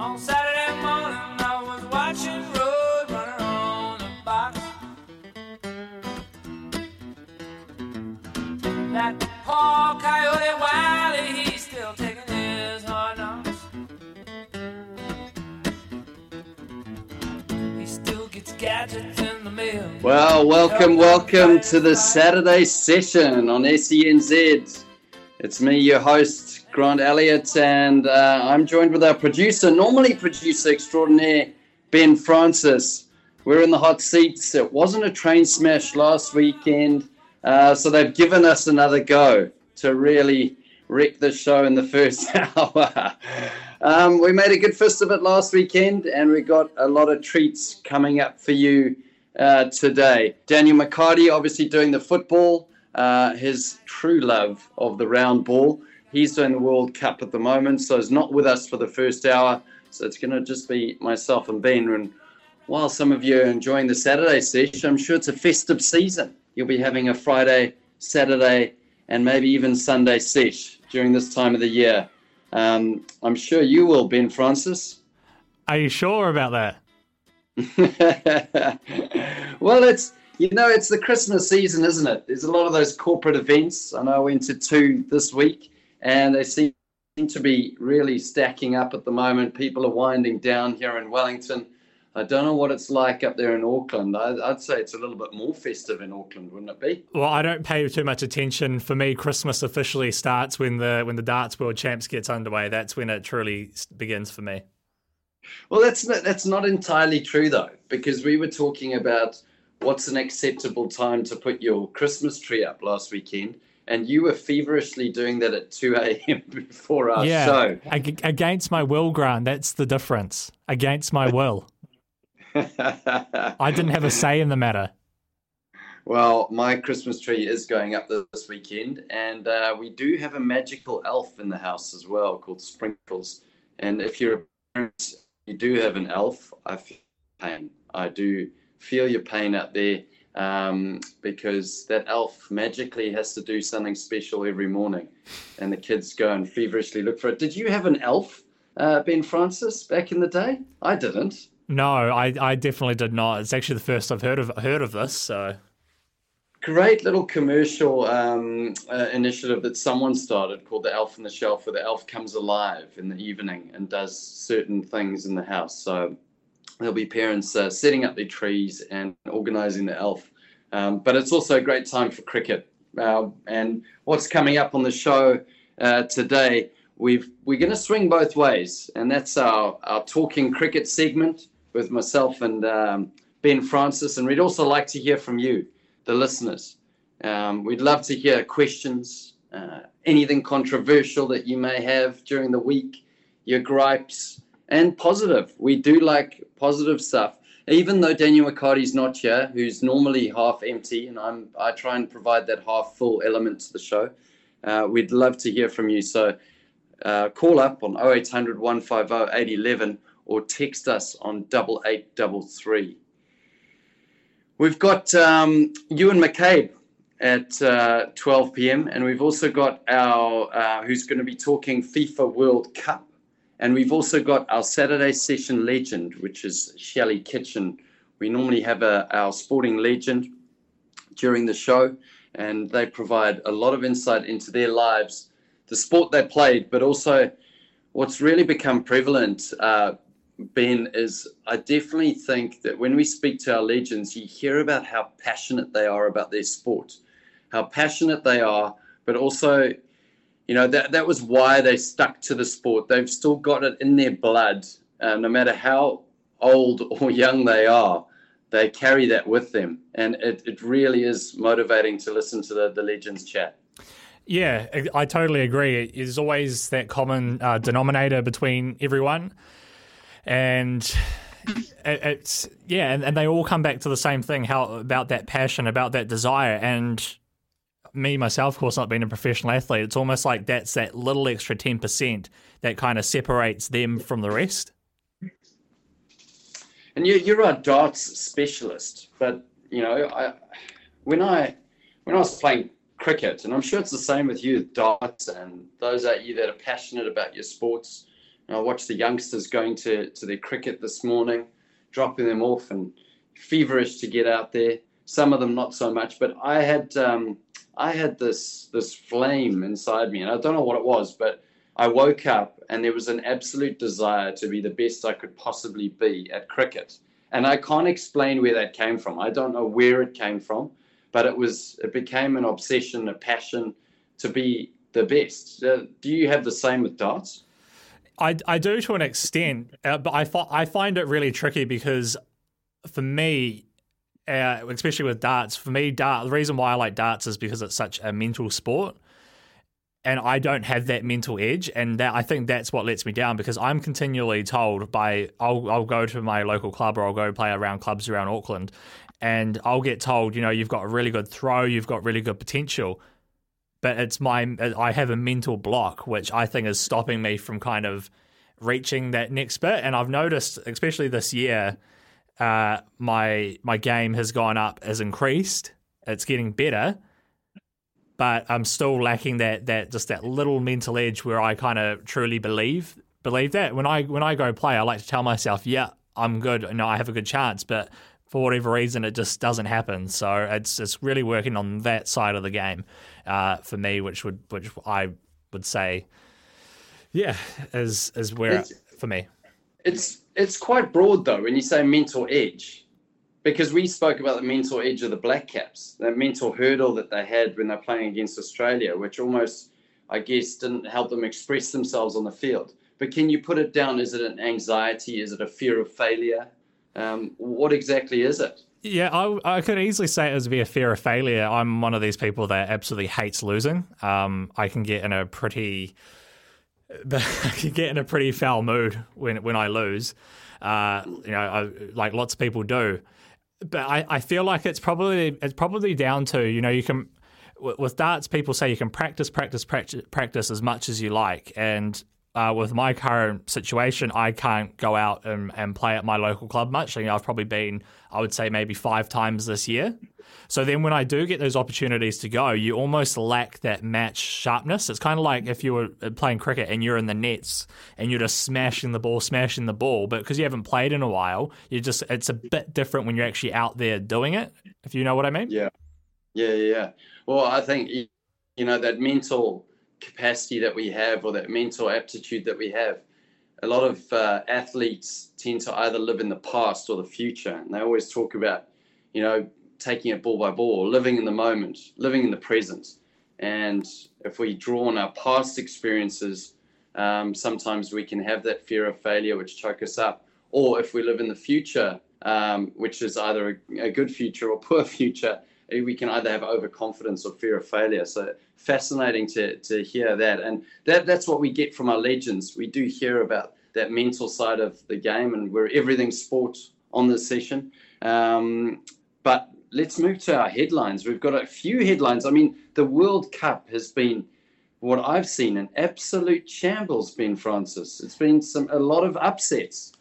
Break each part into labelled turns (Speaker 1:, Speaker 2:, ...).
Speaker 1: On Saturday morning, I was watching Road on the box. That poor coyote Wiley, he's still taking his hard knocks. He still gets gadgets in the mail.
Speaker 2: Well, welcome, welcome to the Saturday session on SENZ. It's me, your host, Grant Elliott, and uh, I'm joined with our producer, normally producer extraordinaire, Ben Francis. We're in the hot seats. It wasn't a train smash last weekend, uh, so they've given us another go to really wreck the show in the first hour. um, we made a good fist of it last weekend, and we got a lot of treats coming up for you uh, today. Daniel McHardy, obviously doing the football, uh, his true love of the round ball. He's doing the World Cup at the moment, so he's not with us for the first hour. So it's going to just be myself and Ben. And while some of you are enjoying the Saturday session, I'm sure it's a festive season. You'll be having a Friday, Saturday, and maybe even Sunday sesh during this time of the year. Um, I'm sure you will, Ben Francis.
Speaker 3: Are you sure about that?
Speaker 2: well, it's you know it's the Christmas season, isn't it? There's a lot of those corporate events. I know I went to two this week, and they seem to be really stacking up at the moment. People are winding down here in Wellington. I don't know what it's like up there in Auckland. I, I'd say it's a little bit more festive in Auckland, wouldn't it be?
Speaker 3: Well, I don't pay too much attention. For me, Christmas officially starts when the when the darts world champs gets underway. That's when it truly begins for me.
Speaker 2: Well, that's not, that's not entirely true though, because we were talking about what's an acceptable time to put your Christmas tree up last weekend, and you were feverishly doing that at two a.m. before our
Speaker 3: yeah,
Speaker 2: show.
Speaker 3: ag- against my will, Grant. That's the difference. Against my will, I didn't have a say in the matter.
Speaker 2: Well, my Christmas tree is going up this weekend, and uh, we do have a magical elf in the house as well called Sprinkles. And if you're a parent, you do have an elf, I feel pain. I do feel your pain out there um, because that elf magically has to do something special every morning, and the kids go and feverishly look for it. Did you have an elf, uh, Ben Francis, back in the day? I didn't.
Speaker 3: No, I, I definitely did not. It's actually the first I've heard of heard of this. So
Speaker 2: great little commercial um, uh, initiative that someone started called the Elf in the Shelf, where the elf comes alive in the evening and does certain things in the house. So there'll be parents uh, setting up their trees and organizing the elf. Um, but it's also a great time for cricket. Uh, and what's coming up on the show uh, today, we've, we're going to swing both ways. And that's our, our talking cricket segment with myself and um, Ben Francis. And we'd also like to hear from you the listeners. Um, we'd love to hear questions, uh, anything controversial that you may have during the week, your gripes, and positive. We do like positive stuff. Even though Daniel McHardy's not here, who's normally half empty, and I'm I try and provide that half full element to the show. Uh, we'd love to hear from you. So uh, call up on 0800 150 811 or text us on 8833. We've got um, Ewan McCabe at uh, 12 p.m. and we've also got our uh, who's going to be talking FIFA World Cup, and we've also got our Saturday session legend, which is Shelley Kitchen. We normally have a, our sporting legend during the show, and they provide a lot of insight into their lives, the sport they played, but also what's really become prevalent. Uh, Ben, is I definitely think that when we speak to our legends, you hear about how passionate they are about their sport, how passionate they are, but also you know that that was why they stuck to the sport. They've still got it in their blood, uh, no matter how old or young they are. They carry that with them, and it, it really is motivating to listen to the, the legends chat.
Speaker 3: Yeah, I totally agree. There's always that common uh, denominator between everyone, and it's yeah, and, and they all come back to the same thing: how about that passion, about that desire, and me myself, of course, not being a professional athlete, it's almost like that's that little extra ten percent that kind of separates them from the rest.
Speaker 2: And you, you're a darts specialist, but you know, I, when I when I was playing cricket, and I'm sure it's the same with you, darts, and those of you that are passionate about your sports. You know, I watched the youngsters going to to their cricket this morning, dropping them off, and feverish to get out there. Some of them not so much, but I had um, I had this this flame inside me, and I don't know what it was, but I woke up and there was an absolute desire to be the best I could possibly be at cricket. And I can't explain where that came from. I don't know where it came from, but it was it became an obsession, a passion to be the best. Uh, do you have the same with darts?
Speaker 3: I, I do to an extent, uh, but I, fi- I find it really tricky because for me, uh, especially with darts, for me, dart, the reason why I like darts is because it's such a mental sport. And I don't have that mental edge, and that I think that's what lets me down because I'm continually told by I'll I'll go to my local club or I'll go play around clubs around Auckland, and I'll get told you know you've got a really good throw, you've got really good potential, but it's my I have a mental block which I think is stopping me from kind of reaching that next bit, and I've noticed especially this year uh, my my game has gone up, has increased. It's getting better, but I'm still lacking that that just that little mental edge where I kind of truly believe believe that when I when I go play, I like to tell myself, yeah, I'm good, and I have a good chance, but for whatever reason, it just doesn't happen. So it's it's really working on that side of the game uh, for me, which would which I would say, yeah, is is where
Speaker 2: It's-
Speaker 3: for me.
Speaker 2: It's it's quite broad though when you say mental edge, because we spoke about the mental edge of the Black Caps, that mental hurdle that they had when they're playing against Australia, which almost, I guess, didn't help them express themselves on the field. But can you put it down? Is it an anxiety? Is it a fear of failure? Um, what exactly is it?
Speaker 3: Yeah, I, I could easily say it would be a fear of failure. I'm one of these people that absolutely hates losing. Um, I can get in a pretty, I can get in a pretty foul mood when when I lose. Uh, you know, I, like lots of people do. But I, I feel like it's probably it's probably down to you know you can with with darts people say you can practice practice practice practice as much as you like and uh, with my current situation, I can't go out and, and play at my local club much. You know, I've probably been, I would say, maybe five times this year. So then when I do get those opportunities to go, you almost lack that match sharpness. It's kind of like if you were playing cricket and you're in the nets and you're just smashing the ball, smashing the ball, but because you haven't played in a while, you just it's a bit different when you're actually out there doing it. If you know what I mean?
Speaker 2: Yeah, yeah, yeah. yeah. Well, I think you know that mental capacity that we have, or that mental aptitude that we have. A lot of uh, athletes tend to either live in the past or the future, and they always talk about, you know, taking it ball by ball, living in the moment, living in the present. And if we draw on our past experiences, um, sometimes we can have that fear of failure, which choke us up. Or if we live in the future, um, which is either a, a good future or poor future, we can either have overconfidence or fear of failure. So fascinating to, to hear that. And that, that's what we get from our legends. We do hear about that mental side of the game and we're everything sport on this session. Um, but let's move to our headlines. We've got a few headlines. I mean, the World Cup has been what I've seen an absolute shambles, Ben Francis. It's been some a lot of upsets.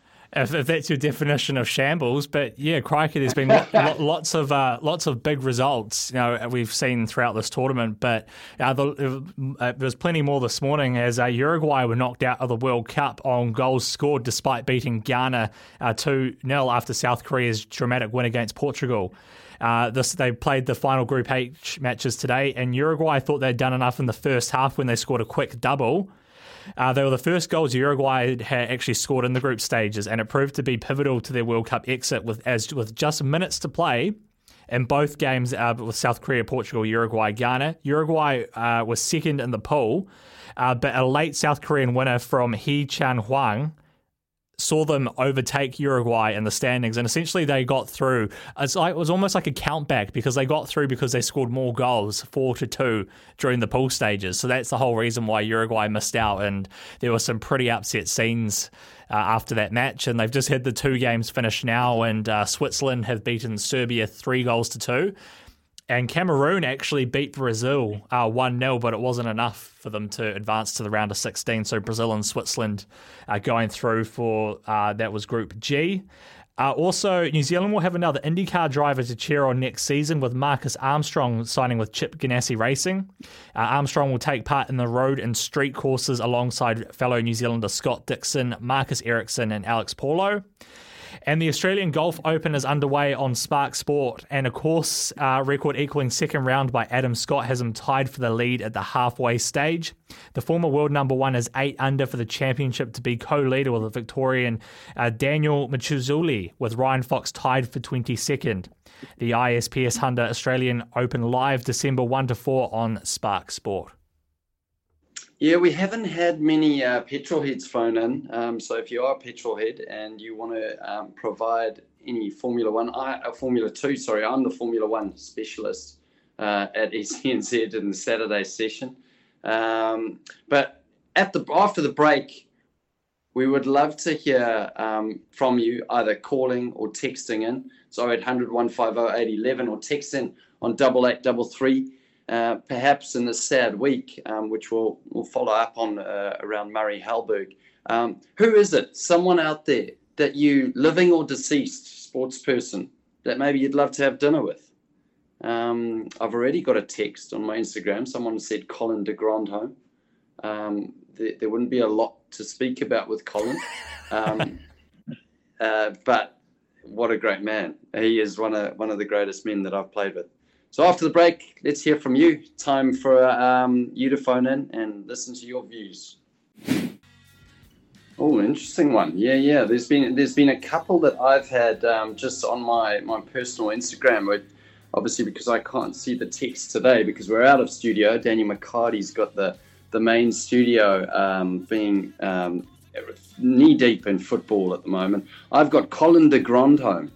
Speaker 3: If, if that's your definition of shambles. But yeah, crikey, there's been lo- lo- lots of uh, lots of big results. You know, we've seen throughout this tournament. But uh, the, uh, there's plenty more this morning as uh, Uruguay were knocked out of the World Cup on goals scored despite beating Ghana two 0 after South Korea's dramatic win against Portugal. Uh, this they played the final Group H matches today, and Uruguay thought they'd done enough in the first half when they scored a quick double. Uh, they were the first goals Uruguay had actually scored in the group stages, and it proved to be pivotal to their World Cup exit with as with just minutes to play. in both games uh, with South Korea, Portugal, Uruguay, Ghana. Uruguay uh, was second in the pool, uh, but a late South Korean winner from Hee Chan Hwang saw them overtake Uruguay in the standings, and essentially they got through. Like it was almost like a countback because they got through because they scored more goals, four to two, during the pool stages. So that's the whole reason why Uruguay missed out, and there were some pretty upset scenes. Uh, after that match, and they've just had the two games finished now, and uh, Switzerland have beaten Serbia three goals to two. And Cameroon actually beat Brazil uh, 1 0, but it wasn't enough for them to advance to the round of 16. So Brazil and Switzerland are going through for uh, that was Group G. Uh, also, New Zealand will have another IndyCar driver to cheer on next season with Marcus Armstrong signing with Chip Ganassi Racing. Uh, Armstrong will take part in the road and street courses alongside fellow New Zealander Scott Dixon, Marcus Ericsson, and Alex Palou. And the Australian Golf Open is underway on Spark Sport, and a course uh, record equaling second round by Adam Scott has him tied for the lead at the halfway stage. The former world number one is eight under for the championship to be co-leader with the Victorian uh, Daniel Micheluzzi, with Ryan Fox tied for 22nd. The ISPS Honda Australian Open live December 1 to 4 on Spark Sport.
Speaker 2: Yeah, we haven't had many uh, petrol heads phone in. Um, so if you are a petrol head and you want to um, provide any Formula One, I, uh, Formula Two, sorry, I'm the Formula One specialist uh, at SENZ in the Saturday session. Um, but at the after the break, we would love to hear um, from you either calling or texting in. So 0800 150 811 or texting on double eight double three. Uh, perhaps in this sad week, um, which we'll, we'll follow up on uh, around Murray Halberg. Um, who is it? Someone out there that you, living or deceased sports person, that maybe you'd love to have dinner with? Um, I've already got a text on my Instagram. Someone said Colin de Grandhomme. Um, there, there, wouldn't be a lot to speak about with Colin, um, uh, but what a great man! He is one of one of the greatest men that I've played with. So after the break, let's hear from you. Time for um, you to phone in and listen to your views. Oh, interesting one. Yeah, yeah. There's been there's been a couple that I've had um, just on my my personal Instagram. Where obviously because I can't see the text today because we're out of studio. Daniel McHardy's got the the main studio um, being um, knee deep in football at the moment. I've got Colin de Grandhomme,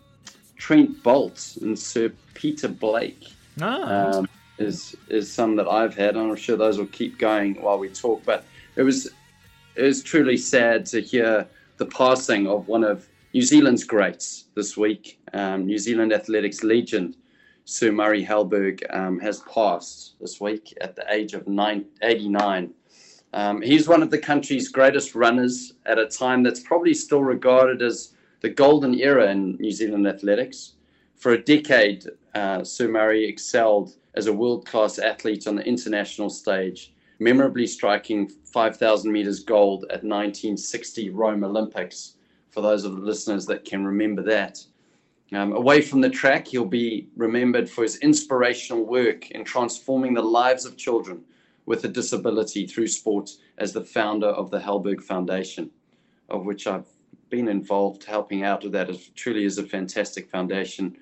Speaker 2: Trent Boult, and Sir Peter Blake.
Speaker 3: Ah. Um,
Speaker 2: is is some that I've had. and I'm sure those will keep going while we talk. But it was it was truly sad to hear the passing of one of New Zealand's greats this week. Um, New Zealand athletics legend Sir Murray Halberg um, has passed this week at the age of nine, 89. Um, he's one of the country's greatest runners at a time that's probably still regarded as the golden era in New Zealand athletics. For a decade, uh, Sir Murray excelled as a world class athlete on the international stage, memorably striking 5,000 meters gold at 1960 Rome Olympics, for those of the listeners that can remember that. Um, away from the track, he'll be remembered for his inspirational work in transforming the lives of children with a disability through sport as the founder of the Halberg Foundation, of which I've been involved helping out with that. It truly is a fantastic foundation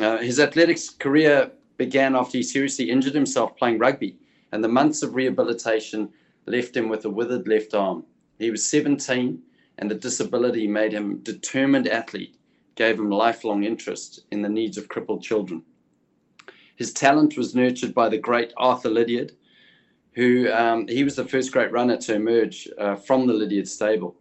Speaker 2: uh, his athletics career began after he seriously injured himself playing rugby, and the months of rehabilitation left him with a withered left arm. He was 17, and the disability made him a determined athlete, gave him lifelong interest in the needs of crippled children. His talent was nurtured by the great Arthur Lydiard, who um, he was the first great runner to emerge uh, from the Lydiard stable.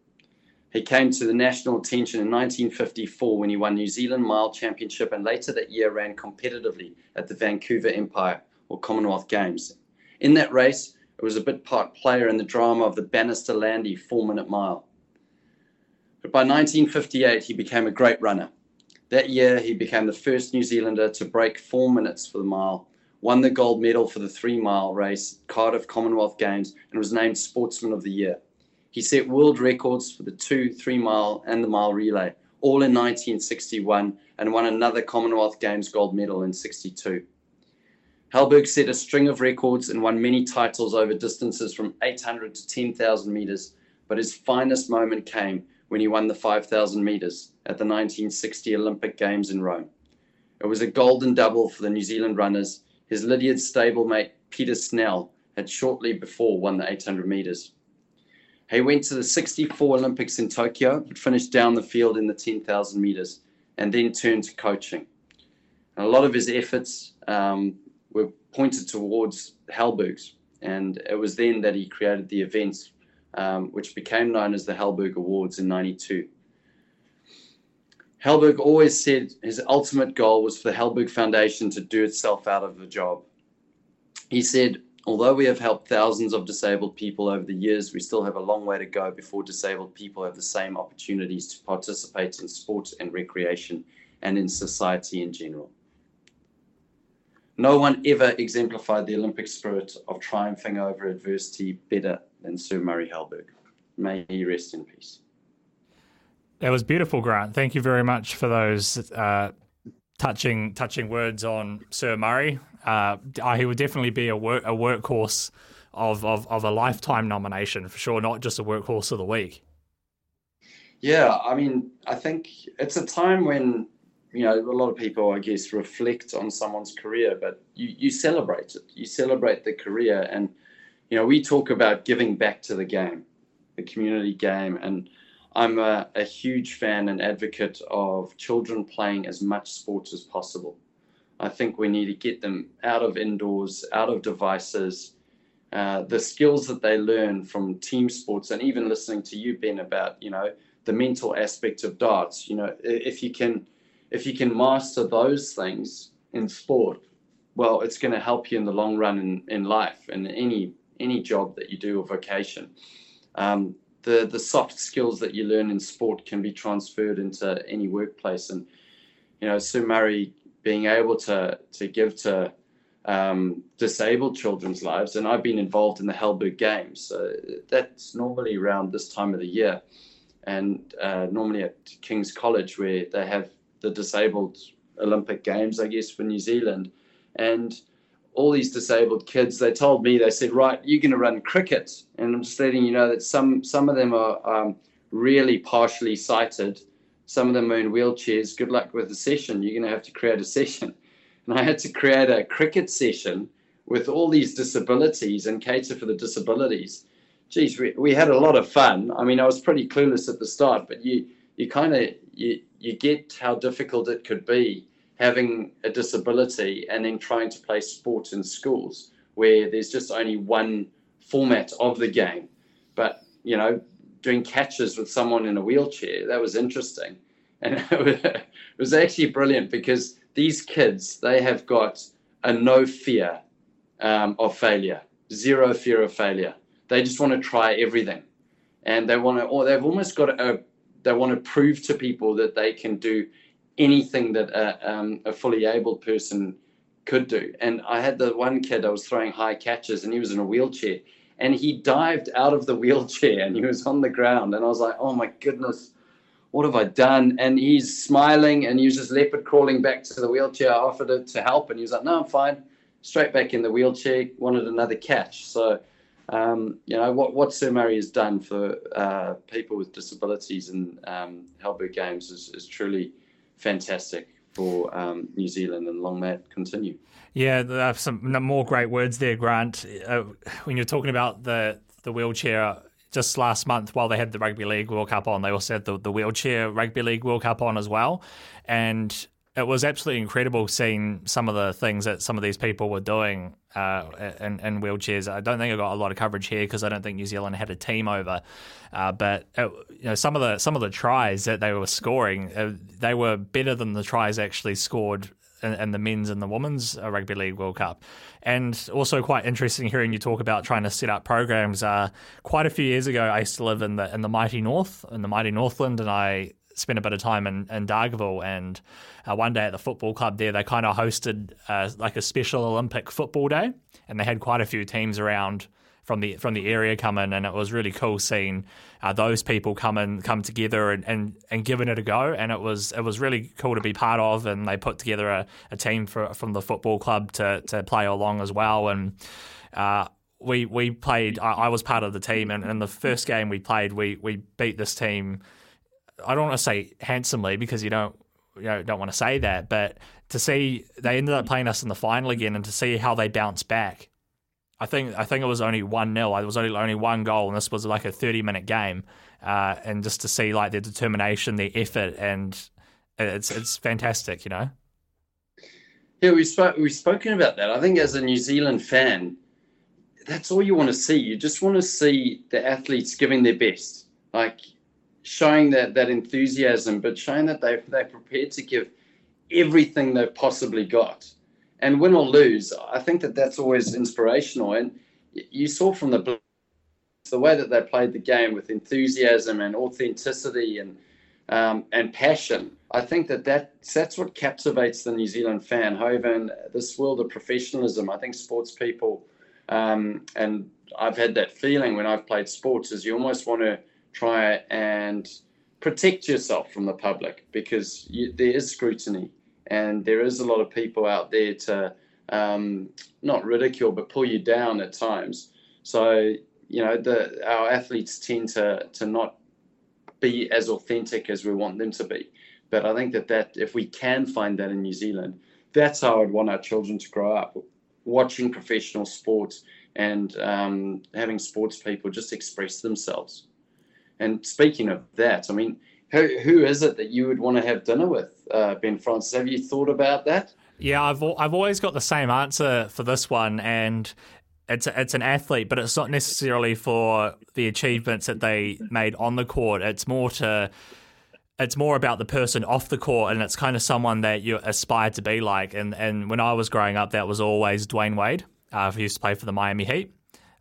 Speaker 2: He came to the national attention in 1954 when he won New Zealand Mile Championship and later that year ran competitively at the Vancouver Empire or Commonwealth Games. In that race, it was a bit part player in the drama of the Bannister Landy four minute mile. But by 1958, he became a great runner. That year, he became the first New Zealander to break four minutes for the mile, won the gold medal for the three mile race, Cardiff Commonwealth Games, and was named Sportsman of the Year. He set world records for the two, three mile, and the mile relay, all in 1961, and won another Commonwealth Games gold medal in 62. Halberg set a string of records and won many titles over distances from 800 to 10,000 meters, but his finest moment came when he won the 5,000 meters at the 1960 Olympic Games in Rome. It was a golden double for the New Zealand runners. His Lydiard stablemate Peter Snell had shortly before won the 800 meters. He went to the 64 Olympics in Tokyo, but finished down the field in the 10,000 meters, and then turned to coaching. And a lot of his efforts um, were pointed towards Halbergs, and it was then that he created the events, um, which became known as the Halberg Awards in '92. Halberg always said his ultimate goal was for the Halberg Foundation to do itself out of a job. He said, Although we have helped thousands of disabled people over the years, we still have a long way to go before disabled people have the same opportunities to participate in sport and recreation and in society in general. No one ever exemplified the Olympic spirit of triumphing over adversity better than Sir Murray Halberg. May he rest in peace.
Speaker 3: That was beautiful, Grant. Thank you very much for those uh, touching touching words on Sir Murray. Uh, he would definitely be a work a workhorse of, of of a lifetime nomination for sure, not just a workhorse of the week.
Speaker 2: Yeah, I mean, I think it's a time when you know a lot of people, I guess, reflect on someone's career, but you you celebrate it. You celebrate the career, and you know we talk about giving back to the game, the community game, and I'm a, a, huge fan and advocate of children playing as much sports as possible. I think we need to get them out of indoors, out of devices. Uh, the skills that they learn from team sports, and even listening to you, Ben, about you know the mental aspect of darts. You know, if you can, if you can master those things in sport, well, it's going to help you in the long run in, in life and any any job that you do or vocation. Um, the the soft skills that you learn in sport can be transferred into any workplace. And you know, Sir Murray being able to to give to um, disabled children's lives, and I've been involved in the Halberg Games. So that's normally around this time of the year, and uh, normally at King's College where they have the disabled Olympic Games, I guess, for New Zealand, and all these disabled kids, they told me, they said, right, you're going to run cricket. And I'm just letting you know that some, some of them are um, really partially sighted. Some of them are in wheelchairs. Good luck with the session. You're going to have to create a session. And I had to create a cricket session with all these disabilities and cater for the disabilities. Geez, we, we had a lot of fun. I mean, I was pretty clueless at the start, but you, you kind of, you, you get how difficult it could be having a disability and then trying to play sport in schools where there's just only one format of the game. But, you know, doing catches with someone in a wheelchair, that was interesting. And it was actually brilliant because these kids, they have got a no fear um, of failure, zero fear of failure. They just want to try everything. And they want to, or they've almost got a, they want to prove to people that they can do anything that a, um, a fully able person could do. And I had the one kid I was throwing high catches, and he was in a wheelchair, and he dived out of the wheelchair, and he was on the ground, and I was like, oh my goodness. What have I done? And he's smiling and he was just leopard crawling back to the wheelchair. I offered it to help and he was like, No, I'm fine. Straight back in the wheelchair, wanted another catch. So um, you know what what Sir Murray has done for uh, people with disabilities in um, Halberg Games is, is truly fantastic for um, New Zealand, and long may it continue.
Speaker 3: Yeah, some more great words there, Grant. Uh, when you're talking about the the wheelchair, just last month while they had the Rugby League World Cup on, they also had the, the wheelchair Rugby League World Cup on as well, and it was absolutely incredible seeing some of the things that some of these people were doing uh, in, in, wheelchairs. I don't think I got a lot of coverage here because I don't think New Zealand had a team over. Uh, but it, uh, you know, some of the some of the tries that they were scoring, uh, they were better than the tries actually scored in, in, the men's and the women's uh, rugby league World Cup. And also quite interesting hearing you talk about trying to set up programs. Uh, quite a few years ago, I used to live in the in the mighty north, in the mighty Northland, and I spent a bit of time in, in Dargaville and uh, one day at the football club there they kind of hosted uh, like a special Olympic football day and they had quite a few teams around from the from the area come in and it was really cool seeing uh, those people come and come together and, and, and giving it a go and it was it was really cool to be part of and they put together a, a team for, from the football club to, to play along as well and uh, we we played I, I, was part of the team and in the first game we played we we beat this team I don't want to say handsomely because you don't you know, don't want to say that, but to see they ended up playing us in the final again, and to see how they bounced back. I think I think it was only one 0 It was only only one goal, and this was like a thirty minute game. Uh, and just to see like their determination, their effort, and it's it's fantastic, you know.
Speaker 2: Yeah, we spoke we've spoken about that. I think as a New Zealand fan, that's all you want to see. You just want to see the athletes giving their best, like showing that that enthusiasm, but showing that they they're prepared to give everything they've possibly got, and win or lose. I think that that's always inspirational. And you saw from the the way that they played the game with enthusiasm and authenticity and um, and passion. I think that, that that's what captivates the New Zealand fan. However, in this world of professionalism, I think sports people, um, and I've had that feeling when I've played sports, is you almost want to try and protect yourself from the public because you, there is scrutiny and there is a lot of people out there to um, not ridicule but pull you down at times. So you know the our athletes tend to to not be as authentic as we want them to be. But I think that that if we can find that in New Zealand, that's how I'd want our children to grow up, watching professional sports and um, having sports people just express themselves. And speaking of that, I mean, who, who is it that you would want to have dinner with, uh, Ben Francis? Have you thought about that?
Speaker 3: Yeah, I've I've always got the same answer for this one, and it's it's an athlete, but it's not necessarily for the achievements that they made on the court. It's more to it's more about the person off the court, and it's kind of someone that you aspire to be like. And and when I was growing up, that was always Dwyane Wade, uh, who used to play for the Miami Heat.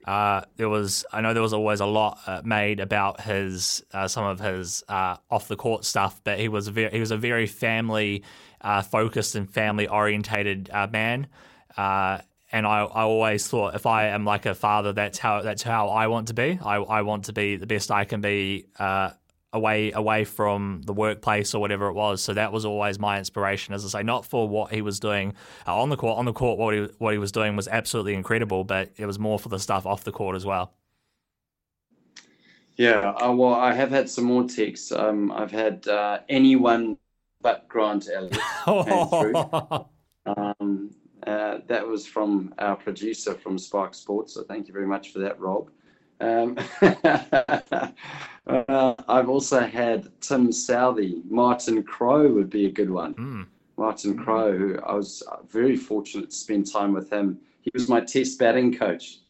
Speaker 3: Uh, there was I know there was always a lot uh, made about his uh, some of his uh, off the court stuff, but he was a very, he was a very family uh, focused and family orientated uh, man and I, I always thought if I am like a father, that's how that's how I want to be. I, I want to be the best I can be away away from the workplace or whatever it was. So that was always my inspiration, as I say, not for what he was doing uh, on the court. On the court, what he what he was doing was absolutely incredible, but it was more for the stuff off the court as well.
Speaker 2: Yeah, uh, well, I have had some more texts. Um, I've had uh, anyone but Grant Elliott. um, uh, that was from our producer from Spark Sports. So thank you very much for that, Rob. Um, uh, I've also had Tim Southee. Martin Crowe would be a good one. Mm. Martin Crowe, who I was very fortunate to spend time with him. He was my test batting coach.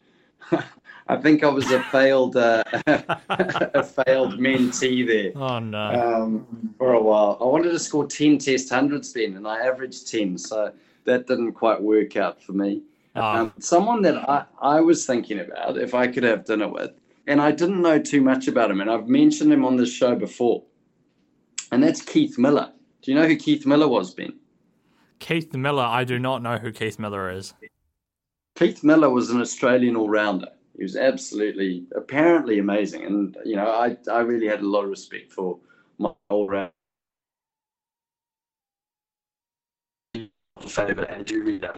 Speaker 2: I think I was a failed uh, a failed mentee there.
Speaker 3: Oh no!
Speaker 2: Um, for a while, I wanted to score ten test hundreds then, and I averaged ten. So that didn't quite work out for me. Oh. Um, someone that I, I was thinking about if I could have dinner with, and I didn't know too much about him, and I've mentioned him on this show before, and that's Keith Miller. Do you know who Keith Miller was, Ben?
Speaker 3: Keith Miller, I do not know who Keith Miller is.
Speaker 2: Keith Miller was an Australian all rounder. He was absolutely, apparently amazing. And, you know, I, I really had a lot of respect for my all round favourite read Reader.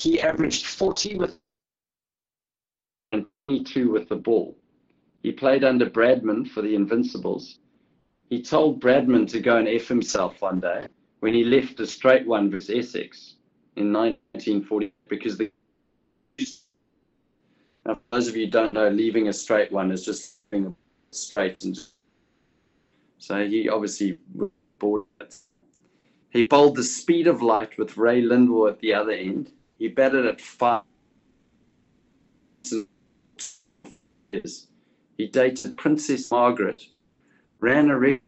Speaker 2: He averaged 40 with and 22 with the ball. He played under Bradman for the Invincibles. He told Bradman to go and F himself one day when he left a straight one versus Essex in 1940 because the now, for those of you who don't know, leaving a straight one is just straight and so he obviously bored he bowled the speed of light with Ray Lindwall at the other end. He batted at five. He dated Princess Margaret, ran a record.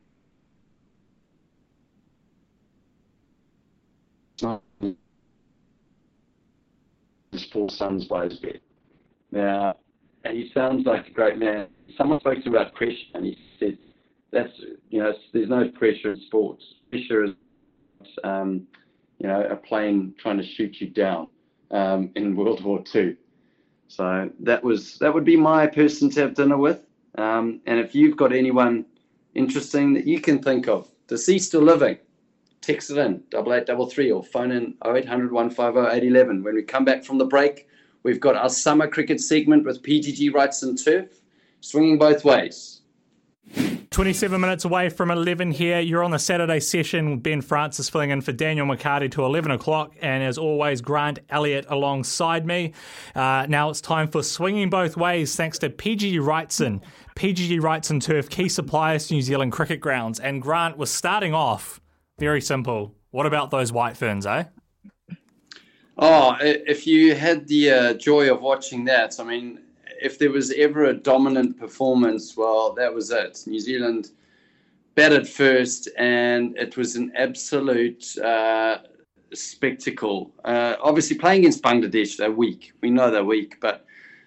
Speaker 2: His four sons by his bed. Now, and he sounds like a great man. Someone spoke to him about pressure, and he said, "That's you know, there's no pressure in sports. Pressure is um, you know, a plane trying to shoot you down um, in World War II. So that was that would be my person to have dinner with. Um, and if you've got anyone interesting that you can think of, deceased or living, text it in double eight double three or phone in 0800 150 811. When we come back from the break, we've got our summer cricket segment with PGG Wrightson Turf, swinging both ways.
Speaker 3: 27 minutes away from 11 here. You're on the Saturday session. Ben Francis filling in for Daniel McHardy to 11 o'clock. And as always, Grant Elliott alongside me. Uh, now it's time for Swinging Both Ways thanks to PGG Wrightson. PGG Wrightson Turf, key suppliers to New Zealand cricket grounds. And Grant was starting off very simple. What about those white ferns, eh?
Speaker 2: Oh, if you had the uh, joy of watching that, I mean, if there was ever a dominant performance, well, that was it. New Zealand batted first, and it was an absolute uh, spectacle. Uh, obviously, playing against Bangladesh, they're weak. We know they're weak, but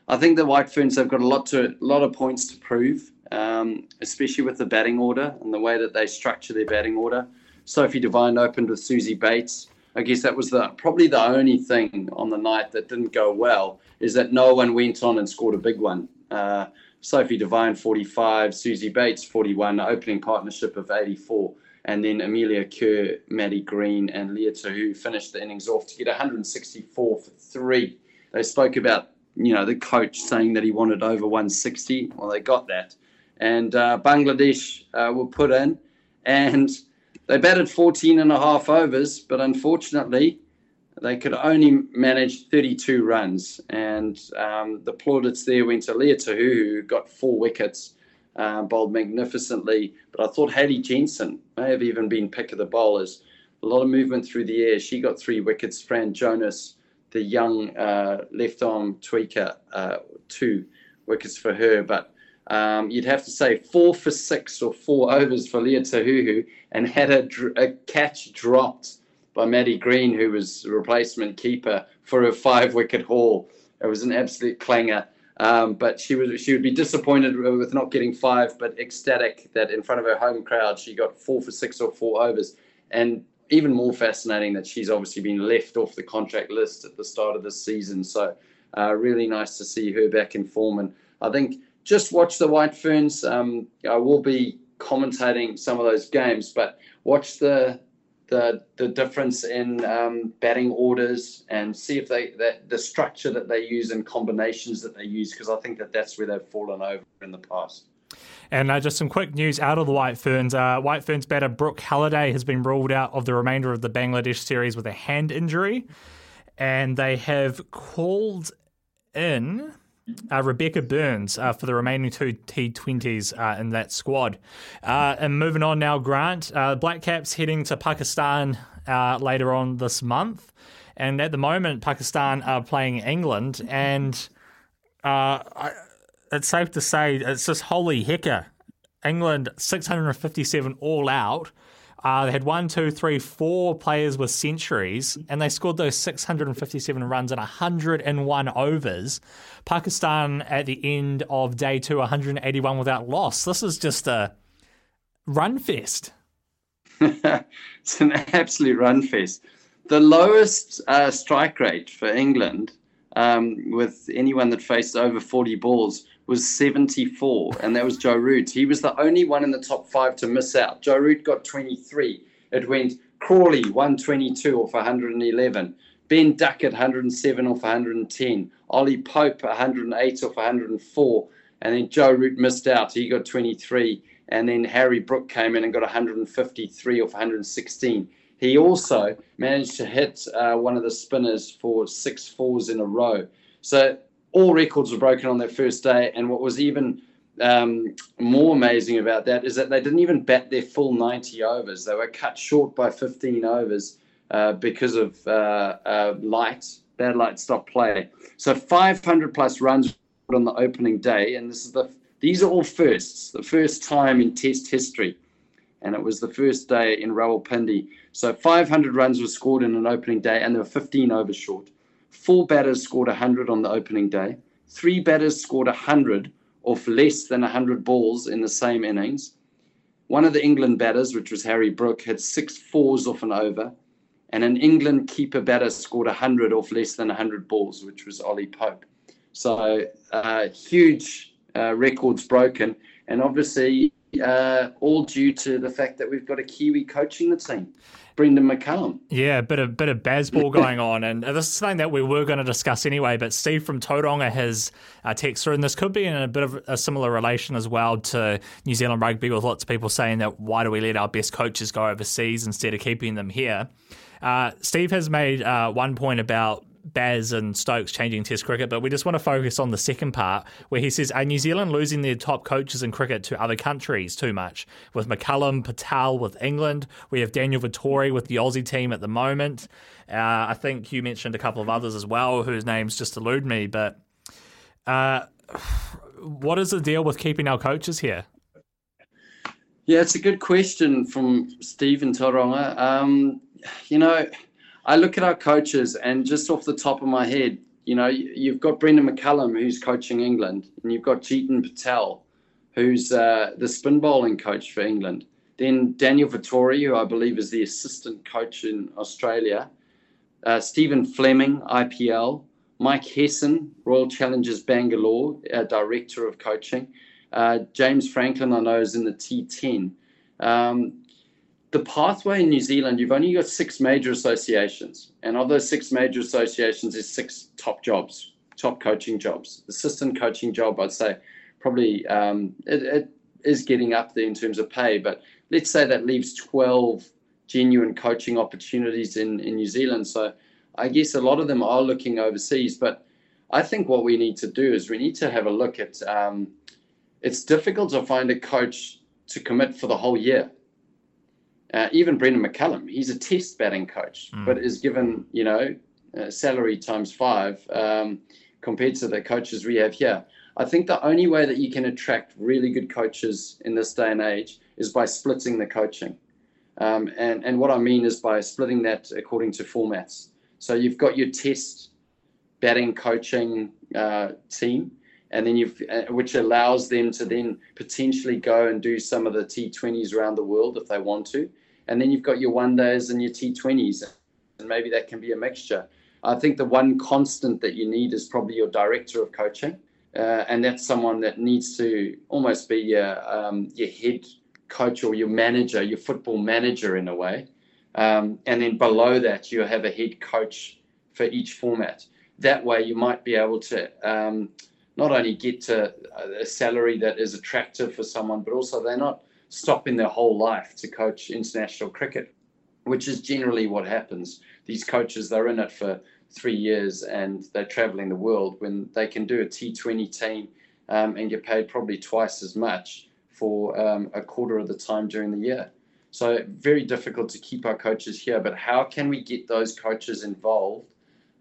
Speaker 2: I think the White Ferns have got a lot to a lot of points to prove, um, especially with the batting order and the way that they structure their batting order. Sophie Devine opened with Suzie Bates. I guess that was the probably the only thing on the night that didn't go well is that no one went on and scored a big one. Uh, Sophie Devine 45, Suzie Bates 41, opening partnership of 84, and then Amelia Kerr, Maddie Green, and Lea Tahu finished the innings off to get 164 for three. They spoke about you know the coach saying that he wanted over 160. Well, they got that, and uh, Bangladesh uh, were put in, and they batted 14 and a half overs, but unfortunately, they could only manage 32 runs. And um, the plaudits there went to Lea Tahu, who got four wickets, uh, bowled magnificently. But I thought Hayley Jensen may have even been pick of the bowlers. A lot of movement through the air. She got three wickets. Fran Jonas, the young uh, left arm tweaker, uh, two wickets for her. But um, you'd have to say four for six or four overs for Lea Tahuhu and had a, a, catch dropped by Maddie Green, who was replacement keeper for a five wicket haul. It was an absolute clanger. Um, but she was she would be disappointed with not getting five, but ecstatic that in front of her home crowd she got four for six or four overs. And even more fascinating that she's obviously been left off the contract list at the start of this season. So uh, really nice to see her back in form. And I think just watch the White Ferns. Um, I will be commentating some of those games, but watch the the the difference in um, batting orders and see if they that the structure that they use and combinations that they use because I think that that's where they've fallen over in the past.
Speaker 3: And uh, just some quick news out of the White Ferns. Uh, White Ferns batter Brooke Halliday has been ruled out of the remainder of the Bangladesh series with a hand injury, and they have called in uh, Rebecca Burns uh, for the remaining two T20s uh, in that squad. Uh, and moving on now, Grant. Uh, Black Caps heading to Pakistan uh, later on this month. And at the moment, Pakistan are playing England. And I, it's safe to say it's just holy hecker. England 657 all out. Uh, they had one, two, three, four players with centuries, and they scored those 657 runs in 101 overs. Pakistan at the end of day two, 181 without loss. This is just a run fest.
Speaker 2: it's an absolute run fest. The lowest uh, strike rate for England um, with anyone that faced over 40 balls was 74, and that was Joe Root. He was the only one in the top five to miss out. Joe Root got 23. It went Crawley 122 off 111. Ben Duckett 107 off 110. Ollie Pope 108 off 104. And then Joe Root missed out. He got 23. And then Harry Brook came in and got 153 off 116. He also managed to hit uh, one of the spinners for six fours in a row. So all records were broken on that first day. And what was even um, more amazing about that is that they didn't even bat their full 90 overs. They were cut short by 15 overs uh, because of uh, uh, light, bad light stop play. So 500 plus runs on the opening day. And this is the these are all firsts, the first time in Test history. And it was the first day in Rawalpindi. So 500 runs were scored in an opening day, and they were 15 overs short. Four batters scored 100 on the opening day. Three batters scored 100 off less than 100 balls in the same innings. One of the England batters, which was Harry Brook, had six fours off an over. And an England keeper batter scored 100 off less than 100 balls, which was Ollie Pope. So uh, huge uh, records broken. And obviously, uh, all due to the fact that we've got a Kiwi coaching the team. Brendon McCullum.
Speaker 3: Yeah, a bit of bit of Bazball going on, and this is something that we were going to discuss anyway. But Steve from Tauranga has a texter, and this could be in a bit of a similar relation as well to New Zealand rugby, with lots of people saying that why do we let our best coaches go overseas instead of keeping them here? Uh, Steve has made uh, one point about Baz and Stokes changing Test cricket, but we just want to focus on the second part where he says, Are New Zealand losing their top coaches in cricket to other countries too much? With McCullum, Patel with England, we have Daniel Vettori with the Aussie team at the moment. Uh, I think you mentioned a couple of others as well whose names just elude me, but uh, what is the deal with keeping our coaches here?
Speaker 2: Yeah, it's a good question from Stephen Tauranga. Um, you know, I look at our coaches, and just off the top of my head, you know, you've got Brendon McCullum who's coaching England, and you've got Jeetan Patel, who's uh, the spin bowling coach for England. Then Daniel Vettori, who I believe is the assistant coach in Australia. Uh, Stephen Fleming, IPL. Mike Hesson, Royal Challengers Bangalore, uh, director of coaching. Uh, James Franklin, I know, is in the T10. Um, the pathway in New Zealand, you've only got six major associations. And of those six major associations, there's six top jobs, top coaching jobs. Assistant coaching job, I'd say, probably um, it, it is getting up there in terms of pay. But let's say that leaves 12 genuine coaching opportunities in, in New Zealand. So I guess a lot of them are looking overseas. But I think what we need to do is we need to have a look at um, it's difficult to find a coach to commit for the whole year uh, even Brendon McCullum, he's a test batting coach, mm. but is given, you know, uh, salary times five um, compared to the coaches we have here. I think the only way that you can attract really good coaches in this day and age is by splitting the coaching. Um, and, and what I mean is by splitting that according to formats. So you've got your test batting coaching uh, team, and then you've uh, which allows them to then potentially go and do some of the T20s around the world if they want to, and then you've got your one days and your T20s, and maybe that can be a mixture. I think the one constant that you need is probably your director of coaching, uh, and that's someone that needs to almost be your um, your head coach or your manager, your football manager in a way. Um, and then below that, you have a head coach for each format. That way, you might be able to um, not only get to a salary that is attractive for someone, but also they're not stopping their whole life to coach international cricket, which is generally what happens. These coaches, they're in it for three years and they're traveling the world when they can do a T20 team um, and get paid probably twice as much for um, a quarter of the time during the year. So, very difficult to keep our coaches here. But how can we get those coaches involved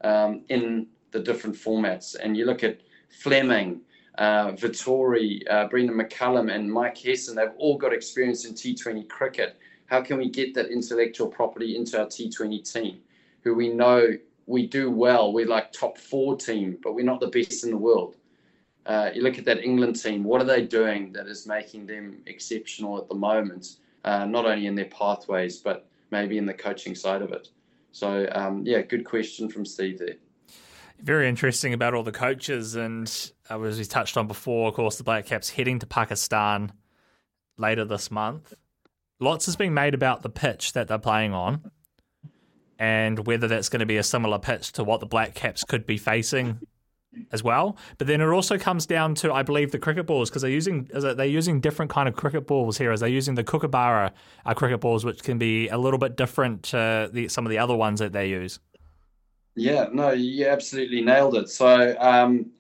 Speaker 2: um, in the different formats? And you look at Fleming, uh, Vettori, uh, Brendon McCullum, and Mike Hesson, they've all got experience in T20 cricket. How can we get that intellectual property into our T20 team, who we know we do well? We're like top four team, but we're not the best in the world. Uh, you look at that England team, what are they doing that is making them exceptional at the moment, uh, not only in their pathways, but maybe in the coaching side of it? So, um, yeah, good question from Steve there
Speaker 3: very interesting about all the coaches, and as we touched on before, of course, the Black Caps heading to Pakistan later this month. Lots has been made about the pitch that they're playing on, and whether that's going to be a similar pitch to what the Black Caps could be facing as well. But then it also comes down to, I believe, the cricket balls because they're using they're using different kind of cricket balls here. As they're using the Kookaburra uh, cricket balls, which can be a little bit different to the, some of the other ones that they use.
Speaker 2: Yeah, no, you absolutely nailed it. So um,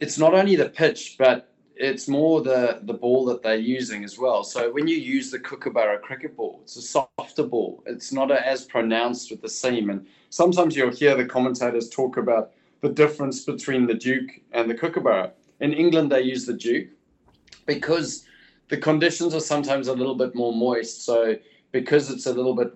Speaker 2: it's not only the pitch, but it's more the the ball that they're using as well. So when you use the Kookaburra cricket ball, it's a softer ball. It's not as pronounced with the seam. And sometimes you'll hear the commentators talk about the difference between the Duke and the Kookaburra. In England, they use the Duke because the conditions are sometimes a little bit more moist. So because it's a little bit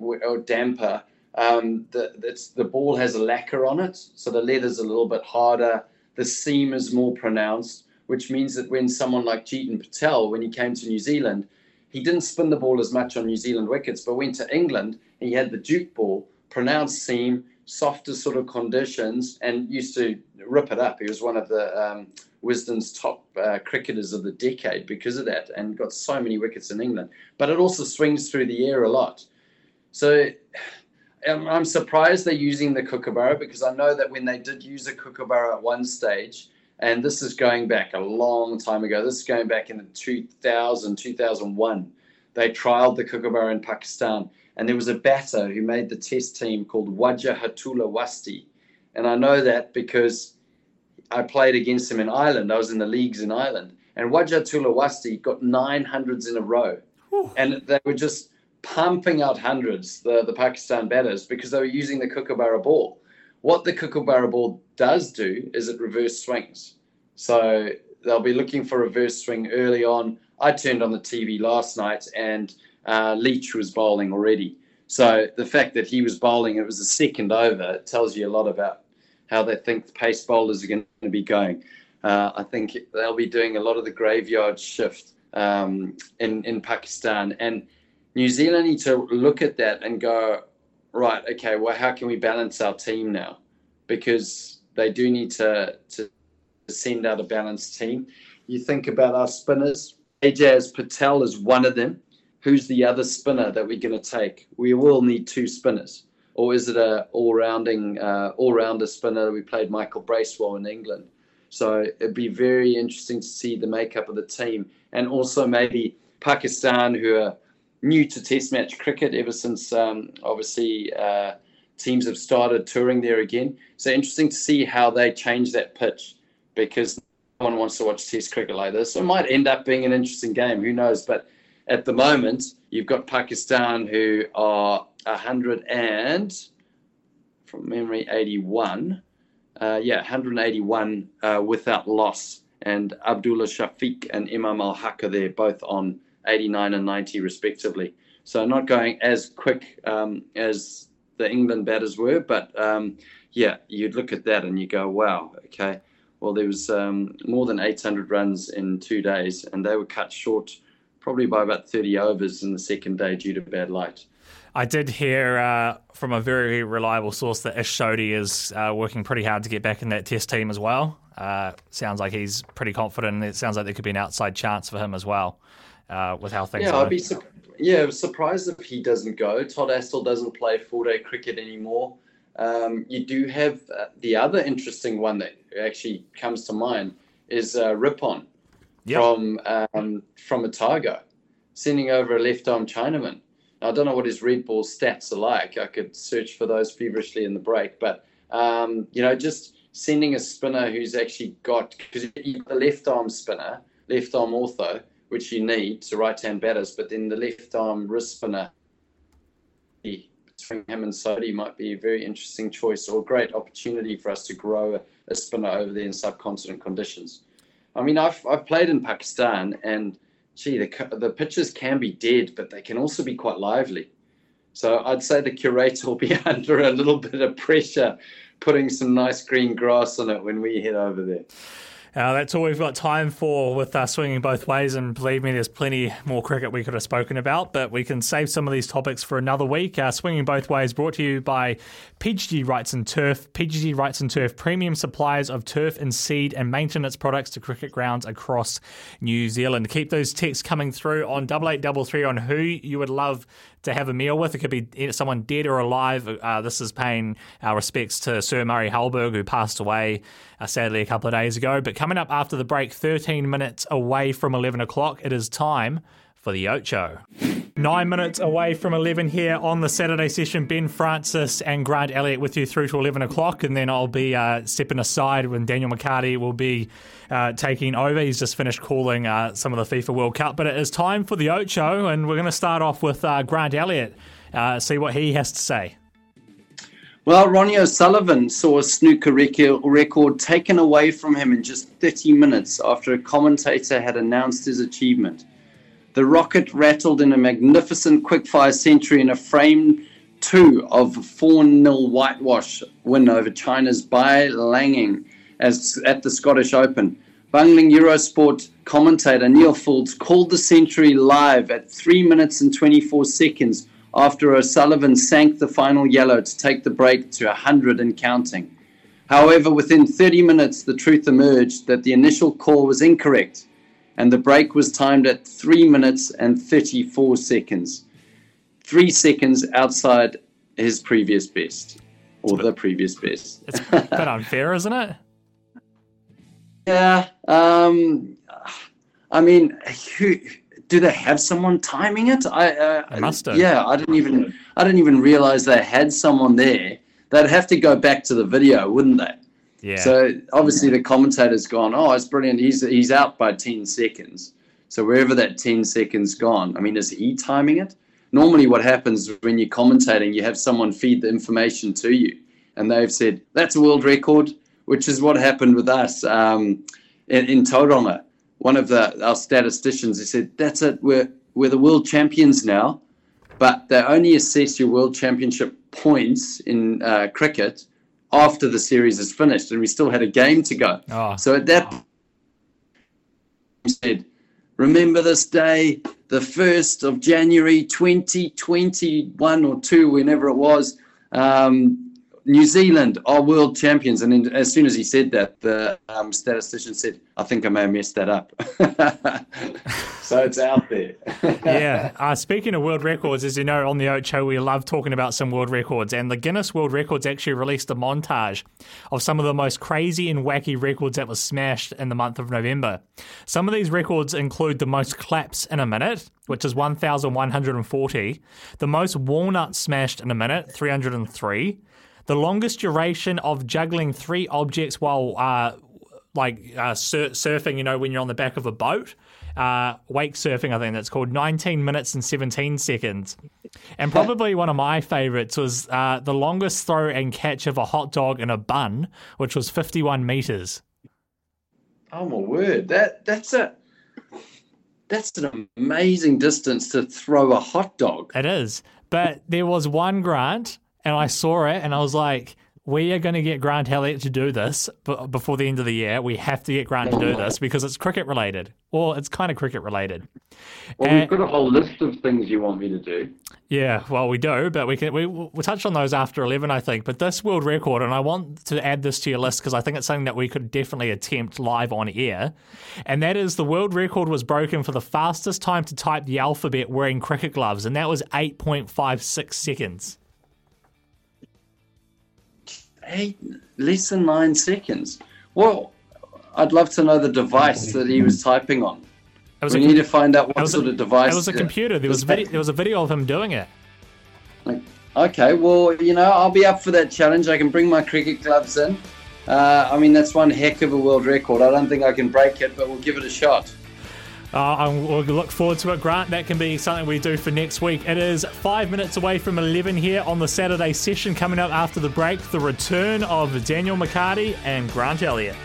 Speaker 2: damper, um, the, the ball has a lacquer on it, so the leather's a little bit harder. The seam is more pronounced, which means that when someone like Jeetan Patel, when he came to New Zealand, he didn't spin the ball as much on New Zealand wickets, but went to England and he had the Duke ball, pronounced seam, softer sort of conditions, and used to rip it up. He was one of the um, Wisden's top uh, cricketers of the decade because of that, and got so many wickets in England. But it also swings through the air a lot. So I'm, I'm surprised they're using the kookaburra because I know that when they did use a kookaburra at one stage, and this is going back a long time ago, this is going back in the 2000, 2001, they trialed the kookaburra in Pakistan. And there was a batter who made the test team called Wajahatullah Wasti. And I know that because I played against him in Ireland. I was in the leagues in Ireland. And Wajahatullah Wasti got nine hundreds in a row. Whew. And they were just pumping out hundreds, the, the Pakistan batters, because they were using the kookaburra ball. What the kookaburra ball does do is it reverse swings. So they'll be looking for reverse swing early on. I turned on the TV last night and uh, Leach was bowling already. So the fact that he was bowling, it was a second over, it tells you a lot about how they think the pace bowlers are going to be going. Uh, I think they'll be doing a lot of the graveyard shift um, in in Pakistan, and New Zealand need to look at that and go, right, okay, well, how can we balance our team now? Because they do need to to send out a balanced team. You think about our spinners. Ajaz Patel is one of them. Who's the other spinner that we're going to take? We will need two spinners, or is it a all-rounding, uh, all-rounder spinner? That we played Michael Bracewell in England, so it'd be very interesting to see the makeup of the team, and also maybe Pakistan, who are new to Test match cricket ever since um, obviously uh, teams have started touring there again. So interesting to see how they change that pitch because no one wants to watch Test cricket like this. So it might end up being an interesting game. Who knows? But at the moment, you've got Pakistan who are 100 and, from memory, 81. Uh, yeah, 181 uh, without loss. And Abdullah Shafiq and Imam-ul-Haq are there, both on 89 and 90 respectively. So not going as quick um, as the England batters were, but um, yeah, you'd look at that and you go, wow, okay. Well, there was um, more than 800 runs in two days, and they were cut short probably by about 30 overs in the second day due to bad light.
Speaker 3: I did hear uh, from a very reliable source that Ish is uh, working pretty hard to get back in that test team as well. Uh, sounds like he's pretty confident. And it sounds like there could be an outside chance for him as well uh, with how things
Speaker 2: yeah,
Speaker 3: are.
Speaker 2: I'd be su- yeah, surprised if he doesn't go. Todd Astle doesn't play full day cricket anymore. Um, you do have uh, the other interesting one that actually comes to mind is uh, Rippon yep. from um, from Otago, sending over a left arm Chinaman. Now, I don't know what his red ball stats are like. I could search for those feverishly in the break, but um, you know, just sending a spinner who's actually got because the left arm spinner, left arm ortho, which you need to right hand batters, but then the left arm wrist spinner between him and Sodhi might be a very interesting choice or a great opportunity for us to grow a, a spinner over there in subcontinent conditions. I mean, I've, I've played in Pakistan and gee, the, the pitches can be dead, but they can also be quite lively. So I'd say the curator will be under a little bit of pressure putting some nice green grass on it when we head over there.
Speaker 3: Uh, that's all we've got time for with uh, swinging both ways, and believe me, there's plenty more cricket we could have spoken about, but we can save some of these topics for another week. Uh, swinging both ways brought to you by PGG Wrightson Turf. PGG Wrightson Turf, premium suppliers of turf and seed and maintenance products to cricket grounds across New Zealand. Keep those texts coming through on double eight double three on who you would love to have a meal with. It could be someone dead or alive. Uh, this is paying our respects to Sir Murray Halberg, who passed away uh, sadly a couple of days ago. But coming up after the break, 13 minutes away from 11 o'clock, it is time for the Ocho. Nine minutes away from 11 here on the Saturday session. Ben Francis and Grant Elliott with you through to 11 o'clock, and then I'll be uh, stepping aside when Daniel McHardy will be uh, taking over. He's just finished calling uh, some of the FIFA World Cup, but it is time for the Ocho, and we're going to start off with uh, Grant Elliott, uh, see what he has to say.
Speaker 2: Well, Ronnie O'Sullivan saw a snooker record taken away from him in just 30 minutes after a commentator had announced his achievement. The rocket rattled in a magnificent quickfire century in a frame two of 4 0 whitewash win over China's Bai Langning as, at the Scottish Open. Bungling Eurosport commentator Neil Foulds called the century live at 3 minutes and 24 seconds after O'Sullivan sank the final yellow to take the break to 100 and counting.
Speaker 4: However, within 30 minutes, the truth emerged that the initial call was incorrect and the break was timed at 3 minutes and 34 seconds. Three seconds outside his previous best, or the previous best.
Speaker 3: It's a bit unfair, isn't it?
Speaker 4: Yeah. Um, I mean, who, do they have someone timing it? I uh,
Speaker 3: must have.
Speaker 4: Yeah, I didn't even I didn't even realize they had someone there. They'd have to go back to the video, wouldn't they?
Speaker 3: Yeah.
Speaker 4: So obviously the commentator's gone. Oh, it's brilliant. He's he's out by ten seconds. So wherever that ten seconds gone, I mean, is he timing it? Normally, what happens when you're commentating, you have someone feed the information to you, and they've said that's a world record, which is what happened with us um, in, in Tauranga. One of the our statisticians he said that's it. We're we're the world champions now, but they only assess your world championship points in uh, cricket after the series is finished, and we still had a game to go.
Speaker 3: Oh.
Speaker 4: So at that point, he said, "Remember this day, the first of January, 2021 or two, whenever it was." Um, New Zealand are world champions, and as soon as he said that, the um, statistician said, "I think I may have messed that up." so it's out there.
Speaker 3: yeah. Uh, speaking of world records, as you know, on the Show, we love talking about some world records. And the Guinness World Records actually released a montage of some of the most crazy and wacky records that were smashed in the month of November. Some of these records include the most claps in a minute, which is 1,140, the most walnuts smashed in a minute, 303, the longest duration of juggling three objects while. Uh, like uh, sur- surfing, you know, when you're on the back of a boat. Uh, wake surfing, I think that's called 19 minutes and 17 seconds. And probably one of my favorites was uh, the longest throw and catch of a hot dog in a bun, which was 51 meters.
Speaker 4: Oh my word! That that's a that's an amazing distance to throw a hot dog.
Speaker 3: It is. But there was one grant, and I saw it, and I was like, we are going to get Grant Elliott to do this b- before the end of the year. We have to get Grant to do this because it's cricket related. or it's kind of cricket related.
Speaker 4: Well,
Speaker 3: And-
Speaker 4: we've got a whole list of things you want me to do.
Speaker 3: Yeah, well, we do, but we can we we'll touch on those after eleven, I think. But this world record, and I want to add this to your list because I think it's something that we could definitely attempt live on air, and that is the world record was broken for the fastest time to type the alphabet wearing cricket gloves, and that was eight point five six seconds.
Speaker 4: Eight, less than nine seconds. Well, I'd love to know the device that he was typing on.
Speaker 3: Was
Speaker 4: We
Speaker 3: a,
Speaker 4: need to find out what sort
Speaker 3: a,
Speaker 4: of device.
Speaker 3: It was a computer. There was
Speaker 4: this-
Speaker 3: video, there was a video of him doing it.
Speaker 4: Okay, well, you know, I'll be up for that challenge. I can bring my cricket gloves in. Uh, I mean, that's one heck of a world record. I don't think I can break it, but we'll give it a shot.
Speaker 3: Uh, and we'll look forward to it, Grant. That can be something we do for next week. It is five minutes away from 11 here on the Saturday session. Coming up after the break, the return of Daniel McHardy and Grant Elliott.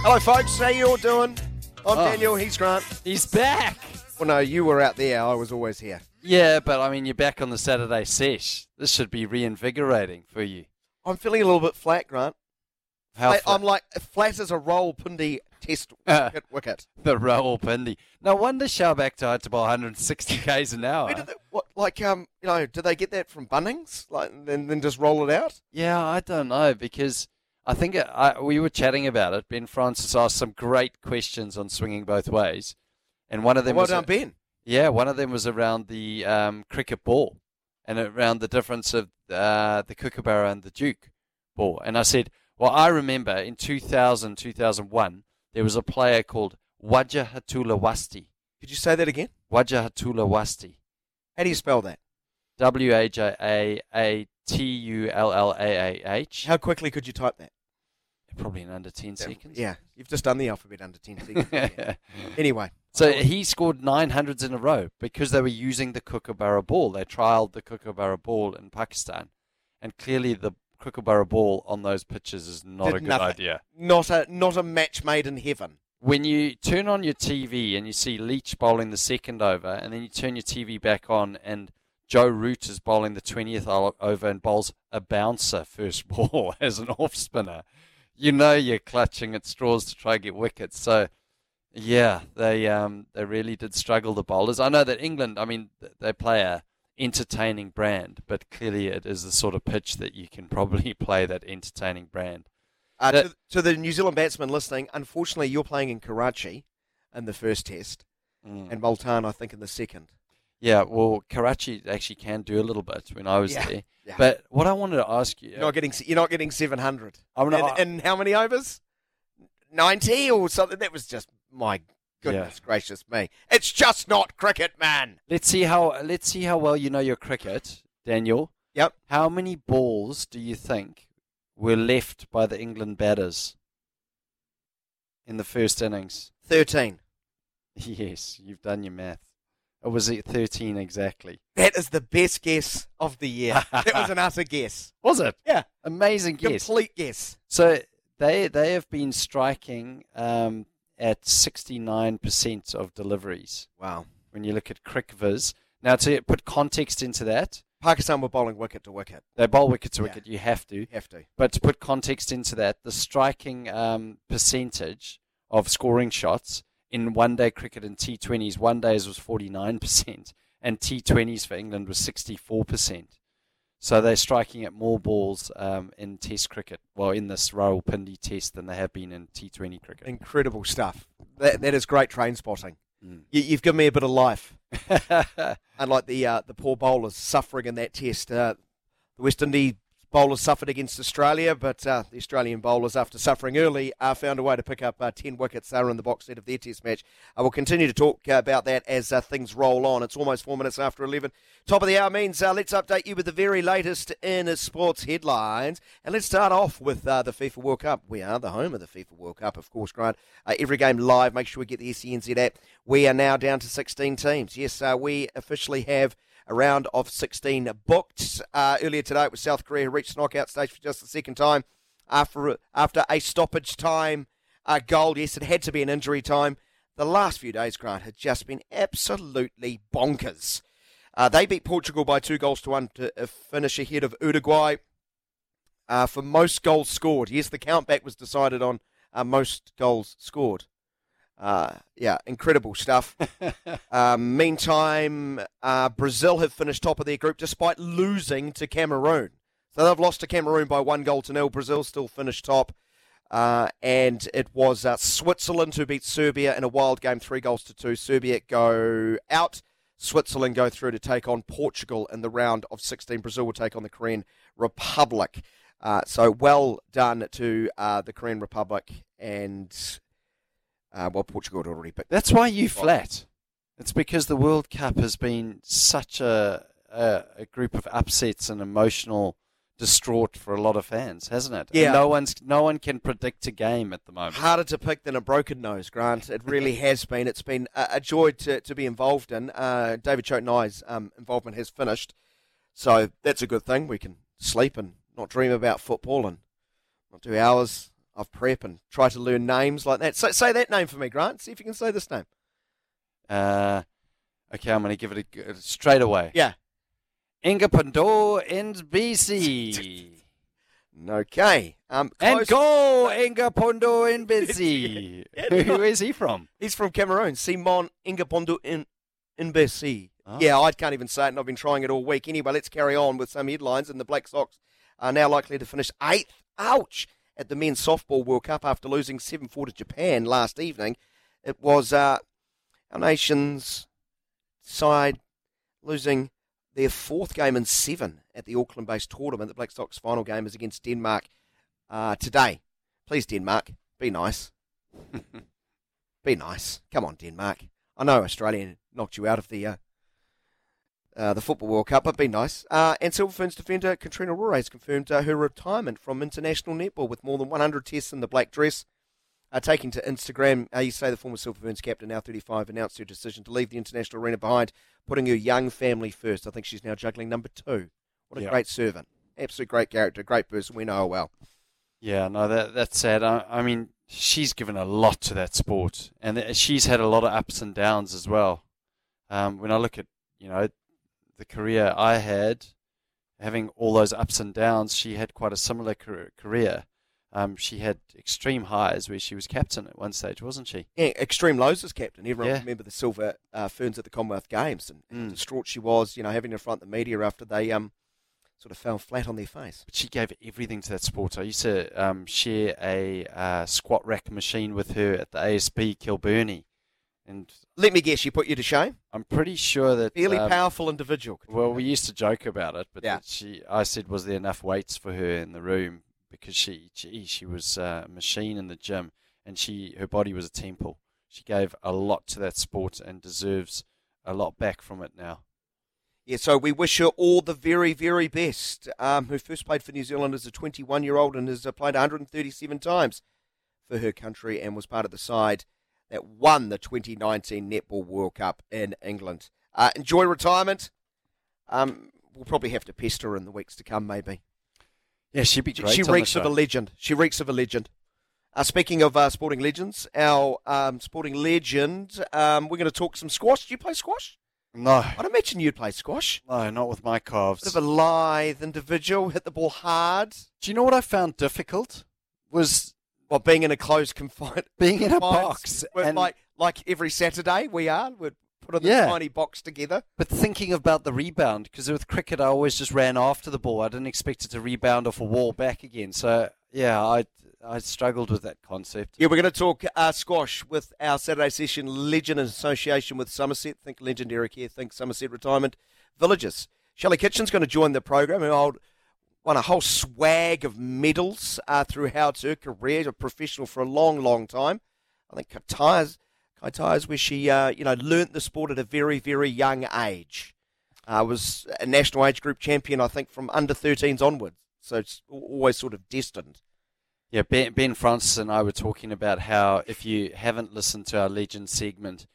Speaker 5: Hello, folks. How you all doing? I'm
Speaker 2: Oh.
Speaker 5: Daniel. He's Grant.
Speaker 2: He's back.
Speaker 5: Well, no, you were out there. I was always here.
Speaker 2: Yeah, but I mean, you're back on the Saturday sesh. This should be reinvigorating for you.
Speaker 5: I'm feeling a little bit flat, Grant.
Speaker 2: How
Speaker 5: Flat- I'm like flat as a Rawalpindi test
Speaker 2: Uh.
Speaker 5: wicket. wicket.
Speaker 2: the Rawalpindi. No wonder Shellback tried to bowl 160 k's an hour.
Speaker 5: They, what, like, um, you know, did they get that from Bunnings? Like, then then just roll it out?
Speaker 2: Yeah, I don't know because I think it, I, we were chatting about it. Ben Francis asked some great questions on swinging both ways, and one of them
Speaker 5: well
Speaker 2: was
Speaker 5: done, Ben.
Speaker 2: yeah, one of them was around the um, cricket ball and around the difference of uh, the Kookaburra and the Duke ball. And I said, well, I remember in 2000, 2001, there was a player called Wajahatullah Wasti.
Speaker 5: Could you say that again?
Speaker 2: Wajahatullah Wasti.
Speaker 5: How do you spell that?
Speaker 2: W A J A A T U L L A A H.
Speaker 5: How quickly could you type that?
Speaker 2: Probably in under 10 seconds.
Speaker 5: Yeah, you've just done the alphabet under 10 seconds. Yeah. Anyway,
Speaker 2: So he scored 900s in a row because they were using the Kookaburra ball. They trialed the Kookaburra ball in Pakistan. And clearly the Kookaburra ball on those pitches is not
Speaker 5: did
Speaker 2: a good
Speaker 5: nothing.
Speaker 2: idea.
Speaker 5: Not a not a match made in heaven.
Speaker 2: When you turn on your TV and you see Leach bowling the second over, and then you turn your TV back on and Joe Root is bowling the 20th over and bowls a bouncer first ball as an off spinner, you know you're clutching at straws to try and get wickets. So, yeah, they um, they really did struggle, the bowlers. I know that England, I mean, they play a entertaining brand, but clearly it is the sort of pitch that you can probably play that entertaining brand.
Speaker 5: Uh,
Speaker 2: That-
Speaker 5: to, to the New Zealand batsmen listening, unfortunately, you're playing in Karachi in the first test,
Speaker 2: Mm.
Speaker 5: and Multan, I think, in the second.
Speaker 2: Yeah, well, Karachi actually can do a little bit when I was
Speaker 5: Yeah,
Speaker 2: there.
Speaker 5: yeah.
Speaker 2: But what I wanted to ask you,
Speaker 5: You're not getting you're not getting 700.
Speaker 2: I'm not-
Speaker 5: in how many overs? 90 or something. That was just my goodness gracious me. It's just not cricket, man.
Speaker 2: let's see how let's see how well you know your cricket, Daniel.
Speaker 5: Yep.
Speaker 2: How many balls do you think were left by the England batters in the first innings?
Speaker 5: 13.
Speaker 2: Yes, you've done your math. Or was it 13 exactly?
Speaker 5: That is the best guess of the year. that was an utter guess.
Speaker 2: Was it?
Speaker 5: Yeah.
Speaker 2: Amazing guess.
Speaker 5: Complete guess.
Speaker 2: So they they have been striking um, at 69% of deliveries
Speaker 5: Wow.
Speaker 2: when you look at CricViz. Now to put context into that,
Speaker 5: Pakistan were bowling wicket to wicket.
Speaker 2: they bowl wicket to
Speaker 5: Yeah.
Speaker 2: wicket. You have to.
Speaker 5: Have to.
Speaker 2: But to put context into that, the striking um, percentage of scoring shots in one day cricket and T20s, one days was 49%, and T20s for England was 64%. So they're striking at more balls um, in Test cricket, well, in this Rawalpindi Test than they have been in T20 cricket.
Speaker 5: Incredible stuff. That, that is great train spotting.
Speaker 2: Mm.
Speaker 5: You, you've given me a bit of life. Unlike the uh, the poor bowlers suffering in that test. Uh, the West Indies bowlers suffered against Australia, but uh, the Australian bowlers, after suffering early, uh, found a way to pick up uh, 10 wickets. They were in the box set of their test match. I will continue to talk uh, about that as uh, things roll on. It's almost four minutes after 11. Top of the hour means uh, let's update you with the very latest in sports headlines. And let's start off with uh, the FIFA World Cup. We are the home of the FIFA World Cup, of course, Grant. Uh, every game live. Make sure we get the SENZ app. We are now down to 16 teams. Yes, uh, we officially have a round of 16 booked. Uh, earlier today, it was South Korea who reached the knockout stage for just the second time after after a stoppage time uh, goal. Yes, it had to be an injury time. The last few days, Grant, had just been absolutely bonkers. Uh, they beat Portugal by two goals to one to uh, finish ahead of Uruguay uh, for most goals scored. Yes, the countback was decided on uh, most goals scored. Uh, yeah, incredible stuff. um, meantime, uh, Brazil have finished top of their group despite losing to Cameroon. So they've lost to Cameroon by one goal to nil. Brazil still finished top. Uh, and it was uh, Switzerland who beat Serbia in a wild game, three goals to two. Serbia go out. Switzerland go through to take on Portugal in the round of 16. Brazil will take on the Korean Republic. Uh, so well done to uh, the Korean Republic and uh, well, Portugal had already picked.
Speaker 2: That's why you flat. It's because the World Cup has been such a, a, a group of upsets and emotional distraught for a lot of fans, hasn't it? And
Speaker 5: Yeah.
Speaker 2: no one's no one can predict a game at the moment.
Speaker 5: Harder to pick than a broken nose, Grant. It really has been. It's been a, a joy to, to be involved in. Uh, David Choate and I's um, involvement has finished, so that's a good thing. We can sleep and not dream about football and not do hours of prep and try to learn names like that. So, say that name for me, Grant. See if you can say this name.
Speaker 2: Uh, okay, I'm going to give it a straight away.
Speaker 5: Yeah.
Speaker 2: Inga Pandor and BC.
Speaker 5: Okay. Um,
Speaker 2: and go Inga Pandor and BC. Who is he from?
Speaker 5: He's from Cameroon. Simon Ingapondo in Mbesi.
Speaker 2: Oh.
Speaker 5: Yeah, I can't even say it, and I've been trying it all week. Anyway, let's carry on with some headlines. And the Black Sox are now likely to finish eighth. Ouch! At the Men's Softball World Cup after losing 7 4 to Japan last evening. It was uh, our nation's side losing their fourth game in seven at the Auckland based tournament. The Black Sox final game is against Denmark uh, today. Please, Denmark, be nice. be nice. Come on, Denmark. I know Australia knocked you out of the uh, uh, the Football World Cup, but be nice. Uh, and Silver Ferns defender Katrina Rore has confirmed uh, her retirement from international netball with more than 100 tests in the black dress. Uh, taking to Instagram, uh, you say the former Silver Ferns captain, now 35, announced her decision to leave the international arena behind, putting her young family first. I think she's now juggling number two. What a
Speaker 2: Yeah.
Speaker 5: great servant. Absolute great character, great person. We know her well.
Speaker 2: Yeah, no, that that's sad. I, I mean, she's given a lot to that sport, and th- she's had a lot of ups and downs as well. Um, when I look at you know the career I had, having all those ups and downs, she had quite a similar career. um, she had extreme highs where she was captain at one stage, wasn't she?
Speaker 5: Yeah, extreme lows as captain. Everyone
Speaker 2: Yeah.
Speaker 5: remember the silver uh, ferns at the Commonwealth Games and
Speaker 2: Mm.
Speaker 5: distraught she was, you know, having to front the media after they um sort of fell flat on their face.
Speaker 2: But she gave everything to that sport. I used to um, share a uh, squat rack machine with her at the ASB Kilbirnie, and
Speaker 5: Let me guess, she put you to shame.
Speaker 2: I'm pretty sure that
Speaker 5: Fairly
Speaker 2: um,
Speaker 5: powerful individual.
Speaker 2: Well, we used to joke about it, but
Speaker 5: Yeah.
Speaker 2: she, I said, was there enough weights for her in the room because she, gee, she was uh, a machine in the gym, and she, her body was a temple. She gave a lot to that sport and deserves a lot back from it now.
Speaker 5: Yeah, so we wish her all the very, very best. Um, who first played for New Zealand as a 21 year old and has uh, played 137 times for her country and was part of the side that won the 2019 Netball World Cup in England. Uh, enjoy retirement. Um, we'll probably have to pester her in the weeks to come, maybe.
Speaker 2: Yeah, she'd be
Speaker 5: She-
Speaker 2: great.
Speaker 5: She reeks of a legend. She reeks of a legend. Uh, speaking of uh, sporting legends, our um, sporting legend, um, we're going to talk some squash. Do you play squash?
Speaker 2: No,
Speaker 5: I'd imagine you'd play squash.
Speaker 2: no, not with my calves.
Speaker 5: Bit of a lithe individual, hit the ball hard.
Speaker 2: Do you know what I found difficult? Was
Speaker 5: Well, being in a closed confined,
Speaker 2: being in a box and
Speaker 5: like like every Saturday we are. we're put in the
Speaker 2: Yeah.
Speaker 5: tiny box together.
Speaker 2: But thinking about the rebound, because with cricket, I always just ran after the ball. I didn't expect it to rebound off a wall back again. So yeah, I I struggled with that concept.
Speaker 5: Yeah, we're going to talk uh, squash with our Saturday session legend in association with Somerset. Think legendary here. Think Somerset Retirement Villages. Shelley Kitchen's going to join the program. Hold, won a whole swag of medals uh, throughout her career. A professional for a long, long time. I think Katai's Katai's where she uh, you know learnt the sport at a very, very young age. Uh, was a national age group champion, I think, from under 13s onwards. So it's always sort of destined.
Speaker 2: Yeah, Ben, ben Francis and I were talking about how if you haven't listened to our legend segment,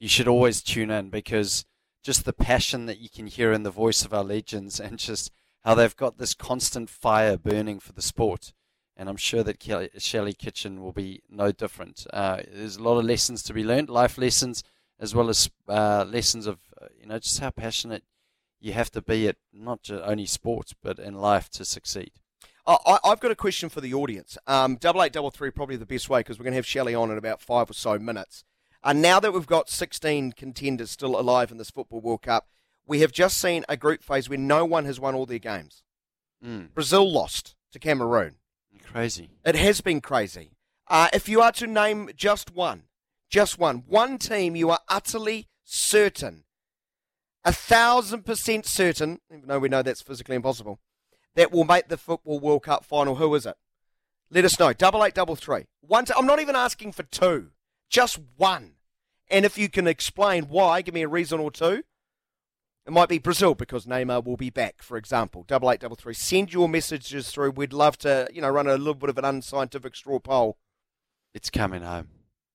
Speaker 2: you should always tune in because just the passion that you can hear in the voice of our legends and just how they've got this constant fire burning for the sport. And I'm sure that Kelly, Shelley Kitchen will be no different. Uh, there's a lot of lessons to be learned, life lessons, as well as uh, lessons of, uh, you know, just how passionate you have to be at not just only sports, but in life to succeed.
Speaker 5: I, I've got a question for the audience. Um, double eight, double three, probably the best way because we're going to have Shelley on in about five or so minutes. Uh, now that we've got 16 contenders still alive in this Football World Cup, we have just seen a group phase where no one has won all their games.
Speaker 2: Mm,
Speaker 5: Brazil lost to Cameroon.
Speaker 2: crazy.
Speaker 5: It has been crazy. Uh, if you are to name just one, just one, one team you are utterly certain, a thousand percent certain, even though we know that's physically impossible, that will make the Football World Cup final, who is it? Let us know. Double eight, double three. One. T- I'm not even asking for two, just one. And if you can explain why, give me a reason or two. It might be Brazil because Neymar will be back, for example. Double eight double three. Send your messages through. We'd love to, you know, run a little bit of an unscientific straw poll.
Speaker 2: It's coming home.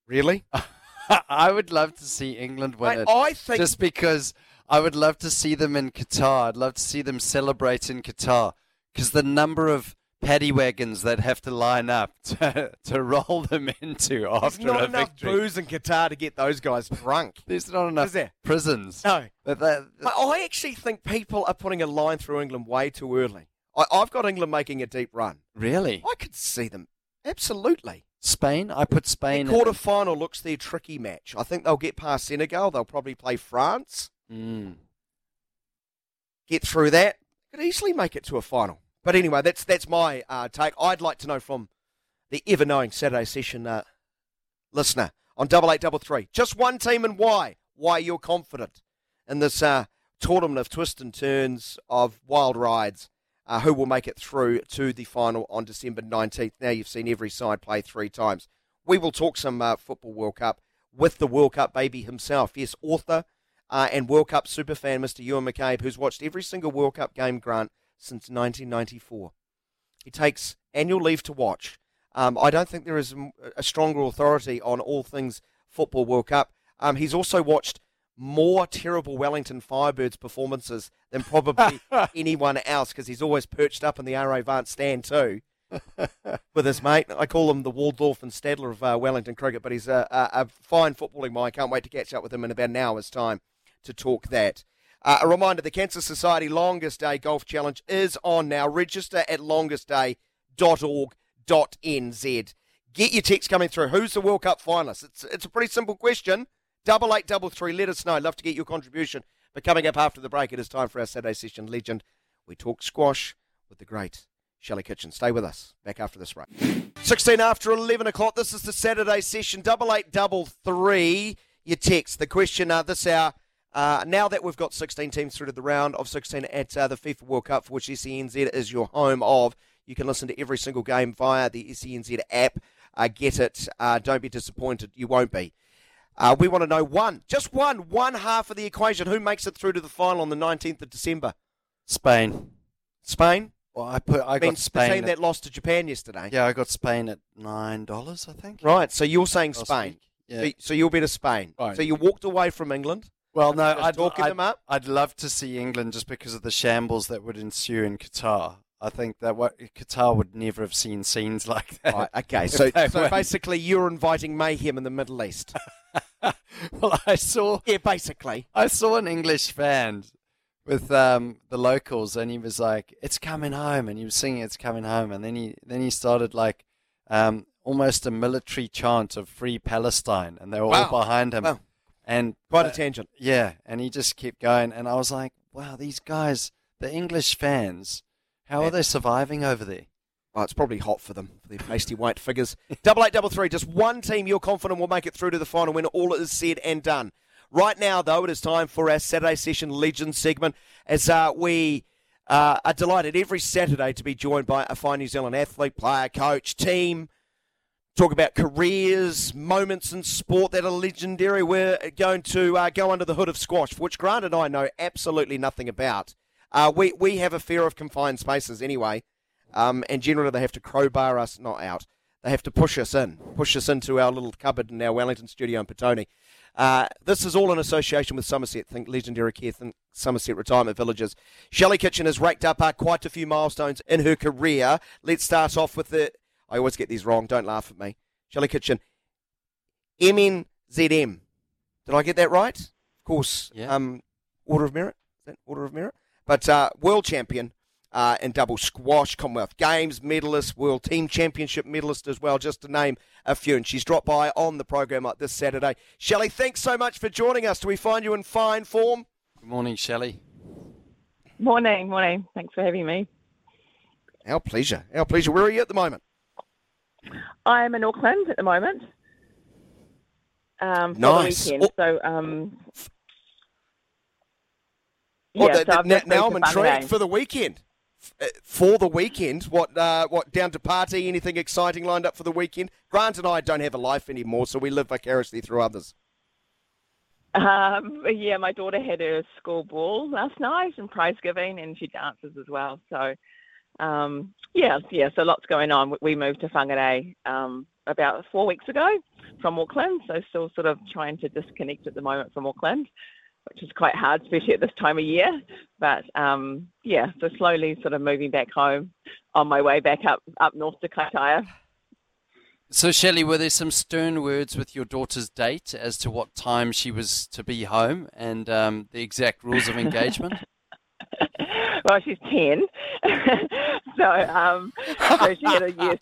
Speaker 5: Really?
Speaker 2: I would love to see England win
Speaker 5: Mate,
Speaker 2: it.
Speaker 5: I think
Speaker 2: just because I would love to see them in Qatar. I'd love to see them celebrate in Qatar because the number of paddy wagons that have to line up to, to roll them into
Speaker 5: there's
Speaker 2: after
Speaker 5: not
Speaker 2: a
Speaker 5: enough
Speaker 2: victory.
Speaker 5: booze in Qatar to get those guys drunk.
Speaker 2: There's not enough
Speaker 5: Is there?
Speaker 2: prisons.
Speaker 5: No.
Speaker 2: But
Speaker 5: I actually think people are putting a line through England way too early. I, I've got England making a deep run.
Speaker 2: really?
Speaker 5: I could see them. Absolutely.
Speaker 2: Spain? I put
Speaker 5: The
Speaker 2: Spain.
Speaker 5: quarter final looks their tricky match. I think they'll get past Senegal. They'll probably play France.
Speaker 2: Mm.
Speaker 5: Get through that. Could easily make it to a final. But anyway, that's that's my uh, take. I'd like to know from the ever knowing Saturday session uh, listener on double eight double three. Just one team and why? Why you're confident in this uh, tournament of twists and turns of wild rides. Uh, who will make it through to the final on December 19th? Now you've seen every side play three times. We will talk some uh, Football World Cup with the World Cup baby himself. Yes, author uh, and World Cup superfan, Mr. Ewan McCabe, who's watched every single World Cup game, Grant, since 1994. He takes annual leave to watch. Um, I don't think there is a stronger authority on all things Football World Cup. Um, he's also watched more terrible Wellington Firebirds performances than probably anyone else because he's always perched up in the R.A. Vance stand too with his mate. I call him the Waldorf and Statler of uh, Wellington cricket, but he's a, a, a fine footballing mind. Can't wait to catch up with him in about an hour's time to talk that. Uh, a reminder the Cancer Society Longest Day Golf Challenge is on now. Register at longestday.org.nz. Get your text coming through. Who's the World Cup finalist? It's, it's a pretty simple question. Double eight, double three. Let us know. Love to get your contribution. But coming up after the break, it is time for our Saturday session legend. We talk squash with the great Shelley Kitchen. Stay with us. Back after this break. 16 after 11 o'clock. This is the Saturday session. Double eight, double three. Your text. The question uh, this hour. Uh, now that we've got 16 teams through to the round of 16 at uh, the FIFA World Cup, for which SENZ is your home of, you can listen to every single game via the SENZ app. Uh, get it. Uh, don't be disappointed. You won't be. Uh, we want to know one, just one, one half of the equation. Who makes it through to the final on the 19th of December?
Speaker 2: Spain.
Speaker 5: Spain?
Speaker 2: Well, I put I
Speaker 5: I mean,
Speaker 2: got Spain.
Speaker 5: the team
Speaker 2: at-
Speaker 5: that lost to Japan yesterday.
Speaker 2: yeah, I got Spain at nine dollars. I think.
Speaker 5: Right, so you're saying Spain.
Speaker 2: Yeah.
Speaker 5: So, so you'll be to Spain.
Speaker 2: Right.
Speaker 5: So you walked away from England.
Speaker 2: Well, no, I'd,
Speaker 5: talking
Speaker 2: I'd,
Speaker 5: them up?
Speaker 2: I'd love to see England just because of the shambles that would ensue in Qatar. I think that what Qatar would never have seen scenes like that.
Speaker 5: Right, okay, so, so basically you're inviting mayhem in the Middle East.
Speaker 2: well, I saw
Speaker 5: yeah, basically.
Speaker 2: I saw an English fan with um, the locals, and he was like, "It's coming home," and he was singing "It's coming home," and then he then he started like um, almost a military chant of "Free Palestine," and they were
Speaker 5: Wow.
Speaker 2: all behind him.
Speaker 5: Wow.
Speaker 2: And
Speaker 5: Quite a
Speaker 2: uh,
Speaker 5: tangent.
Speaker 2: Yeah, and he just kept going, and I was like, "Wow, these guys, the English fans, how are they surviving over there?"
Speaker 5: Oh, it's probably hot for them, for their pasty white figures. double eight, double three. Just one team you're confident will make it through to the final when all is said and done. Right now, though, it is time for our Saturday Session Legends segment as uh, we uh, are delighted every Saturday to be joined by a fine New Zealand athlete, player, coach, team. Talk about careers, moments in sport that are legendary. We're going to uh, go under the hood of squash, which Grant and I know absolutely nothing about. Uh, we, we have a fear of confined spaces anyway. Um, and generally, they have to crowbar us not out. They have to push us in, push us into our little cupboard in our Wellington studio in Petone. Uh, this is all in association with Somerset. Think legendary care, think Somerset retirement villages. Shelley Kitchen has raked up uh, quite a few milestones in her career. Let's start off with the. I always get these wrong. Don't laugh at me. Shelley Kitchen, MNZM. Did I get that right? Of course.
Speaker 2: Yeah.
Speaker 5: Um, Order of Merit. Is that Order of Merit? But uh, world champion uh, in double squash, Commonwealth Games medalist, World Team Championship medalist as well, just to name a few. And she's dropped by on the program like this Saturday. Shelley, thanks so much for joining us. Do we find you in fine form?
Speaker 2: Good morning, Shelley.
Speaker 6: Morning, morning. Thanks for having me.
Speaker 5: Our pleasure. Our pleasure. Where are you at the moment?
Speaker 6: I'm in Auckland at the moment. Um, for
Speaker 5: Nice.
Speaker 6: the weekend. So, um,
Speaker 5: Oh,
Speaker 6: yeah,
Speaker 5: the-
Speaker 6: so
Speaker 5: the- now, now I'm intrigued for the weekend. Uh, For the weekend, what uh, what down to party? Anything exciting lined up for the weekend? Grant and I don't have a life anymore, so we live vicariously through others.
Speaker 6: Um, yeah, my daughter had her school ball last night and prize giving, and she dances as well. So, yeah, yeah. So lots going on. We- We moved to Whangarei um, about four weeks ago from Auckland, so still sort of trying to disconnect at the moment from Auckland, which is quite hard, especially at this time of year. But um, yeah, so slowly sort of moving back home on my way back up up north to Kaitaia.
Speaker 2: So, Shelley, were there some stern words with your daughter's date as to what time she was to be home and um, the exact rules of engagement?
Speaker 6: well, she's 10. so, um, so she had a year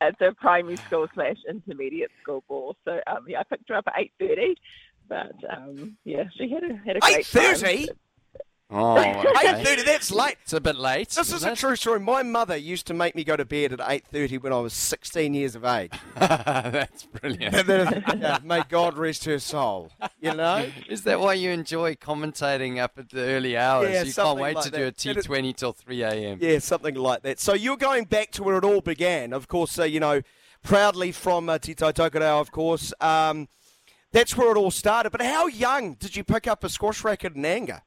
Speaker 6: at the primary school slash intermediate school ball. So, um, yeah, I picked her up at 8.30. But, um, yeah, she had a, had a great 8.30?
Speaker 2: Oh,
Speaker 5: eight thirty—that's late.
Speaker 2: It's a bit late.
Speaker 5: This is a true story. My mother used to make me go to bed at eight thirty when I was sixteen years of age.
Speaker 2: that's brilliant.
Speaker 5: may God rest her soul. You know.
Speaker 2: Is that why you enjoy commentating up at the early hours?
Speaker 5: Yeah,
Speaker 2: you can't wait
Speaker 5: like
Speaker 2: to that. do a
Speaker 5: T
Speaker 2: Twenty till three a.m.
Speaker 5: Yeah, something like that. So you're going back to where it all began. Of course, uh, you know, proudly from uh, Tito of course. Um, that's where it all started. But how young did you pick up a squash racket in anger?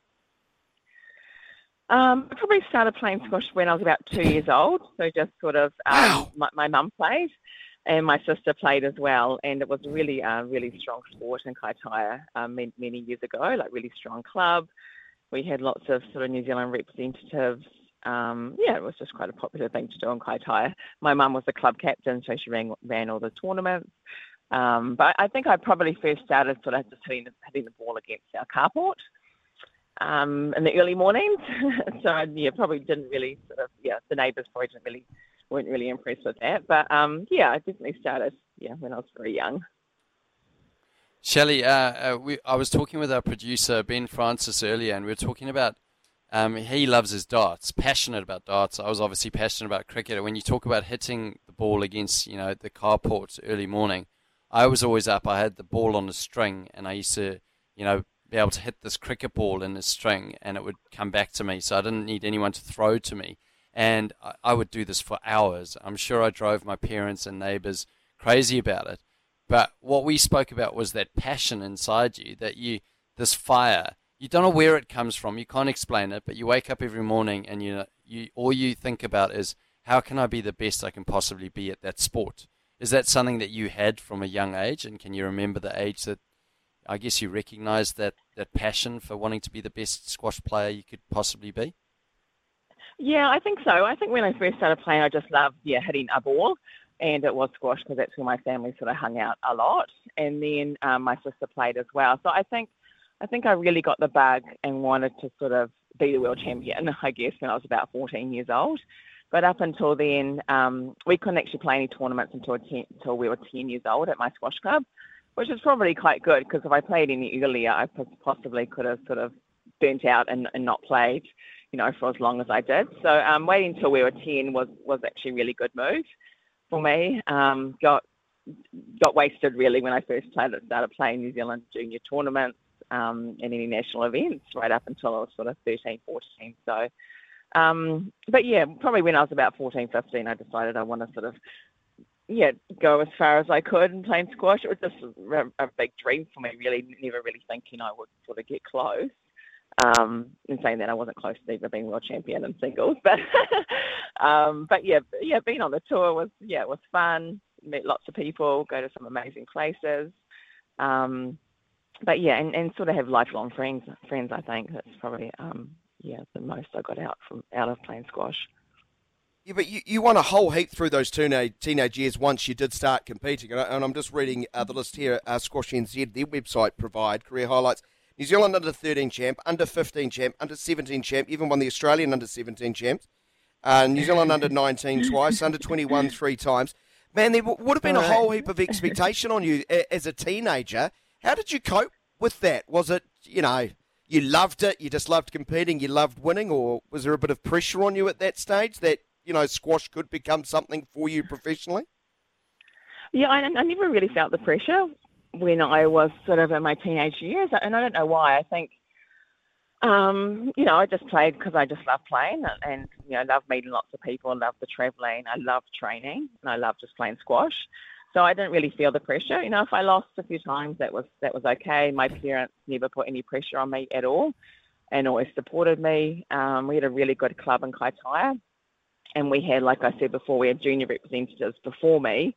Speaker 6: Um, I probably started playing squash when I was about two years old. So just sort of um,
Speaker 5: Wow.
Speaker 6: my, my mum played, and my sister played as well. And it was really, uh, really strong sport in Kaitaia um, many, many years ago. Like really strong club. We had lots of sort of New Zealand representatives. Um, yeah, it was just quite a popular thing to do in Kaitaia. My mum was the club captain, so she ran ran all the tournaments. Um, but I think I probably first started sort of just hitting, hitting the ball against our carport um, in the early mornings. so I, yeah, probably didn't really sort of yeah, the neighbours probably didn't really weren't really impressed with that. But um, yeah, I definitely started yeah when I was very young.
Speaker 2: Shelley, uh, uh, we, I was talking with our producer Ben Francis earlier, and we were talking about um, he loves his darts, passionate about darts. I was obviously passionate about cricket. When you talk about hitting the ball against, you know, the carport early morning, I was always up. I had the ball on a string, and I used to, you know, be able to hit this cricket ball in a string, and it would come back to me. So I didn't need anyone to throw to me, and I, I would do this for hours. I'm sure I drove my parents and neighbours crazy about it. But what we spoke about was that passion inside you, that you, this fire you don't know where it comes from. You can't explain it, but you wake up every morning and you you all you think about is how can I be the best I can possibly be at that sport? Is that something that you had from a young age, and can you remember the age that I guess you recognise that that passion for wanting to be the best squash player you could possibly be?
Speaker 6: Yeah, I think so. I think when I first started playing, I just loved yeah hitting a ball, and it was squash because that's where my family sort of hung out a lot. And then um, my sister played as well. So I think I think I really got the bug and wanted to sort of be the world champion, I guess, when I was about 14 years old. But up until then, um, we couldn't actually play any tournaments until, 10, until we were 10 years old at my squash club, which is probably quite good because if I played any earlier, I possibly could have sort of burnt out and, and not played, you know, for as long as I did. So um, waiting until we were 10 was, was actually a really good move for me. Um, got got wasted really when I first started, started playing New Zealand junior tournaments um, in any national events right up until I was sort of 13, 14. So, um, but yeah, probably when I was about 14, 15, I decided I want to sort of, yeah, go as far as I could in playing squash. It was just a, big dream for me, really, never really thinking I would sort of get close. Um, in saying that I wasn't close to even being world champion in singles, but um, but yeah, yeah, being on the tour was yeah, it was fun. Met lots of people, go to some amazing places. Um, but yeah, and, and sort of have lifelong friends. Friends, I think that's probably um, yeah the most I got out from out of playing squash.
Speaker 5: Yeah, but you, you won a whole heap through those teenage, teenage years once you did start competing. And, I, am just reading uh, the list here. Uh, Squash NZ, their website provide career highlights. New Zealand under 13 champ, under 15 champ, under 17 champ, even won the Australian under 17 champs. Uh, New Zealand under 19 twice, under 21 three times. Man, there would have been a whole heap of expectation on you as a teenager. How did you cope with that? Was it, you know, you loved it, you just loved competing, you loved winning, or was there a bit of pressure on you at that stage that, you know, squash could become something for you professionally?
Speaker 6: Yeah, I, I never really felt the pressure when I was sort of in my teenage years, and I don't know why. I think, um, you know, I just played because I just love playing, and you know, love meeting lots of people, love the traveling, I love training, and I love just playing squash. So I didn't really feel the pressure. You know, if I lost a few times, that was that was okay. My parents never put any pressure on me at all, and always supported me. Um, we had a really good club in Kaitaia, and we had, like I said before, we had junior representatives before me,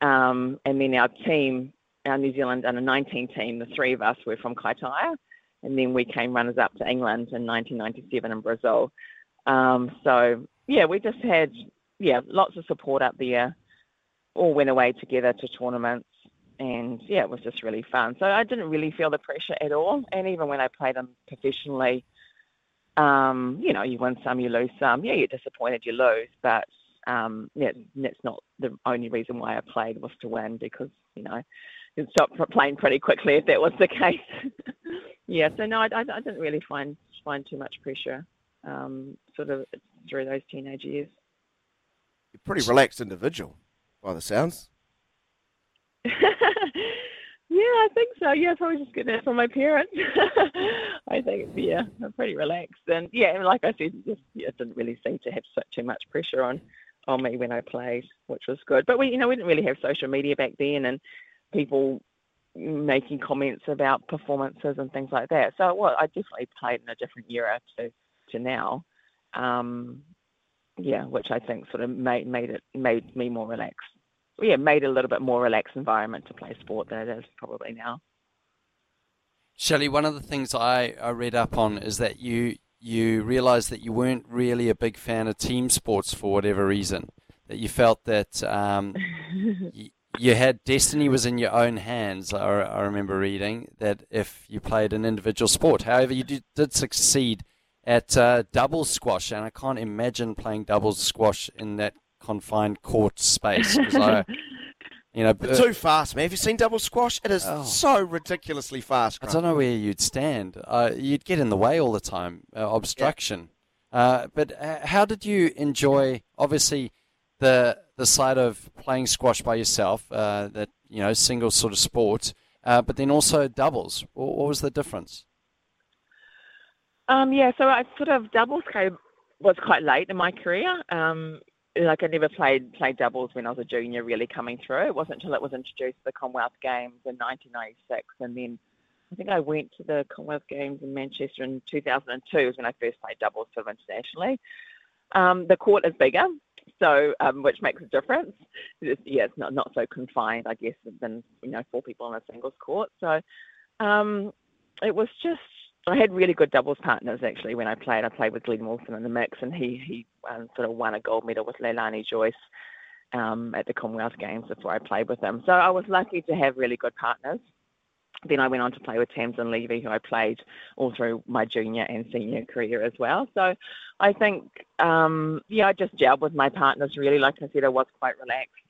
Speaker 6: um, and then our team, our New Zealand under 19 team, the three of us were from Kaitaia, and then we came runners up to England in 1997 in Brazil. Um, so yeah, we just had yeah lots of support up there all went away together to tournaments and yeah, it was just really fun. So I didn't really feel the pressure at all. And even when I played them professionally, um, you know, you win some, you lose some. Yeah, you're disappointed you lose, but um, yeah, that's not the only reason why I played was to win because you know you'd stop playing pretty quickly if that was the case. yeah, so no, I, I, didn't really find find too much pressure um, sort of through those teenage years.
Speaker 5: You're a pretty relaxed individual by the sounds.
Speaker 6: yeah, I think so. Yeah, probably just get that from my parents. I think, yeah, I'm pretty relaxed. And yeah, like I said, just yeah, didn't really seem to have so, too much pressure on on me when I played, which was good. But we, you know, we didn't really have social media back then, and people making comments about performances and things like that. So well, I definitely played in a different era to to now. Um, yeah, which I think sort of made made it made me more relaxed. Yeah, made a little bit more relaxed environment to play sport than it is probably now.
Speaker 2: Shelley, one of the things I, I read up on is that you you realised that you weren't really a big fan of team sports for whatever reason. That you felt that um, you, you had destiny was in your own hands. I, I remember reading that if you played an individual sport, however, you did, did succeed at uh, doubles squash, and I can't imagine playing doubles squash in that
Speaker 7: confined court space. I, you know,
Speaker 5: But too fast, man. Have you seen double squash? It is
Speaker 7: Oh.
Speaker 5: so ridiculously fast.
Speaker 7: I don't know where you'd stand. Uh, you'd get in the way all the time, uh, obstruction. Uh, but uh, how did you enjoy, obviously, the the side of playing squash by yourself, uh, that you know, single sort of sport, uh, but then also doubles? What, what was the difference?
Speaker 6: Um, yeah, so I sort of doubles came was quite late in my career. Um, like I never played played doubles when I was a junior, really coming through. It wasn't until it was introduced to the Commonwealth Games in 1996, and then I think I went to the Commonwealth Games in Manchester in 2002 was when I first played doubles sort of internationally. Um, the court is bigger, so um, which makes a difference. It's, yeah, it's not not so confined, I guess, than you know four people on a singles court. So um, it was just I had really good doubles partners actually when I played. I played with Glenn Wilson in the mix, and he he um, sort of won a gold medal with Leilani Joyce um, at the Commonwealth Games before I played with him. So I was lucky to have really good partners. Then I went on to play with Tamsin Levy, who I played all through my junior and senior career as well. So I think, um, yeah, I just gelled with my partners really. Like I said, I was quite relaxed.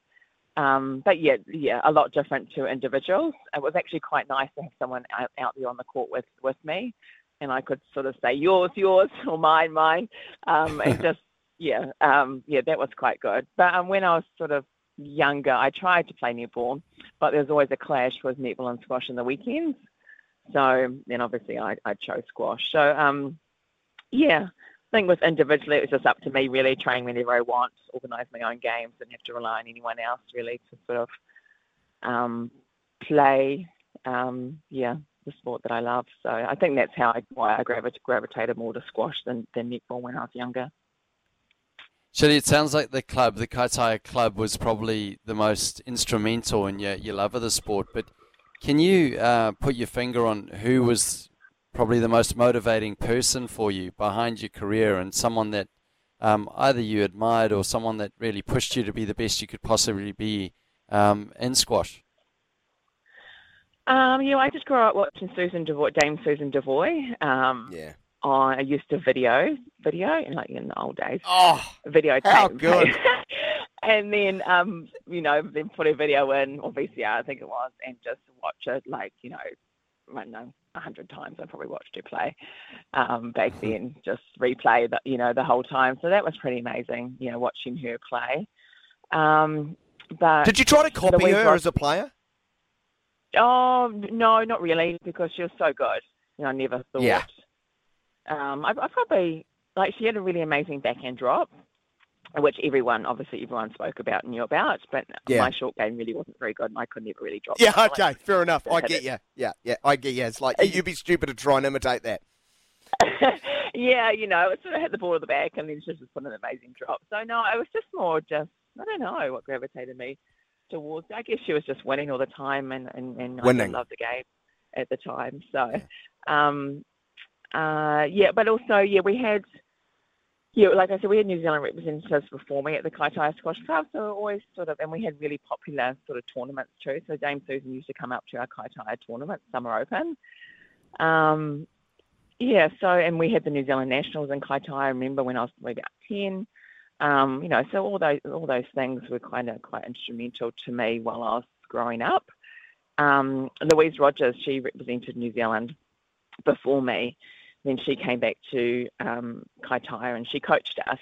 Speaker 6: Um, but yeah, yeah, a lot different to individuals. It was actually quite nice to have someone out, out there on the court with, with me, and I could sort of say yours, yours, or mine, mine, um, and just yeah, um, yeah, that was quite good. But um, when I was sort of younger, I tried to play netball, but there was always a clash with netball and squash in the weekends. So then obviously I, I chose squash. So um, yeah, think with individually, it was just up to me really, train whenever I want, organise my own games, and have to rely on anyone else really to sort of um, play, um, yeah, the sport that I love. So I think that's how I, why I gravit- gravitated more to squash than, than netball when I was younger.
Speaker 7: Shirley, it sounds like the club, the Kaitaia club, was probably the most instrumental in your, your love of the sport. But can you uh, put your finger on who was probably the most motivating person for you behind your career and someone that um, either you admired or someone that really pushed you to be the best you could possibly be um, in squash?
Speaker 6: Um, you know, I just grew up watching Susan Devoy, Dame Susan Devoy. Um,
Speaker 5: Yeah.
Speaker 6: I used to video, video, in like in the old days.
Speaker 5: Oh,
Speaker 6: videotape.
Speaker 5: how good.
Speaker 6: and then, um, you know, then put a video in, or VCR, I think it was, and just watch it like, you know, I don't know, a hundred times. I probably watched her play um, back then, just replay the, you know, the whole time. So that was pretty amazing, you know, watching her play. Um, but
Speaker 5: Did you try to copy
Speaker 6: Louise
Speaker 5: her
Speaker 6: Ross-
Speaker 5: as a player?
Speaker 6: Oh no, not really, because she was so good. You know, I never thought.
Speaker 5: Yeah.
Speaker 6: Um, I, I probably like she had a really amazing backhand drop, which everyone, obviously, everyone spoke about and knew about. But
Speaker 5: Yeah.
Speaker 6: my short game really wasn't very good, and I could never really drop.
Speaker 5: Yeah, okay, fair enough. I get
Speaker 6: it.
Speaker 5: you. Yeah, yeah, I get you. It's like you'd be stupid to try and imitate that.
Speaker 6: yeah, you know, it sort of hit the ball of the back, and then she just put an amazing drop. So no, it was just more just I don't know what gravitated me towards. I guess she was just winning all the time, and and, and I
Speaker 5: Winning.
Speaker 6: did love the game at the time. So, um, uh, yeah, but also yeah, we had. Yeah, like I said, we had New Zealand representatives performing at the Kaitaia Squash Club, so always sort of, and we had really popular sort of tournaments too. So Dame Susan used to come up to our Kaitaia tournament, Summer Open. Um, yeah, so and we had the New Zealand Nationals in Kaitaia. I remember when I was about ten. Um, you know, so all those all those things were kind of quite instrumental to me while I was growing up. Um, Louise Rogers, she represented New Zealand before me. Then she came back to um, Kaitaia and she coached us.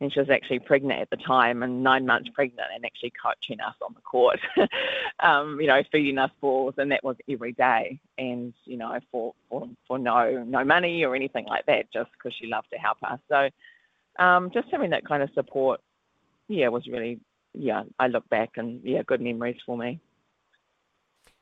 Speaker 6: And she was actually pregnant at the time and nine months pregnant and actually coaching us on the court, um, you know, feeding us balls. And that was every day. And, you know, for, for, for no, no money or anything like that, just because she loved to help us. So um, just having that kind of support, yeah, was really, yeah, I look back and, yeah, good memories for me.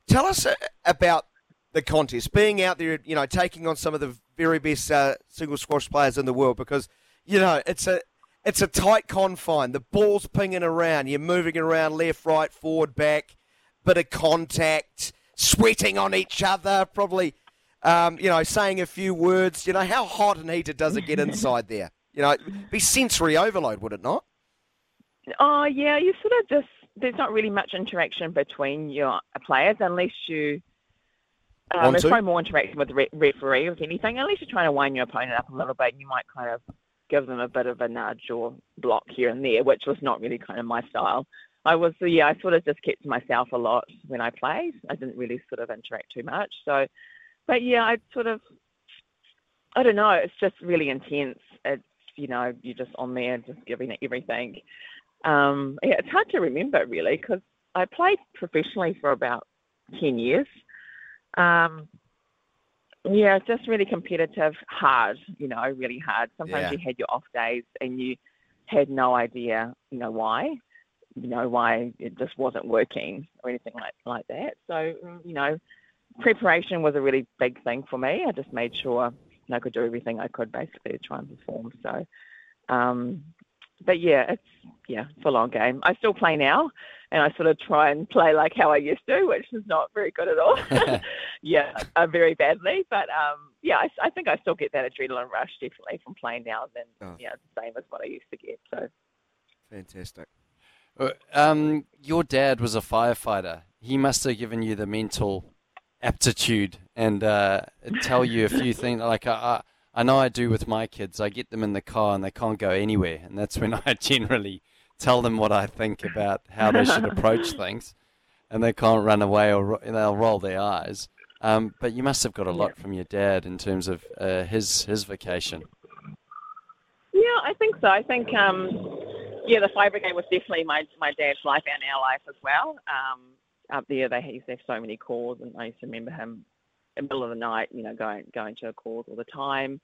Speaker 5: Tell us about the contest, being out there, you know, taking on some of the very best uh, single squash players in the world, because you know it's a it's a tight confine. The ball's pinging around, you're moving around left, right, forward, back, bit of contact, sweating on each other, probably, um, you know, saying a few words. You know, how hot and heated does it get inside there? You know, be sensory overload, would it not?
Speaker 6: Oh yeah, you sort of just there's not really much interaction between your players unless you. Um,
Speaker 5: to?
Speaker 6: probably more interaction with the re- referee with anything. Unless you're trying to wind your opponent up a little bit, and you might kind of give them a bit of a nudge or block here and there, which was not really kind of my style. I was, yeah, I sort of just kept to myself a lot when I played. I didn't really sort of interact too much. So, but yeah, I sort of, I don't know, it's just really intense. It's, you know, you're just on there just giving it everything. Um, yeah, it's hard to remember really because I played professionally for about 10 years. Um, yeah, just really competitive, hard, you know, really hard. Sometimes
Speaker 5: Yeah.
Speaker 6: you had your off days and you had no idea, you know, why, you know, why it just wasn't working or anything like, like that. So, mm, you know, preparation was a really big thing for me. I just made sure I could do everything I could basically to try and perform. So, um, but yeah, it's yeah, it's a long game. I still play now, and I sort of try and play like how I used to, which is not very good at all. yeah, uh, very badly. But um, yeah, I, I think I still get that adrenaline rush definitely from playing now than
Speaker 5: Oh.
Speaker 6: yeah, the same as what I used to get. So
Speaker 5: Fantastic.
Speaker 7: Uh, Um, your dad was a firefighter. He must have given you the mental aptitude and uh, tell you a few things. Like I, I, know I do with my kids. I get them in the car and they can't go anywhere, and that's when I generally tell them what I think about how they should approach things, and they can't run away or they'll roll their eyes. Um, but you must have got a lot from your dad in terms of uh, his his vacation.
Speaker 6: Yeah, I think so. I think um, yeah, the fire brigade was definitely my my dad's life and our life as well. Um, up there, they used to have so many calls, and I used to remember him the middle of the night, you know, going going to calls all the time,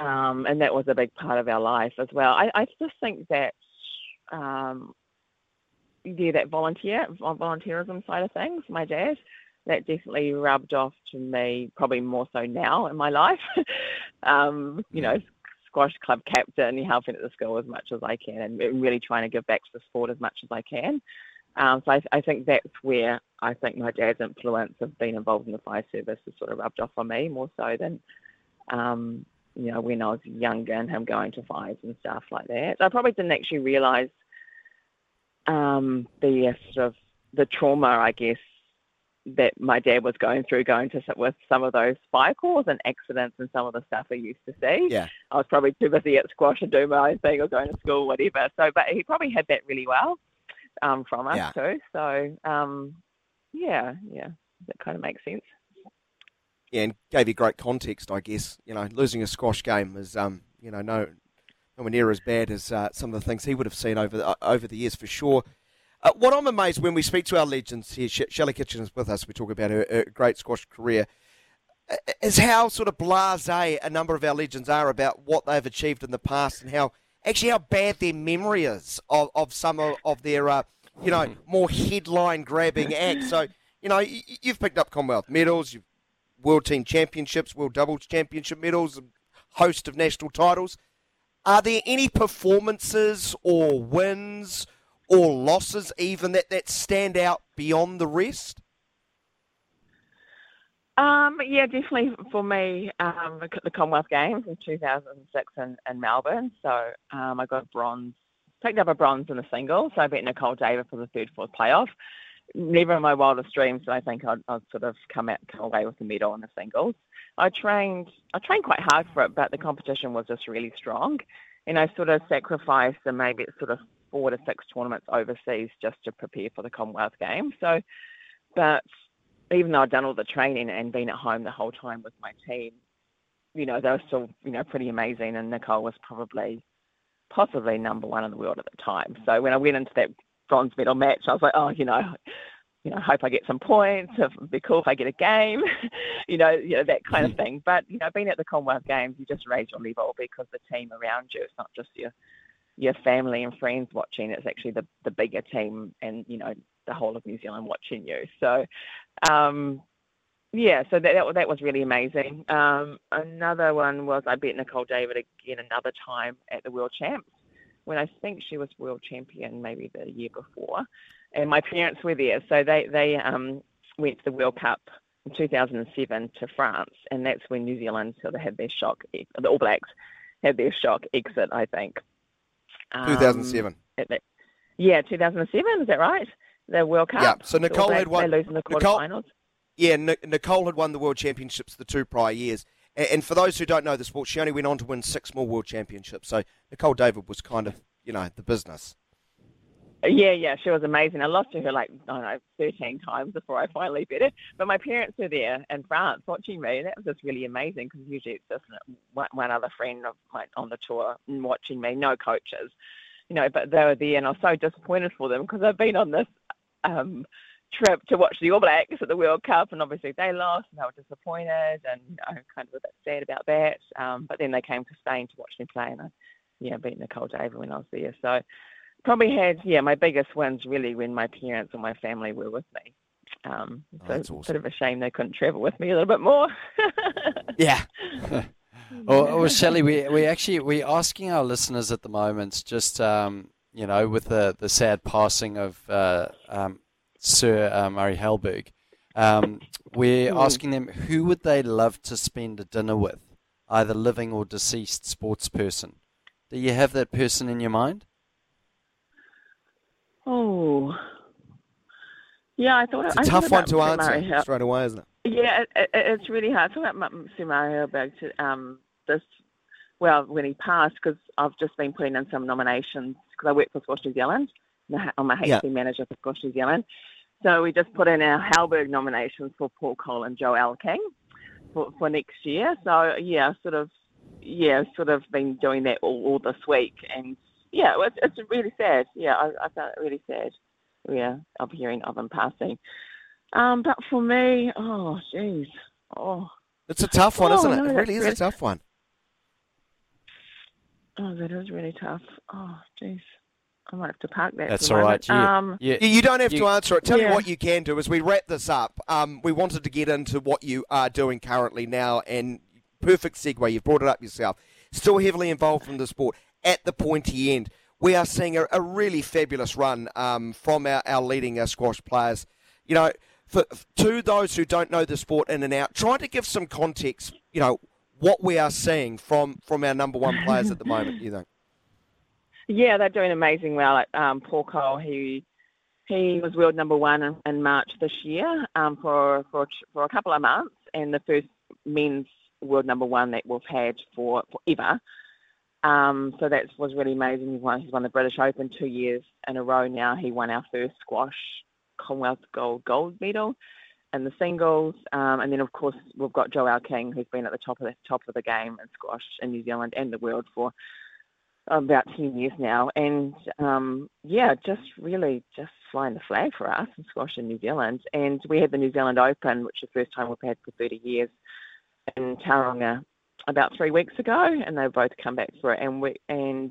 Speaker 6: um, and that was a big part of our life as well. I, I just think that um, yeah, that volunteer volunteerism side of things, my dad, that definitely rubbed off to me probably more so now in my life. um, you know, squash club captain, helping at the school as much as I can, and really trying to give back to the sport as much as I can. Um, so I, I think that's where I think my dad's influence of being involved in the fire service has sort of rubbed off on me more so than, um, you know, when I was younger and him going to fires and stuff like that. So I probably didn't actually realise um, the uh, sort of the trauma, I guess, that my dad was going through, going to with some of those fire calls and accidents and some of the stuff he used to see.
Speaker 5: Yeah.
Speaker 6: I was probably too busy at squash and doing my own thing or going to school, whatever. So, but he probably had that really well um, from us
Speaker 5: Yeah.
Speaker 6: too. So, um, yeah, yeah, that kind of makes sense.
Speaker 5: Yeah, and gave you great context, I guess. You know, losing a squash game is, um, you know, no, nowhere near as bad as uh, some of the things he would have seen over the, uh, over the years, for sure. Uh, what I'm amazed when we speak to our legends here, Sh- Shelley Kitchen is with us. We talk about her, her great squash career. Is how sort of blasé a number of our legends are about what they've achieved in the past and how actually how bad their memory is of, of some of, of their, uh, you know, more headline grabbing acts. So, you know, y- y- you've picked up Commonwealth medals, you've World Team Championships, World Doubles Championship medals, host of national titles. Are there any performances or wins or losses even that, that stand out beyond the rest?
Speaker 6: Um, yeah, definitely for me, um, the Commonwealth Games in 2006 in, in Melbourne. So um, I got bronze, picked up a bronze in the singles. So I beat Nicol David for the third, fourth playoff. Never in my wildest dreams did I think I'd, I'd sort of come out come away with a medal in the singles. I trained, I trained quite hard for it, but the competition was just really strong, and I sort of sacrificed and maybe sort of four to six tournaments overseas just to prepare for the Commonwealth Games. So, but even though I'd done all the training and been at home the whole time with my team, you know, they were still, you know, pretty amazing. And Nicol was probably, possibly number one in the world at the time. So when I went into that bronze medal match, I was like, oh, you know, you know, hope I get some points. It'd be cool if I get a game, you know, you know that kind of thing. But you know, being at the Commonwealth Games, you just raise your level because the team around you. It's not just your your family and friends watching. It's actually the the bigger team and you know the whole of New Zealand watching you. So, um, yeah, so that, that that was really amazing. Um, another one was I beat Nicol David again another time at the World Champs when I think she was world champion maybe the year before, and my parents were there, so they they um, went to the World Cup in 2007 to France, and that's when New Zealand sort of had their shock. The All Blacks had their shock exit, I think. Um,
Speaker 5: 2007.
Speaker 6: at that- yeah, 2007. Is that right? The World Cup.
Speaker 5: Yeah, so Nicole
Speaker 6: Blacks,
Speaker 5: had won-
Speaker 6: They lose in the quarterfinals.
Speaker 5: Yeah, Ni- Nicol had won the World Championships the two prior years, And, and for those who don't know the sport, she only went on to win six more world championships. So Nicol David was kind of, you know, the business.
Speaker 6: Yeah, yeah, she was amazing. I lost to her like I don't know, thirteen times before I finally beat her. But my parents were there in France watching me. And that was just really amazing because usually it's just one, one other friend of mine on the tour and watching me, no coaches, you know. But they were there, and I was so disappointed for them because I've been on this um, trip to watch the All Blacks at the World Cup, and obviously they lost, and they were disappointed, and you know, kind of a bit sad about that. Um, but then they came to Spain to watch me play, and I, yeah, beat Nicol David when I was there. So probably had yeah my biggest wins really when my parents and my family were with me. Um,
Speaker 5: Oh,
Speaker 6: so
Speaker 5: that's
Speaker 6: it's a
Speaker 5: awesome.
Speaker 6: bit of a shame they couldn't travel with me a little bit more.
Speaker 5: Yeah.
Speaker 2: Or, or Shelley, we we actually we're asking our listeners at the moment, just um, you know, with the the sad passing of uh, um, Sir uh, Murray Halberg, um, we're
Speaker 6: Mm.
Speaker 2: asking them who would they love to spend a dinner with, either living or deceased sports person. Do you have that person in your mind?
Speaker 6: oh, yeah, I thought
Speaker 5: It's
Speaker 6: I
Speaker 5: a tough one to answer
Speaker 6: Hel-
Speaker 5: straight away, isn't it?
Speaker 6: Yeah, it, it, it's really hard. I thought about Sir Murray Halberg to um this. Well, when he passed, because I've just been putting in some nominations because I work for Squash New Zealand. I'm a
Speaker 5: Yeah.
Speaker 6: HC manager for Squash New Zealand. So we just put in our Halberg nominations for Paul Coll and Joelle King for, for next year. So yeah, sort of yeah, sort of been doing that all, all this week, and yeah, it's, it's really sad. Yeah, I, I found it really sad. Yeah, of hearing of him passing. Um, but for me, oh jeez, oh,
Speaker 5: It's a tough one,
Speaker 6: Oh,
Speaker 5: isn't it?
Speaker 6: no,
Speaker 5: It really is a tough one.
Speaker 6: Oh, that is really tough. Oh jeez, I might have to park that.
Speaker 2: That's
Speaker 6: for
Speaker 2: all
Speaker 6: a
Speaker 2: You,
Speaker 6: um,
Speaker 2: you,
Speaker 5: You, you don't have to answer it. Tell you
Speaker 6: Yeah.
Speaker 5: what you can do as we wrap this up. Um, we wanted to get into what you are doing currently now, and perfect segue. You've brought it up yourself. Still heavily involved in the sport at the pointy end. We are seeing a, a really fabulous run um, from our, our leading uh, squash players. You know, for, to those who don't know the sport in and out, trying to give some context. You know what we are seeing from from our number one players at the moment. You think?
Speaker 6: Yeah, they're doing amazing well. Like, um, Paul Coll, he he was world number one in, in March this year um, for for for a couple of months, and the first men's world number one that we've had for forever. Um, so that was really amazing. He won, he's won the British Open two years in a row now. He won our first squash Commonwealth gold gold medal in the singles, um, and then of course we've got Joelle King, who's been at the top of the top of the game in squash in New Zealand and the world for about 10 years now. And um, yeah, just really just flying the flag for us in squash in New Zealand. And we had the New Zealand Open, which is the first time we've had for 30 years in Tauranga about three weeks ago, and they both come back for it. And we and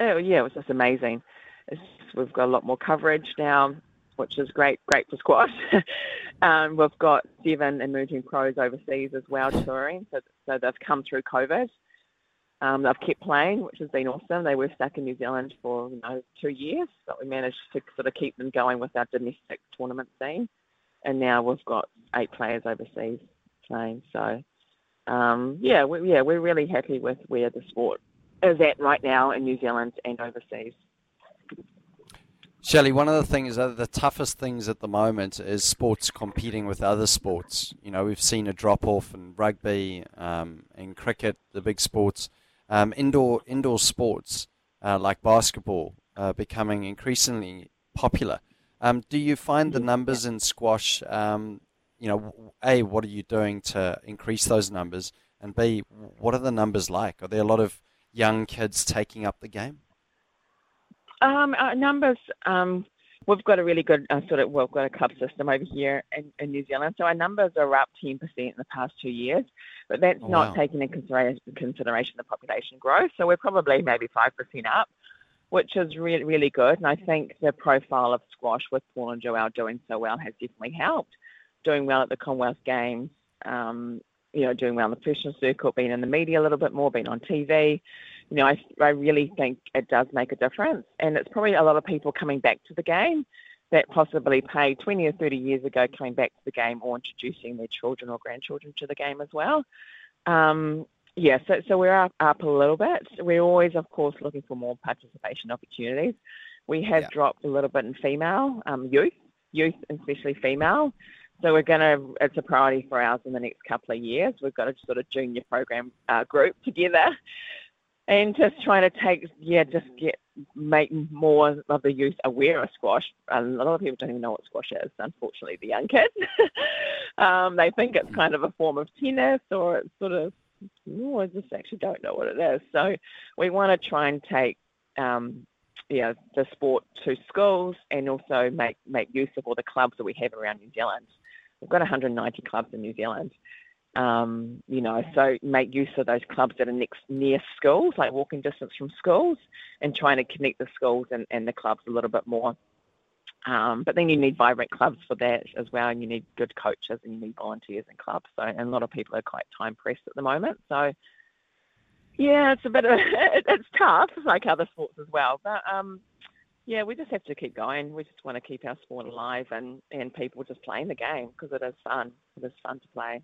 Speaker 6: oh yeah, it was just amazing. We've got a lot more coverage now, which is great, great for squash. um, we've got seven emerging pros overseas as well touring, so so they've come through COVID. Um, they've kept playing, which has been awesome. They were stuck in New Zealand for you know two years, but we managed to sort of keep them going with our domestic tournament scene. And now we've got eight players overseas playing. So um, yeah, we, yeah, we're really happy with where the sport is at right now in New Zealand and overseas.
Speaker 2: Shelley, one of the things, uh, the toughest things at the moment is sports competing with other sports. You know, we've seen a drop off in rugby, um, in cricket, the big sports, um, indoor indoor sports uh, like basketball uh, becoming increasingly popular. Um, do you find the numbers in squash? Um, you know, a what are you doing to increase those numbers, and b what are the numbers like? Are there a lot of young kids taking up the game?
Speaker 6: Um, our numbers, um, we've got a really good uh, sort of, we've got a club system over here in, New Zealand. So our numbers are up 10% in the past two years, but that's
Speaker 2: Oh,
Speaker 6: not
Speaker 2: wow.
Speaker 6: taking into consideration, consideration the population growth. So we're probably maybe 5% up, which is really, really good. And I think the profile of squash with Paul and Joelle doing so well has definitely helped. Doing well at the Commonwealth Games, um, you know, doing well in the professional circuit, being in the media a little bit more, being on TV. You know, I, I really think it does make a difference. And it's probably a lot of people coming back to the game that possibly paid 20 or 30 years ago coming back to the game or introducing their children or grandchildren to the game as well. Um, yeah, so, so we're up, up a little bit. We're always, of course, looking for more participation opportunities. We have
Speaker 5: Yeah.
Speaker 6: dropped a little bit in female um, youth, youth especially female. So we're going to, it's a priority for ours in the next couple of years. We've got a sort of junior program uh, group together and just trying to take, yeah, just get, make more of the youth aware of squash. A lot of people don't even know what squash is, unfortunately, the young kids. um, they think it's kind of a form of tennis or it's sort of, oh, I just actually don't know what it is. So we want to try and take, um, yeah, the sport to schools and also make, make use of all the clubs that we have around New Zealand. We've got 190 clubs in New Zealand. Um, you know, so make use of those clubs that are next near schools, like walking distance from schools, and trying to connect the schools and, and the clubs a little bit more. Um, but then you need vibrant clubs for that as well, and you need good coaches and you need volunteers in clubs. So, and a lot of people are quite time pressed at the moment. So, yeah, it's a bit of it's tough, like other sports as well. But um, yeah, we just have to keep going. We just want to keep our sport alive and, and people just playing the game because it is fun. It is fun to play.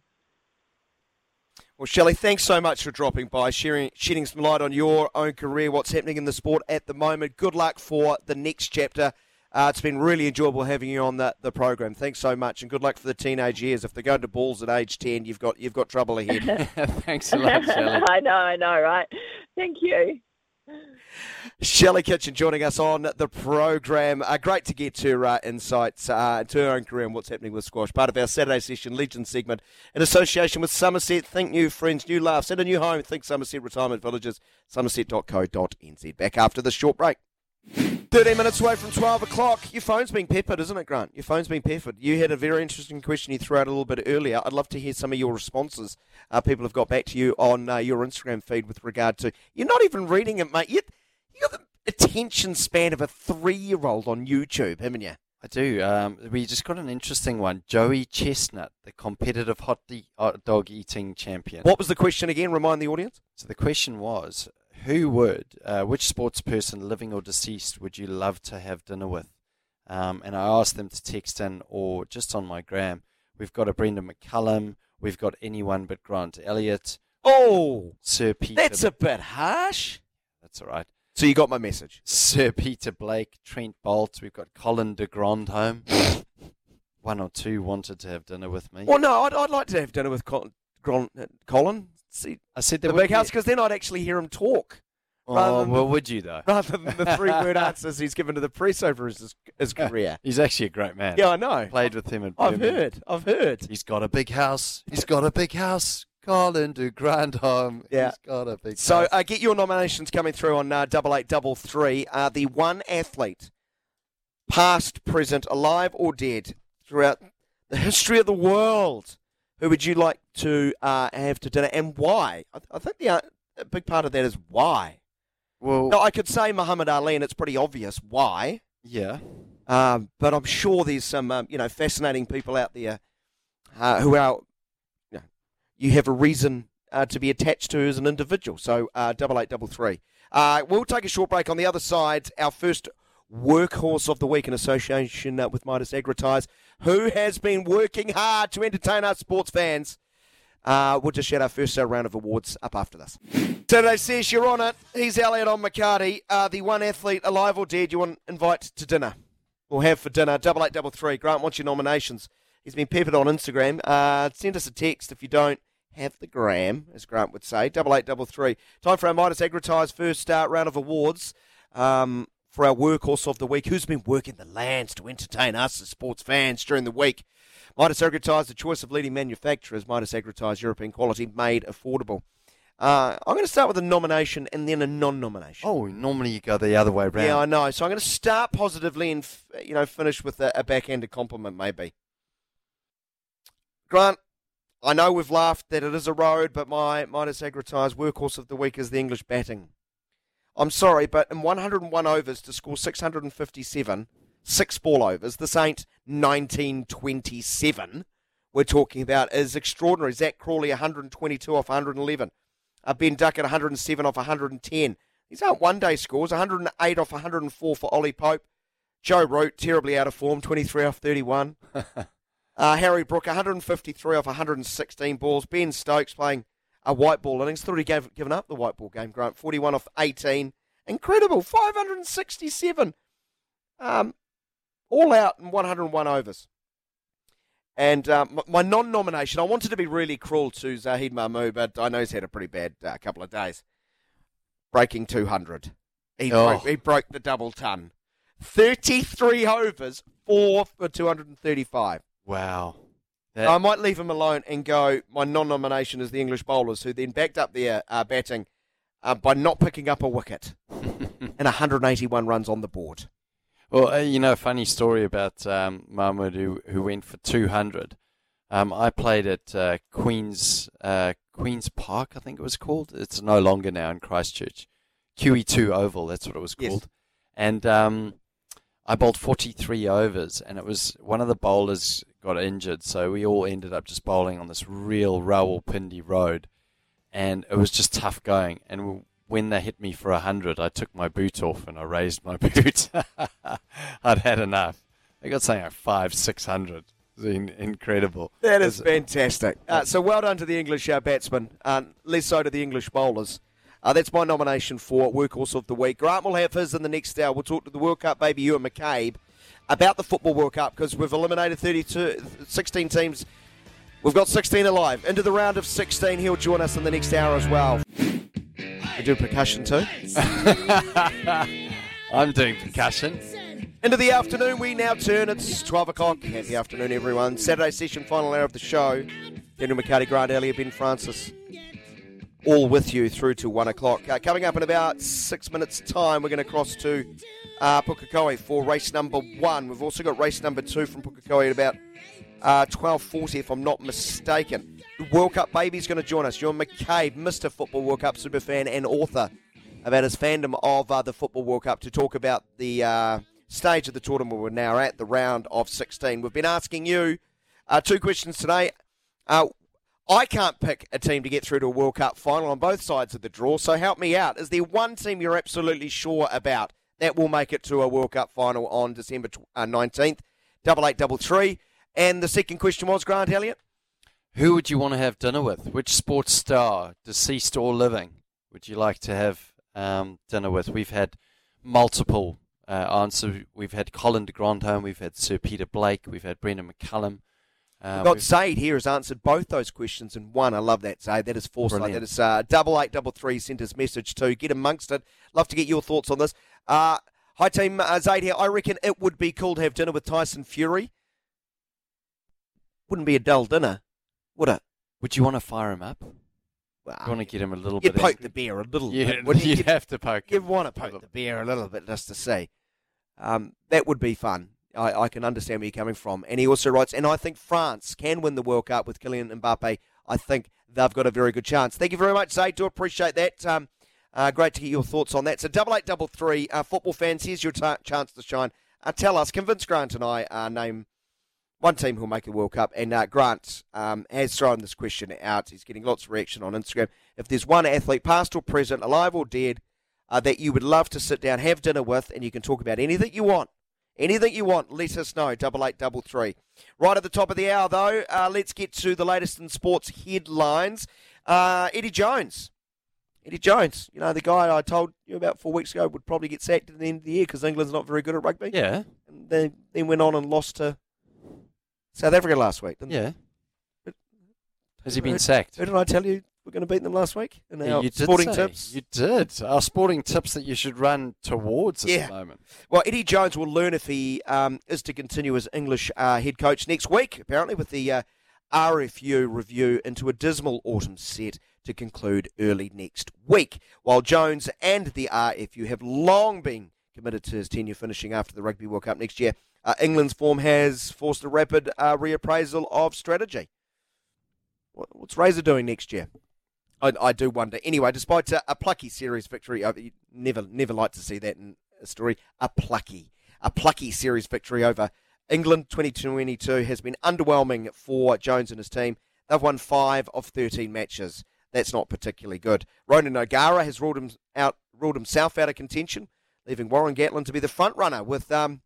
Speaker 5: Well, Shelley, thanks so much for dropping by, sharing, shedding some light on your own career, what's happening in the sport at the moment. Good luck for the next chapter. Uh, it's been really enjoyable having you on the, the program. Thanks so much, and good luck for the teenage years. If they're going to balls at age ten, you've got you've got trouble ahead.
Speaker 7: Thanks a lot, Shelley.
Speaker 6: I know, I know, right? Thank you.
Speaker 5: Shelley Kitchen joining us on the program. Uh, great to get her uh, insights uh, into her own career and what's happening with squash. Part of our Saturday session, Legend segment, in association with Somerset. Think new friends, new laughs, and a new home. Think Somerset Retirement Villages, somerset.co.nz. Back after this short break. 13 minutes away from 12 o'clock. Your phone's being peppered, isn't it, Grant? Your phone's being peppered. You had a very interesting question you threw out a little bit earlier. I'd love to hear some of your responses. Uh, people have got back to you on uh, your Instagram feed with regard to. You're not even reading it, mate. You, you got the attention span of a three year old on YouTube, haven't you?
Speaker 7: I do. Um, we just got an interesting one. Joey Chestnut, the competitive hot, de- hot dog eating champion.
Speaker 5: What was the question again? Remind the audience.
Speaker 7: So the question was, who would, uh, which sports person, living or deceased, would you love to have dinner with? Um, and I asked them to text in or just on my gram. We've got a Brendon McCullum. We've got anyone but Grant Elliott.
Speaker 5: Oh,
Speaker 7: Sir Peter.
Speaker 5: that's a bit harsh.
Speaker 7: That's all right.
Speaker 5: So you got my message.
Speaker 7: Sir Peter Blake, Trent Boult. We've got Colin de Grandhomme. One or two wanted to have dinner with me.
Speaker 5: Well, no, I'd, I'd like to have dinner with Colin. Colin, uh, Colin see,
Speaker 7: I said
Speaker 5: the big house because then I'd actually hear him talk
Speaker 7: Oh, well,
Speaker 5: the-
Speaker 7: would you though?
Speaker 5: rather than the three word answers he's given to the press over his, his career.
Speaker 7: He's actually a great man.
Speaker 5: Yeah, I know.
Speaker 7: Played with him in
Speaker 5: I've
Speaker 7: Birmingham.
Speaker 5: heard. I've heard.
Speaker 7: He's got a big house. He's got a big house. Colin de Grandhomme.
Speaker 5: Yeah.
Speaker 7: He's got a big
Speaker 5: So uh, get your nominations coming through on uh, double eight double three. Uh, the one athlete, past, present, alive or dead, throughout the history of the world, who would you like to uh, have to dinner and why? I, I think the uh, a big part of that is why.
Speaker 7: well,
Speaker 5: No, I could say Muhammad Ali, and it's pretty obvious why.
Speaker 7: yeah.
Speaker 5: Um, but I'm sure there's some, um, you know, fascinating people out there uh, who are, you, know, you have a reason uh, to be attached to as an individual. So uh, double eight double three. Uh, we'll take a short break. On the other side, our first workhorse of the week in association uh, with Midas Agritise, who has been working hard to entertain our sports fans. Uh, we'll just shout our first round of awards up after this. Saturday says you're on it. He's Elliott on McHardy, uh, the one athlete alive or dead you want to invite to dinner. We'll have for dinner. Double eight double three. Grant wants your nominations. He's been peppered on Instagram. Uh, send us a text if you don't have the gram, as Grant would say. Double eight double three. Time for our Midas Agritise first uh, round of awards. Um, for our workhorse of the week, who's been working the lands to entertain us as sports fans during the week. Midas Agritise, the choice of leading manufacturers. Midas Agritise, European quality, made affordable. Uh, I'm going to start with a nomination and then a non-nomination.
Speaker 7: Oh, normally you go the other way around.
Speaker 5: Yeah, I know. So I'm going to start positively and f- you know finish with a, a backhanded compliment, maybe. Grant, I know we've laughed that it is a road, but my Midas Agritise workhorse of the week is the English batting. I'm sorry, but in 101 overs to score 657, six ball overs, this ain't 1927 we're talking about, is extraordinary. Zak Crawley, 122 off 111. Uh, ben Duckett, 107 off 110. These aren't one day scores. 108 off 104 for Ollie Pope. Joe Root, terribly out of form, 23 off 31. uh, Harry Brook, 153 off 116 balls. Ben Stokes playing a white ball innings. Thought he gave, given up the white ball game, Grant. 41 off 18. Incredible. 567. Um, all out in 101 overs. And um, my non-nomination, I wanted to be really cruel to Zahid Mahmood, but I know he's had a pretty bad uh, couple of days. Breaking 200. He,
Speaker 2: Oh.
Speaker 5: broke, he broke the double ton. 33 overs, four for 235.
Speaker 2: Wow.
Speaker 5: I might leave him alone and go. My non-nomination is the English bowlers, who then backed up their uh, batting uh, by not picking up a wicket and 181 runs on the board.
Speaker 2: Well, uh, you know, a funny story about um, Mahmood who, who went for 200. Um, I played at uh, Queen's uh, Queen's Park, I think it was called. It's no longer now in Christchurch. QE2 Oval, that's what it was called. Yes. And um, I bowled 43 overs, and it was one of the bowlers got injured, so we all ended up just bowling on this real Rawalpindi road, and it was just tough going. And when they hit me for a 100, I took my boot off and I raised my boot. I'd had enough. I got something like five, 600. It's in- incredible.
Speaker 5: That is
Speaker 2: It's-
Speaker 5: fantastic. Uh, so well done to the English uh, batsmen, uh, less so to the English bowlers. Uh, that's my nomination for Workhorse of the Week. Grant will have his in the next hour. We'll talk to the World Cup baby, Ewan McCabe, about the Football World Cup because we've eliminated 32, 16 teams. We've got 16 alive. Into the round of 16, he'll join us in the next hour as well. We do percussion too.
Speaker 2: I'm doing percussion.
Speaker 5: Into the afternoon, we now turn. It's 12 o'clock. Happy afternoon, everyone. Saturday session, final hour of the show. Daniel McHardy, Grant Elliott, Ben Francis, all with you through to 1 o'clock. Uh, coming up in about six minutes' time, we're going to cross to uh, Pukekohe for race number one. We've also got race number two from Pukekohe at about uh, 12.40, if I'm not mistaken. World Cup baby's going to join us. You're McCabe, Mr. Football World Cup superfan and author about his fandom of uh, the Football World Cup to talk about the uh, stage of the tournament we're now at, the round of 16. We've been asking you uh, two questions today. Uh, I can't pick a team to get through to a World Cup final on both sides of the draw, so help me out. Is there one team you're absolutely sure about that will make it to a World Cup final on December uh, 19th? Double eight, double three. And the second question was Grant Elliott.
Speaker 2: Who would you want to have dinner with? Which sports star, deceased or living, would you like to have um, dinner with? We've had multiple uh, answers. We've had Colin de Grandhomme, we've had Sir Peter Blake, we've had Brendon McCullum. Uh,
Speaker 5: We've got
Speaker 2: we've-
Speaker 5: Zaid here has answered both those questions in one. I love that, Zaid. That is foresight.
Speaker 2: Brilliant.
Speaker 5: That is uh, double eight double three sent his message to. Get amongst it. Love to get your thoughts on this. Uh, hi, team. Uh, Zaid here. I reckon it would be cool to have dinner with Tyson Fury. Wouldn't be a dull dinner, would it?
Speaker 2: would you want to fire him up?
Speaker 5: Well,
Speaker 2: You want to get him a little
Speaker 5: you'd
Speaker 2: bit.
Speaker 5: poke
Speaker 2: angry?
Speaker 5: the bear a little
Speaker 2: You'd,
Speaker 5: bit. wouldn't you?
Speaker 2: you'd
Speaker 5: You'd-
Speaker 2: have to poke.
Speaker 5: You
Speaker 2: him.
Speaker 5: want to poke the bear a little bit just to see. Um, that would be fun. I, I can understand where you're coming from. And he also writes, and I think France can win the World Cup with Kylian Mbappe. I think they've got a very good chance. Thank you very much, Zaid. Do appreciate that. Um, uh, great to get your thoughts on that. So double eight double three, uh, football fans. Here's your chance to shine. Uh, tell us, convince Grant and I uh, name one team who'll make a World Cup. And uh, Grant um, has thrown this question out. He's getting lots of reaction on Instagram. If there's one athlete, past or present, alive or dead, uh, that you would love to sit down, have dinner with, and you can talk about anything you want. Anything you want, let us know. Double eight, double three. Right at the top of the hour, though, uh, let's get to the latest in sports headlines. Uh, Eddie Jones. Eddie Jones, you know, the guy I told you about four weeks ago would probably get sacked at the end of the year because England's not very good at rugby.
Speaker 2: Yeah,
Speaker 5: And then, then went on and lost to South Africa last week. Didn't
Speaker 2: yeah.
Speaker 5: But-
Speaker 2: Has he been sacked?
Speaker 5: Who did I tell you we're going to beat them last week? In
Speaker 2: Yeah,
Speaker 5: our
Speaker 2: you did
Speaker 5: sporting tips.
Speaker 2: You did. Our sporting tips that you should run towards at
Speaker 5: Yeah.
Speaker 2: the moment.
Speaker 5: Well, Eddie Jones will learn if he um, is to continue as English uh, head coach next week, apparently, with the uh, RFU review into a dismal autumn set to conclude early next week. While Jones and the RFU have long been committed to his tenure finishing after the Rugby World Cup next year, uh, England's form has forced a rapid uh, reappraisal of strategy. What, what's Razor doing next year? I, I do wonder. Anyway, despite a, a plucky series victory, you never never like to see that in a story. A plucky, a plucky series victory over England 2022 has been underwhelming for Jones and his team. They've won five of 13 matches. That's not particularly good. Ronan O'Gara has ruled him out, ruled himself out of contention, leaving Warren Gatland to be the front runner with um,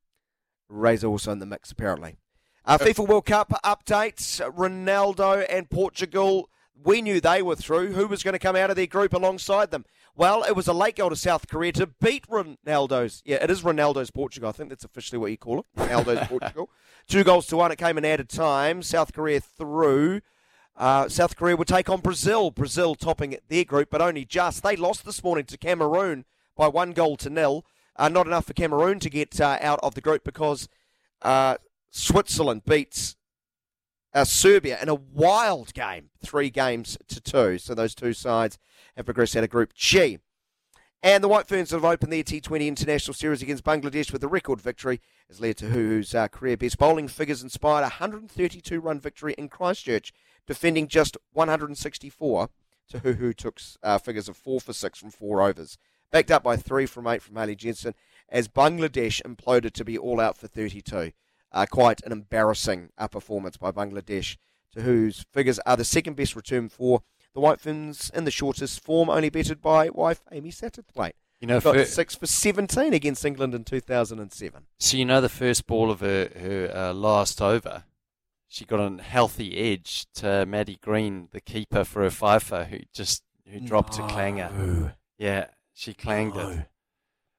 Speaker 5: Razor also in the mix apparently. Uh, FIFA World Cup updates: Ronaldo and Portugal. We knew they were through. Who was going to come out of their group alongside them? Well, it was a late goal to South Korea to beat Ronaldo's. Yeah, it is Ronaldo's Portugal. I think that's officially what you call it. Ronaldo's Portugal. Two goals to one. It came in added time. South Korea through. Uh, South Korea would take on Brazil. Brazil topping their group, but only just. They lost this morning to Cameroon by one goal to nil. Uh, not enough for Cameroon to get uh, out of the group because uh, Switzerland beats uh, Serbia in a wild game, three games to two. So those two sides have progressed out of Group G. And the White Ferns have opened their T20 International Series against Bangladesh with a record victory as Lea Tahuhu's uh, career best bowling figures inspired a 132 run victory in Christchurch, defending just 164. Tahuhu took uh, figures of 4 for 6 from 4 overs, backed up by 3 from 8 from Hayley Jensen as Bangladesh imploded to be all out for 32. Uh, quite an embarrassing uh, performance by Bangladesh, to whose figures are the second best return for the White Ferns in the shortest form, only bettered by wife Amy Satterthwaite.
Speaker 2: You know,
Speaker 5: got
Speaker 2: for-
Speaker 5: six for 17 against England in 2007.
Speaker 2: So you know the first ball of her, her uh, last over, she got a healthy edge to Maddie Green, the keeper for her fifer, who just who dropped a clanger. Yeah, she clanged it.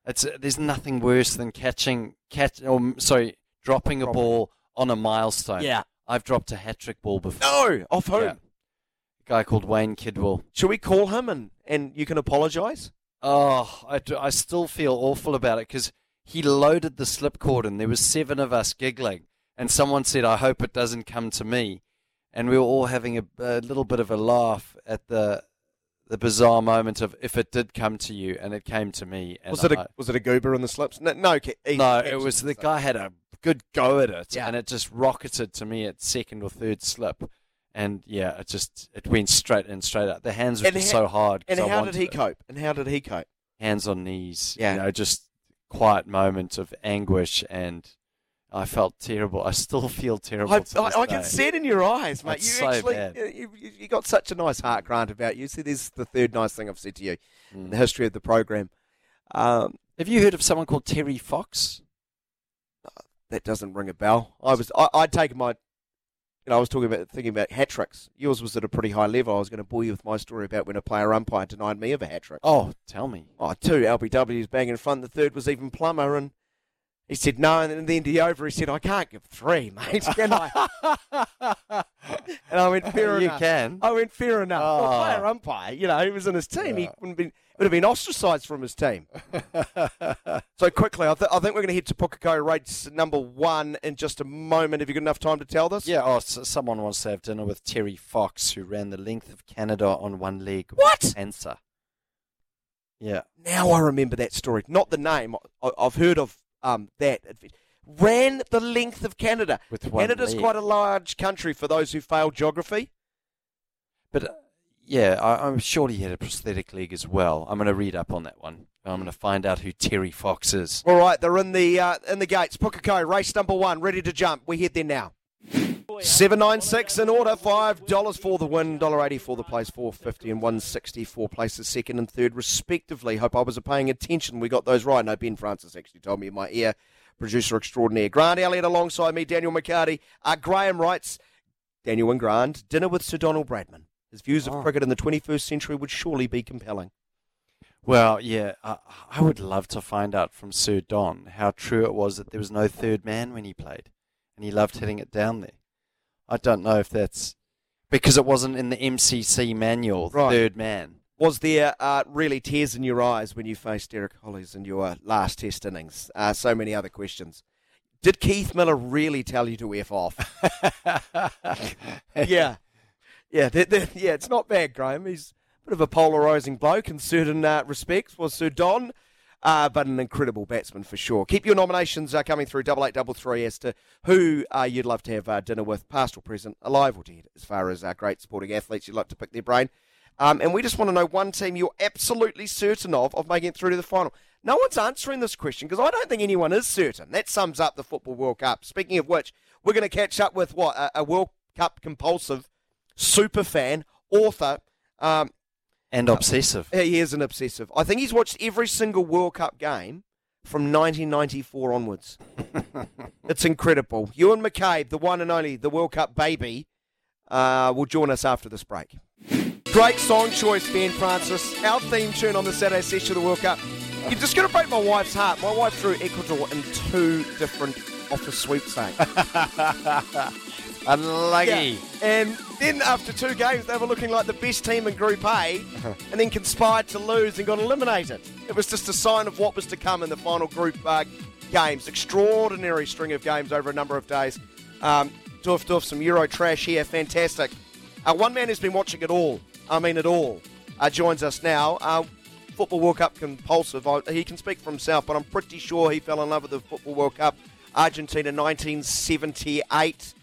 Speaker 2: It's uh, there's nothing worse than catching catch or sorry dropping a ball on a milestone.
Speaker 5: Yeah.
Speaker 2: I've dropped a hat trick ball before.
Speaker 5: No, off home.
Speaker 2: Yeah. A guy called Wayne Kidwell.
Speaker 5: Should we call him and, and you can apologise?
Speaker 2: Oh, I, I still feel awful about it because he loaded the slip cord and there was seven of us giggling, and someone said, "I hope it doesn't come to me," and we were all having a, a little bit of a laugh at the the bizarre moment of if it did come to you and it came to me. And
Speaker 5: Was it
Speaker 2: I-
Speaker 5: a was it a goober in the slips? No, no, easy
Speaker 2: no, it was the guy had a good go at it,
Speaker 5: Yeah.
Speaker 2: and it just rocketed to me at second or third slip, and yeah, it just it went straight in, straight out. The hands were
Speaker 5: And
Speaker 2: just
Speaker 5: ha-
Speaker 2: so hard.
Speaker 5: And how did he
Speaker 2: it.
Speaker 5: cope? And how did he cope?
Speaker 2: Hands on knees.
Speaker 5: Yeah.
Speaker 2: you know, just quiet moment of anguish, and I felt terrible. I still feel terrible.
Speaker 5: I, I, I can see it in your eyes, mate.
Speaker 2: It's
Speaker 5: you
Speaker 2: so
Speaker 5: actually
Speaker 2: bad.
Speaker 5: You, you, you got such a nice heart, Grant, about you. See, this is the third nice thing I've said to you in
Speaker 2: Mm.
Speaker 5: the history of the program. Um,
Speaker 2: Have you heard of someone called Terry Fox?
Speaker 5: that doesn't ring a bell. I was I, I'd taken my, you know, I was talking about thinking about hat tricks. Yours was at a pretty high level. I was going to bore you with my story about when a player umpire denied me of a hat trick.
Speaker 2: Oh, tell me.
Speaker 5: Oh, two LBWs bang in front. The third was even Plummer, and he said no. And then the end of the over, he said, "I can't give three, mate. Can I?" and I went, "Fair enough.
Speaker 2: you
Speaker 5: enough."
Speaker 2: can.
Speaker 5: I went, "Fair enough." Well,
Speaker 2: Oh.
Speaker 5: player umpire, you know, he was in his team. He wouldn't been would have been ostracised from his team. so quickly, I, th- I think we're going to head to Pukekohe race number one in just a moment. Have you got enough time to tell this?
Speaker 2: Yeah, oh, so someone wants to have dinner with Terry Fox, who ran the length of Canada on one leg.
Speaker 5: What?
Speaker 2: Cancer. Yeah.
Speaker 5: Now I remember that story. Not the name. I, I've heard of um, that. Ran the length of Canada.
Speaker 2: With one
Speaker 5: Canada's
Speaker 2: leg.
Speaker 5: quite a large country for those who fail geography.
Speaker 2: But uh, yeah, I, I'm sure he had a prosthetic leg as well. I'm going to read up on that one. I'm going to find out who Terry Fox is.
Speaker 5: All right, they're in the uh, in the gates. Pukekohe, race number one, ready to jump. We head there now. Seven nine six in order. Five dollars for the win, dollar eighty for the place, four fifty and one sixty for places second and third respectively. Hope I was paying attention. We got those right. No, Ben Francis actually told me in my ear. Producer extraordinaire Grant Elliott alongside me, Daniel McHardy. Uh, Graham writes, Daniel and Grant, dinner with Sir Donald Bradman. His views of
Speaker 2: Oh.
Speaker 5: cricket in the 21st century would surely be compelling.
Speaker 2: Well, yeah, I would love to find out from Sir Don how true it was that there was no third man when he played, and he loved hitting it down there. I don't know if that's because it wasn't in the MCC manual,
Speaker 5: Right.
Speaker 2: third man.
Speaker 5: Was there uh, really tears in your eyes when you faced Derek Hollies in your last test innings? Uh, so many other questions. Did Keith Miller really tell you to F off? yeah. Yeah, that- that- yeah, it's not bad, Graham. He's a bit of a polarising bloke in certain uh, respects, was Sir Don, uh, but an incredible batsman for sure. Keep your nominations uh, coming through double eight double three as to who uh, you'd love to have uh, dinner with, past or present, alive or dead, as far as uh, great sporting athletes you'd like to pick their brain. Um, and we just want to know one team you're absolutely certain of of making it through to the final. No one's answering this question because I don't think anyone is certain. That sums up the Football World Cup. Speaking of which, we're going to catch up with what a, a World Cup compulsive super fan, author. Um,
Speaker 2: and obsessive.
Speaker 5: he is an obsessive. I think he's watched every single World Cup game from 1994 onwards. it's incredible. Ewan McCabe, the one and only, the World Cup baby, uh, will join us after this break. Great song choice, Ben Francis. Our theme tune on the Saturday session of the World Cup. You're just going to break my wife's heart. My wife threw Ecuador in two different office sweepstakes.
Speaker 7: Unlucky.
Speaker 5: Yeah. And then after two games, they were looking like the best team in Group A, and then conspired to lose and got eliminated. It was just a sign of what was to come in the final group uh, games. Extraordinary string of games over a number of days. Um, doof doof, some Euro trash here. Fantastic. Uh, one man who's been watching it all, I mean it all, uh, joins us now. Uh, Football World Cup compulsive. I, he can speak for himself, but I'm pretty sure he fell in love with the Football World Cup Argentina 1978.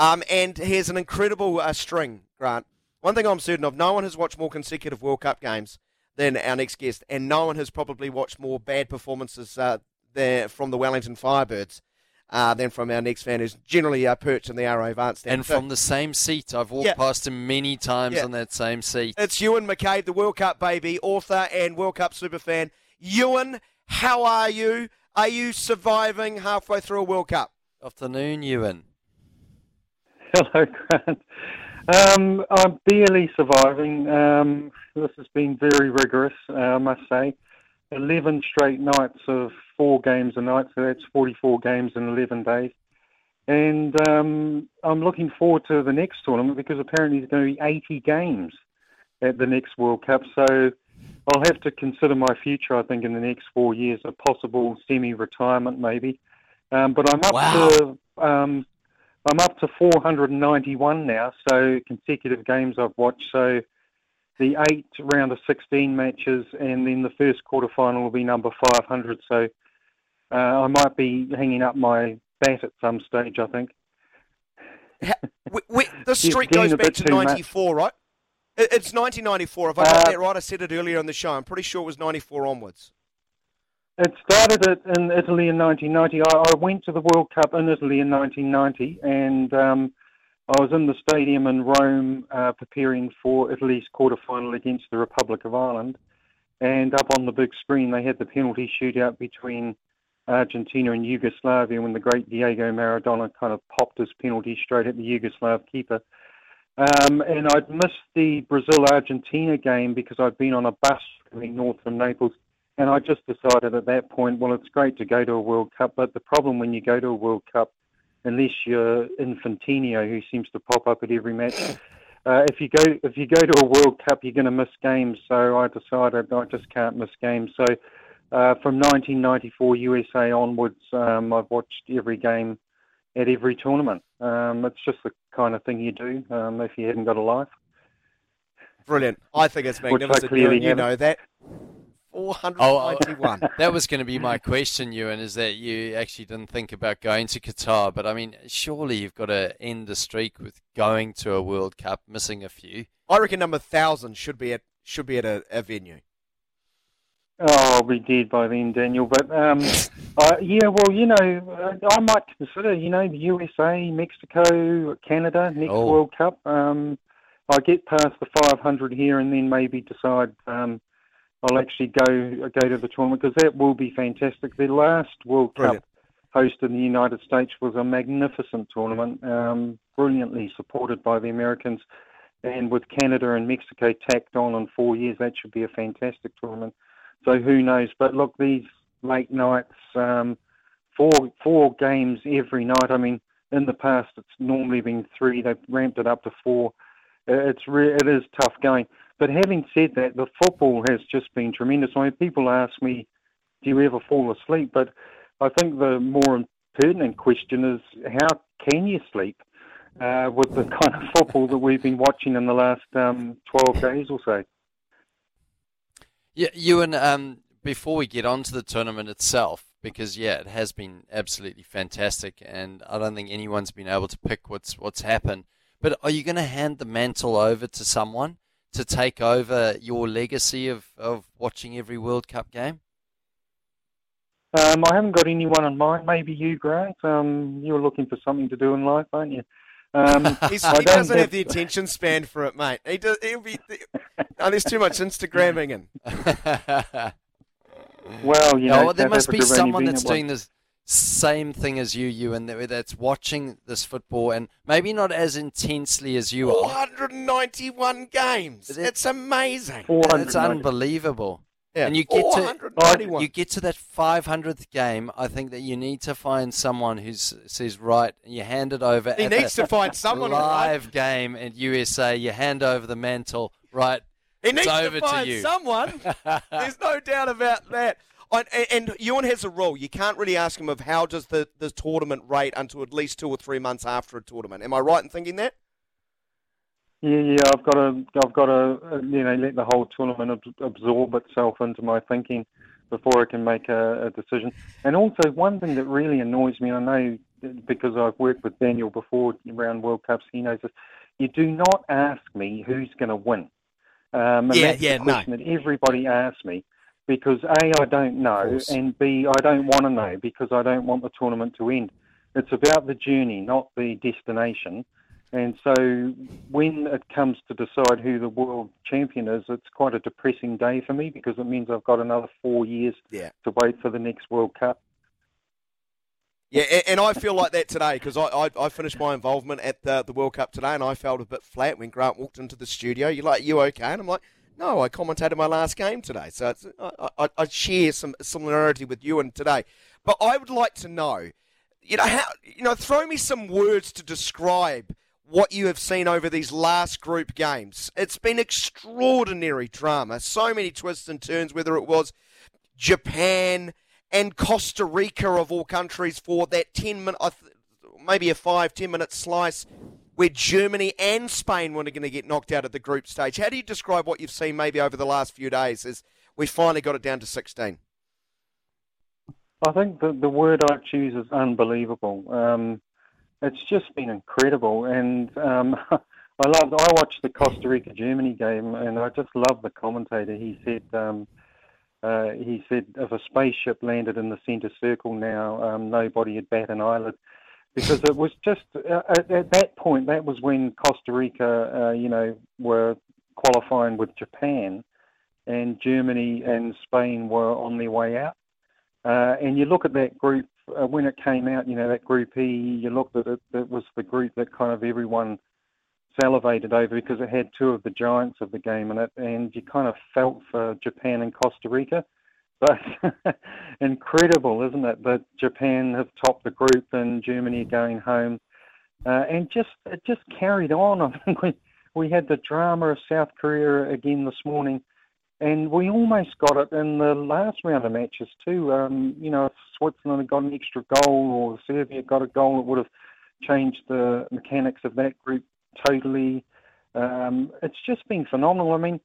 Speaker 5: Um, and he has an incredible uh, string, Grant. One thing I'm certain of, no one has watched more consecutive World Cup games than our next guest, and no one has probably watched more bad performances uh, there from the Wellington Firebirds uh, than from our next fan, who's generally uh, perched in the R.A. Vance stand.
Speaker 7: And
Speaker 5: So
Speaker 7: from the same seat. I've walked
Speaker 5: Yeah.
Speaker 7: past him many times
Speaker 5: Yeah.
Speaker 7: on that same seat.
Speaker 5: it's Ewan McCabe, the World Cup baby, author and World Cup superfan. Ewan, how are you? Are you surviving halfway through a World Cup?
Speaker 7: Afternoon, Ewan.
Speaker 8: Hello, Grant. Um, I'm barely surviving. Um, this has been very rigorous, uh, I must say. 11 straight nights of four games a night, so that's 44 games in 11 days. And um, I'm looking forward to the next tournament because apparently there's going to be 80 games at the next World Cup. So I'll have to consider my future, I think, in the next four years, a possible semi retirement maybe. Um, but I'm up
Speaker 7: Wow.
Speaker 8: to. Um, I'm up to 491 now, so consecutive games I've watched. So the eight round of 16 matches, and then the first quarter final will be number 500. So uh, I might be hanging up my bat at some stage, I think.
Speaker 5: We, we, this streak goes back to
Speaker 8: too much.
Speaker 5: 94, right? It's 1994. If I got
Speaker 8: Uh,
Speaker 5: that right, I said it earlier on the show. I'm pretty sure it was 94 onwards.
Speaker 8: It started in Italy in 1990. I, I went to the World Cup in Italy in 1990, and um, I was in the stadium in Rome uh, preparing for Italy's quarter-final against the Republic of Ireland. And up on the big screen, they had the penalty shootout between Argentina and Yugoslavia when the great Diego Maradona kind of popped his penalty straight at the Yugoslav keeper. Um, and I'd missed the Brazil Argentina game because I'd been on a bus coming north from Naples. And I just decided at that point, well, it's great to go to a World Cup, but the problem when you go to a World Cup, unless you're Infantino, who seems to pop up at every match, uh, if you go if you go to a World Cup, you're going to miss games. So I decided I just can't miss games. So uh, from 1994 USA onwards, um, I've watched every game at every tournament. Um, it's just the kind of thing you do um, if you haven't got a life.
Speaker 5: Brilliant. I think it's magnificent. You, you know that.
Speaker 7: Oh,
Speaker 5: 491.
Speaker 7: that was going to be my question, Ewan, is that you actually didn't think about going to Qatar. But I mean, surely you've got to end the streak with going to a World Cup, missing a few.
Speaker 5: I reckon number 1,000 should be at should be at a, a venue.
Speaker 8: Oh, I'll be dead by then, Daniel. But um, uh, yeah, well, you know, uh, I might consider, you know, the USA, Mexico, Canada next
Speaker 7: Oh.
Speaker 8: World Cup. Um, I get past the 500 here, and then maybe decide um, I'll actually go go to the tournament because that will be fantastic. The last World
Speaker 5: Brilliant.
Speaker 8: Cup host in the United States was a magnificent tournament, um, brilliantly supported by the Americans. And with Canada and Mexico tacked on in four years, that should be a fantastic tournament. So who knows? But look, these late nights, um, four four games every night. I mean, in the past it's normally been three. They've ramped it up to four. It's re- it is tough going. But having said that, the football has just been tremendous. I mean, people ask me, "Do you ever fall asleep?" But I think the more pertinent question is, how can you sleep uh, with the kind of football that we've been watching in the last um, 12 days or so?
Speaker 7: Yeah, Ewan, um, before we get on to the tournament itself, because yeah, it has been absolutely fantastic, and I don't think anyone's been able to pick what's what's happened. But are you going to hand the mantle over to someone to take over your legacy of, of watching every World Cup game?
Speaker 8: Um, I haven't got anyone in mind. Maybe you, Grant. Um, you're looking for something to do in life, aren't you? Um,
Speaker 5: He's, he doesn't have
Speaker 8: have-
Speaker 5: the attention span for it, mate. He does. He'll be. No, there's too much Instagramming and
Speaker 8: Well, you know,
Speaker 7: oh, there
Speaker 8: South
Speaker 7: must be
Speaker 8: Africa have
Speaker 7: someone that's doing this. Same thing as you, you, and that's watching this football and maybe not as intensely as you are.
Speaker 5: 491 games. It's amazing.
Speaker 7: It's unbelievable.
Speaker 5: Yeah.
Speaker 7: And you get to you get to that 500th game. I think that you need to find someone who says right. You hand it over.
Speaker 5: He
Speaker 7: at
Speaker 5: needs to find someone,
Speaker 7: live
Speaker 5: right?
Speaker 7: game in USA. You hand over the mantle. Right.
Speaker 5: He needs
Speaker 7: over
Speaker 5: to find
Speaker 7: you.
Speaker 5: someone. There's no doubt about that. And, and Ewan has a rule. You can't really ask him of how does the, the tournament rate until at least two or three months after a tournament. Am I right in thinking that?
Speaker 8: Yeah, yeah, I've got to, I've got to, uh, you know, let the whole tournament absorb itself into my thinking before I can make a, a decision. And also, one thing that really annoys me, and I know because I've worked with Daniel before around World Cups, he knows this. You do not ask me who's going to win. Um, and
Speaker 5: Yeah,
Speaker 8: that's
Speaker 5: yeah,
Speaker 8: the
Speaker 5: no.
Speaker 8: question that everybody asks me because A, I don't know, and B, I don't want to know because I don't want the tournament to end. It's about the journey, not the destination. And so when it comes to decide who the world champion is, it's quite a depressing day for me because it means I've got another four years
Speaker 5: Yeah.
Speaker 8: to wait for the next World Cup.
Speaker 5: Yeah, and I feel like that today because I, I, I finished my involvement at the, the World Cup today and I felt a bit flat when Grant walked into the studio. You're like, you okay? And I'm like, no, I commentated my last game today. So I, I, I share some similarity with you and today. But I would like to know, you know, how, you know, throw me some words to describe what you have seen over these last group games. It's been extraordinary drama, so many twists and turns, whether it was Japan and Costa Rica of all countries for that 10 minute, maybe a five, 10 minute slice where Germany and Spain were going to get knocked out at the group stage. How do you describe what you've seen maybe over the last few days as we finally got it down to 16?
Speaker 8: I think the, the word I choose is unbelievable. Um, it's just been incredible, and um, I loved. I watched the Costa Rica Germany game, and I just love the commentator. He said, um, uh, he said, if a spaceship landed in the centre circle now, um, nobody would bat an eyelid, because it was just uh, at, at that point. That was when Costa Rica, uh, you know, were qualifying with Japan, and Germany and Spain were on their way out. Uh, and you look at that group uh, when it came out, you know, that Group E, you looked at it, that was the group that kind of everyone salivated over because it had two of the giants of the game in it, and you kind of felt for Japan and Costa Rica. But incredible, isn't it, that Japan have topped the group and Germany going home. Uh, and just it just carried on. I think we, we had the drama of South Korea again this morning and we almost got it in the last round of matches too. Um, you know, if Switzerland had got an extra goal or Serbia got a goal, it would have changed the mechanics of that group totally. Um, it's just been phenomenal. I mean,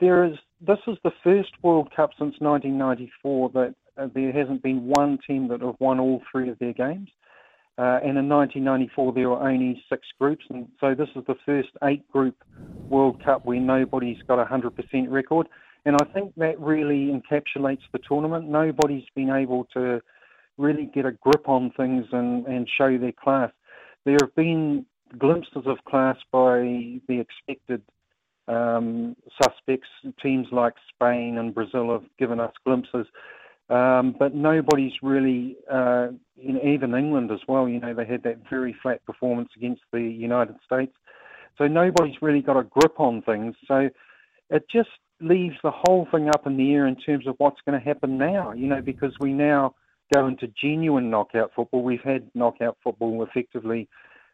Speaker 8: there is this is the first World Cup since 1994 that uh, there hasn't been one team that have won all three of their games. Uh, and in 1994, there were only six groups, and so this is the first eight-group World Cup where nobody's got a 100% record. And I think that really encapsulates the tournament. Nobody's been able to really get a grip on things and, and show their class. There have been glimpses of class by the expected um, suspects. Teams like Spain and Brazil have given us glimpses. Um, but nobody's really, uh, even England as well. You know, they had that very flat performance against the United States. So nobody's really got a grip on things. So it just leaves the whole thing up in the air in terms of what's going to happen now. You know, because we now go into genuine knockout football. We've had knockout football effectively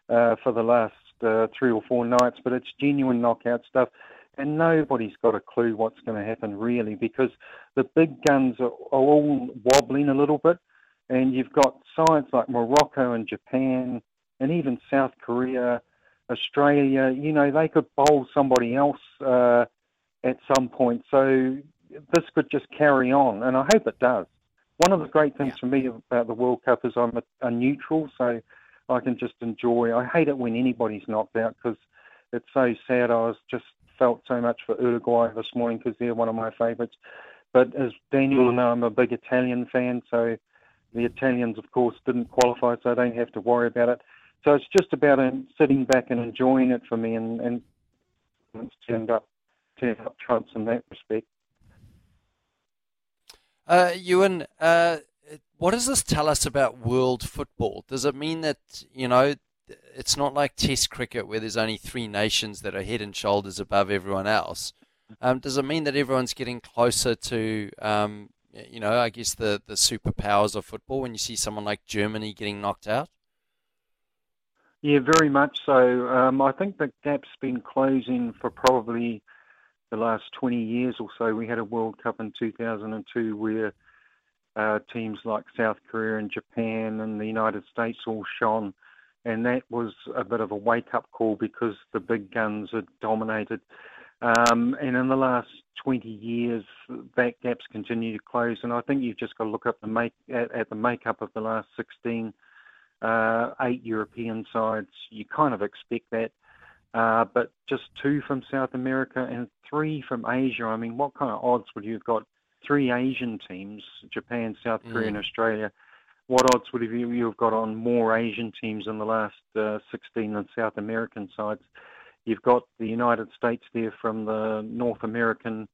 Speaker 8: uh, for the last uh, three or four nights, but it's genuine knockout stuff and nobody's got a clue what's going to happen really because the big guns are, are all wobbling a little bit and you've got sides like Morocco and Japan and even South Korea, Australia, you know, they could bowl somebody else uh, at some point. So this could just carry on and I hope it does. One of the great things for me about the World Cup is I'm a, a neutral, so I can just enjoy. I hate it when anybody's knocked out because it's so sad. I was just felt so much for Uruguay this morning because they're one of my favourites. But as Daniel will know, I'm a big Italian fan, so the Italians, of course, didn't qualify, so I don't have to worry about it. So it's just about um, sitting back and enjoying it for me, and, and it's turned up, turned up trumps in that respect.
Speaker 7: Uh, Ewan, uh, what does this tell us about world football? Does it mean that you know it's not like Test cricket where there's only three nations that are head and shoulders above everyone else? Um, does it mean that everyone's getting closer to, um, you know, I guess the the superpowers of football when you see someone like Germany getting knocked out?
Speaker 8: Yeah, very much so. Um, I think the gap's been closing for probably the last 20 years or so. We had a World Cup in 2002 where uh, teams like South Korea and Japan and the United States all shone, and that was a bit of a wake-up call because the big guns had dominated. Um, and in the last 20 years, that gap's continued to close, and I think you've just got to look up the make at, at the makeup of the last 16 uh, eight European sides. You kind of expect that. Uh, but just two from South America and three from Asia. I mean, what kind of odds would you have got? Three Asian teams, Japan, South Korea, mm. and Australia. What odds would you, you have got on more Asian teams in the last uh, 16 than South American sides? You've got the United States there from the North American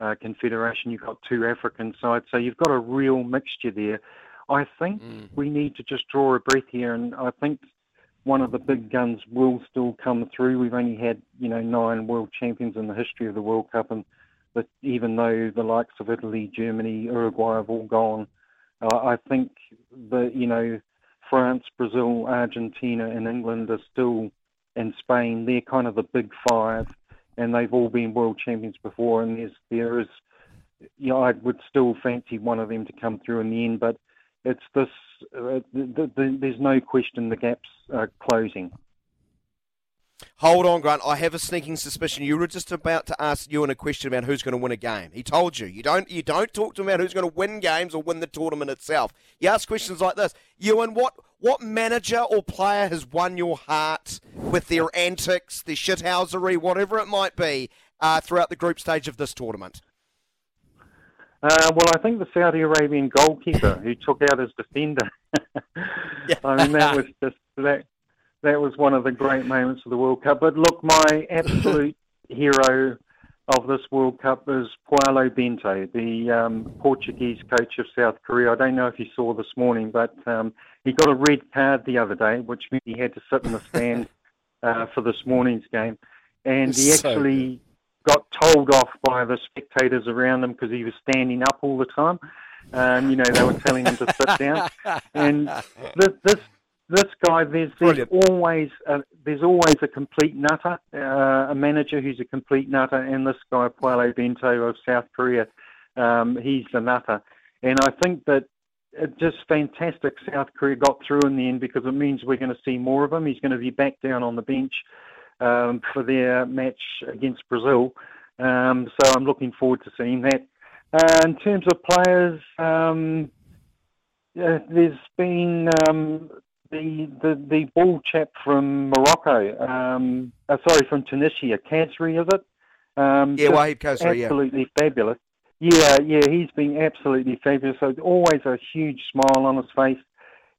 Speaker 8: uh, Confederation. You've got two African sides. So you've got a real mixture there. I think mm. we need to just draw a breath here, and I think one of the big guns will still come through. We've only had you know nine world champions in the history of the World Cup, and that even though the likes of Italy, Germany, Uruguay have all gone, uh, I think that you know France, Brazil, Argentina, and England are still, and Spain. They're kind of the big five, and they've all been world champions before. And there's there is, you know, I would still fancy one of them to come through in the end, but it's this. Uh, the, the, there's no question the gap's uh, closing.
Speaker 5: Hold on, Grant. I have a sneaking suspicion you were just about to ask Ewan a question about who's going to win a game. He told you you don't you don't talk to him about who's going to win games or win the tournament itself. You ask questions like this: Ewan, what what manager or player has won your heart with their antics, their shithousery, whatever it might be, uh, throughout the group stage of this tournament?
Speaker 8: Uh, well, I think the Saudi Arabian goalkeeper who took out his defender. I mean, that was just that. That was one of the great moments of the World Cup. But look, my absolute hero of this World Cup is Paulo Bento, the um, Portuguese coach of South Korea. I don't know if you saw this morning, but um, he got a red card the other day, which meant he had to sit in the stand uh, for this morning's game. And he actually got told off by the spectators around him because he was standing up all the time. Um, you know, they were telling him to sit down. And this, this this guy, there's, there's always a, there's always a complete nutter, uh, a manager who's a complete nutter, and this guy Paulo Bento of South Korea, um, he's the nutter. And I think that it just fantastic South Korea got through in the end because it means we're going to see more of him. He's going to be back down on the bench um, for their match against Brazil. Um, so I'm looking forward to seeing that. Uh, in terms of players, um, uh, there's been um, the, the the ball chap from Morocco, um, uh, sorry, from Tunisia, Khazri, is it?
Speaker 5: Um, yeah, Wahbi Khazri,
Speaker 8: absolutely fabulous. Yeah, yeah, he's been absolutely fabulous. So always a huge smile on his face,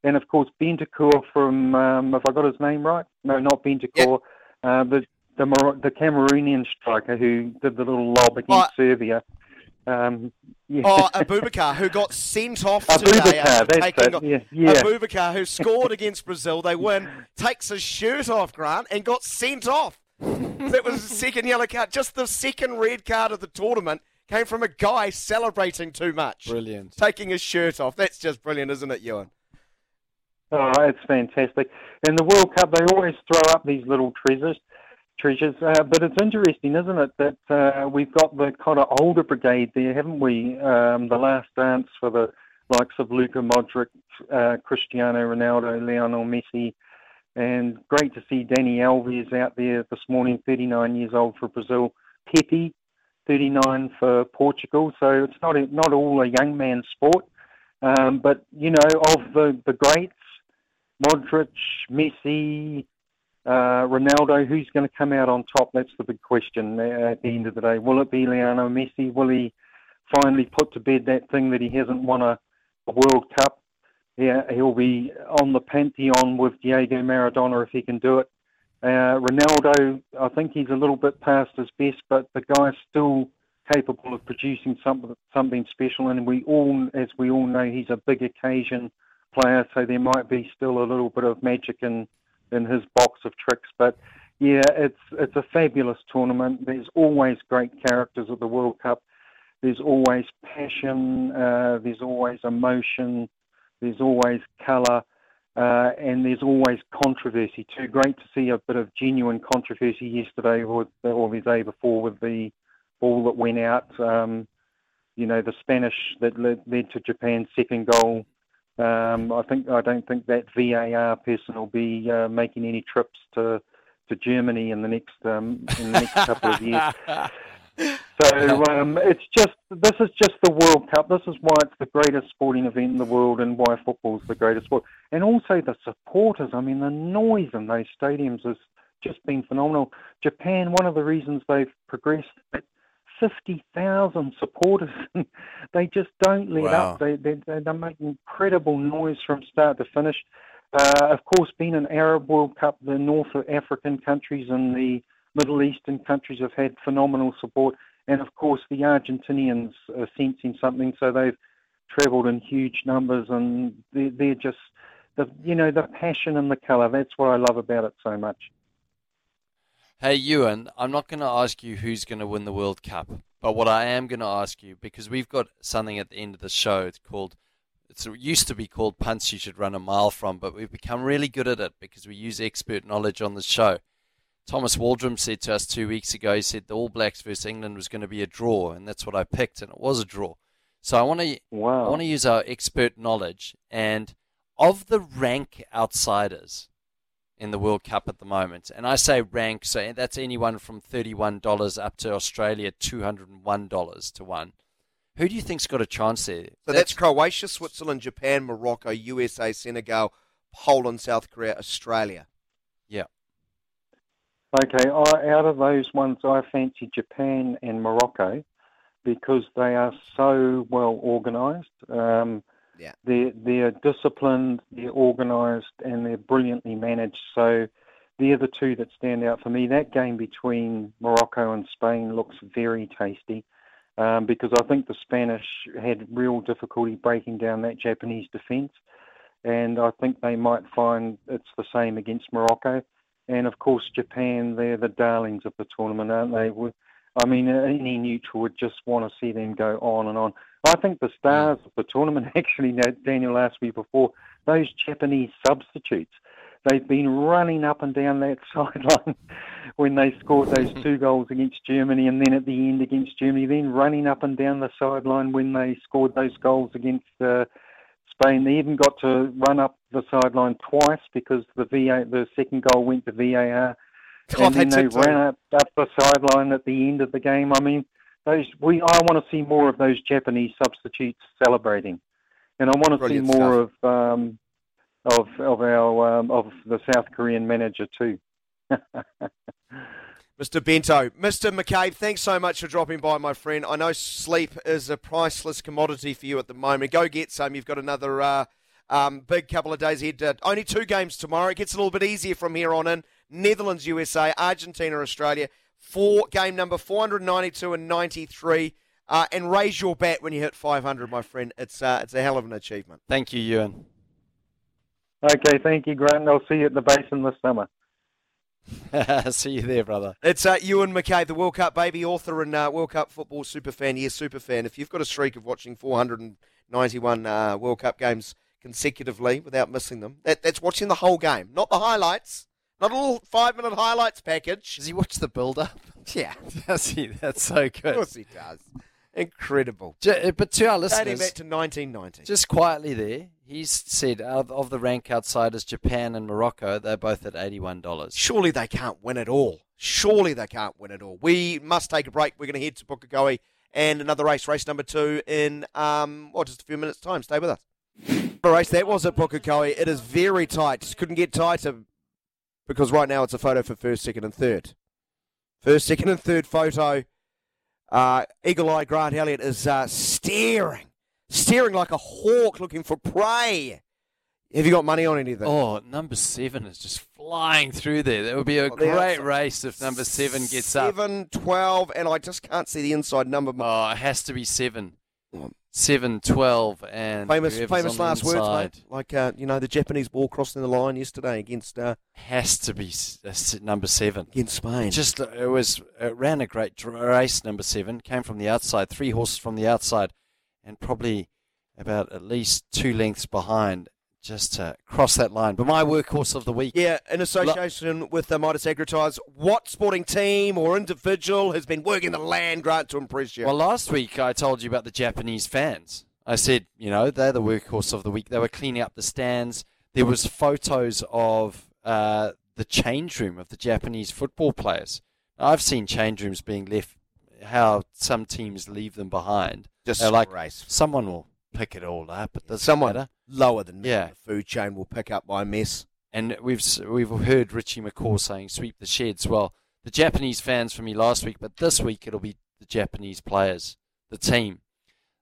Speaker 8: and of course Bentancur from, um, if I got his name right, no, not yep. uh, the the the Cameroonian striker who did the little lob against oh, Serbia. Um, yeah.
Speaker 5: Oh, Aboubakar, who got sent off today
Speaker 8: after taking
Speaker 5: off.
Speaker 8: Yeah, yeah.
Speaker 5: Aboubakar, who scored against Brazil, they win, takes his shirt off, Grant, and got sent off. that was the second yellow card. Just the second red card of the tournament came from a guy celebrating too much.
Speaker 7: Brilliant.
Speaker 5: Taking his shirt off. That's just brilliant, isn't it, Ewan?
Speaker 8: Oh, it's fantastic. In the World Cup, they always throw up these little treasures treasures. Uh, but it's interesting, isn't it, that uh, we've got the kind of older brigade there, haven't we? Um, the last dance for the likes of Luka Modric, uh, Cristiano Ronaldo, Lionel Messi, and great to see Dani Alves out there this morning, 39 years old for Brazil. Pepe, 39 for Portugal. So it's not a, not all a young man's sport. Um, but you know, of the the greats, Modric, Messi, uh, Ronaldo, who's going to come out on top? That's the big question at the end of the day. Will it be Lionel Messi? Will he finally put to bed that thing that he hasn't won a, a World Cup? Yeah, he'll be on the pantheon with Diego Maradona if he can do it. Uh, Ronaldo, I think he's a little bit past his best, but the guy's still capable of producing something something special. And we all, as we all know, he's a big occasion player, so there might be still a little bit of magic in in his box of tricks. But yeah, it's it's a fabulous tournament. There's always great characters at the World Cup. There's always passion. Uh, there's always emotion. There's always colour. Uh, and there's always controversy too. Great to see a bit of genuine controversy yesterday or the day before with the ball that went out. Um, you know, the Spanish that led, led to Japan's second goal. Um, I think I don't think that VAR person will be uh, making any trips to to Germany in the next um, in the next couple of years. So um, it's just this is just the World Cup. This is why it's the greatest sporting event in the world, and why football is the greatest sport. And also the supporters. I mean, the noise in those stadiums has just been phenomenal. Japan, one of the reasons they've progressed. 50,000 supporters. they just don't let
Speaker 2: Wow.
Speaker 8: up. They, they, they make incredible noise from start to finish. Uh, of course, being an Arab World Cup, the North African countries and the Middle Eastern countries have had phenomenal support. And of course, the Argentinians are sensing something, so they've travelled in huge numbers, and they're, they're just, the, you know, the passion and the colour. That's what I love about it so much.
Speaker 2: Hey, Ewan, I'm not going to ask you who's going to win the World Cup, but what I am going to ask you, because we've got something at the end of the show, it's called, it's, it used to be called Punts You Should Run a Mile From, but we've become really good at it because we use expert knowledge on the show. Thomas Waldrum said to us two weeks ago, he said the All Blacks versus England was going to be a draw, and that's what I picked, and it was a draw. So I want to,
Speaker 8: Wow.
Speaker 2: I want to use our expert knowledge, and of the rank outsiders, in the World Cup at the moment. And I say rank, so that's anyone from $31 up to Australia, $201 to 1. Who do you think's got a chance there?
Speaker 5: So that's, Croatia, Switzerland, Japan, Morocco, USA, Senegal, Poland, South Korea, Australia.
Speaker 2: Yeah.
Speaker 8: Okay, I, out of those ones, I fancy Japan and Morocco because they are so well organised. Um,
Speaker 5: Yeah.
Speaker 8: they're they're disciplined, they're organised, and they're brilliantly managed. So they're the two that stand out for me. That game between Morocco and Spain looks very tasty um, because I think the Spanish had real difficulty breaking down that Japanese defence, and I think they might find it's the same against Morocco. And of course, Japan, they're the darlings of the tournament, aren't they? I mean, any neutral would just want to see them go on and on. I think the stars of the tournament, actually, Daniel asked me before, those Japanese substitutes, they've been running up and down that sideline when they scored those two goals against Germany and then at the end against Germany, then running up and down the sideline when they scored those goals against uh, Spain. They even got to run up the sideline twice because the VA, the second goal went to VAR. And then
Speaker 5: they
Speaker 8: they
Speaker 5: did too.
Speaker 8: ran up, up the sideline at the end of the game. I mean, those we I want to see more of those Japanese substitutes celebrating, and I want to see
Speaker 5: Brilliant
Speaker 8: more of um, of of our um, of the South Korean manager too.
Speaker 5: Mr. Bento, Mr. McCabe, thanks so much for dropping by, my friend. I know sleep is a priceless commodity for you at the moment. Go get some. You've got another uh, um, big couple of days ahead. Uh, only two games tomorrow. It gets a little bit easier from here on in. Netherlands, USA, Argentina, Australia. Four game number 492 and 93. Uh, and raise your bat when you hit 500, my friend. It's uh, it's a hell of an achievement.
Speaker 2: Thank you, Ewan.
Speaker 8: Okay, thank you, Grant. I'll see you at the basin this summer.
Speaker 2: See you there, brother.
Speaker 5: It's uh, Ewan McCabe, the World Cup baby, author and uh, World Cup football super fan. Yes, super fan. If you've got a streak of watching 491 uh, World Cup games consecutively without missing them, that, that's watching the whole game, not the highlights, not a little five minute highlights package.
Speaker 2: Does he watch the build up?
Speaker 5: Yeah,
Speaker 2: Does he? That's so good.
Speaker 5: of course he does. Incredible.
Speaker 2: J- But to our listeners, Dating
Speaker 5: back to 1990.
Speaker 2: just quietly there, he's said of, of the rank outsiders, Japan and Morocco, they're both at $81.
Speaker 5: Surely they can't win it all. Surely they can't win it all. We must take a break. We're going to head to Pukekohe and another race, race number two, in um, well, just a few minutes' time. Stay with us. Race that was at Pukekohe. It is very tight. Just couldn't get tighter because right now it's a photo for first, second, and third. First, second, and third photo. Uh, Eagle Eye Grant Elliott is uh, staring, staring like a hawk looking for prey. Have you got money on anything?
Speaker 2: Oh, number seven is just flying through there. That would be a
Speaker 5: Oh,
Speaker 2: great race if number seven gets up.
Speaker 5: Seven, 12, and I just can't see the inside number.
Speaker 2: Oh, it has to be seven. Seven, twelve, and
Speaker 5: famous famous last words, mate. Like, uh, you know, the Japanese ball crossing the line yesterday against uh,
Speaker 2: Has to be uh, number seven.
Speaker 5: against Spain.
Speaker 2: Just uh, it was it ran a great race. Number seven came from the outside, three horses from the outside, and probably about at least two lengths behind just to cross that line. But my workhorse of the week,
Speaker 5: Yeah, in association with the Mitas Agri Tyres, what sporting team or individual has been working the land grant to impress you?
Speaker 2: Well, last week I told you about the Japanese fans. I said, you know, they're the workhorse of the week. They were cleaning up the stands. There was photos of uh, the change room of the Japanese football players. I've seen change rooms being left. How some teams leave them behind.
Speaker 5: Just
Speaker 2: like
Speaker 5: race.
Speaker 2: someone will pick it all up. It doesn't
Speaker 5: Someone lower than me
Speaker 2: Yeah.
Speaker 5: the food chain will pick up my mess.
Speaker 2: And we've we've heard Richie McCaw saying sweep the sheds. Well, the Japanese fans for me last week, but this week it'll be the Japanese players, the team.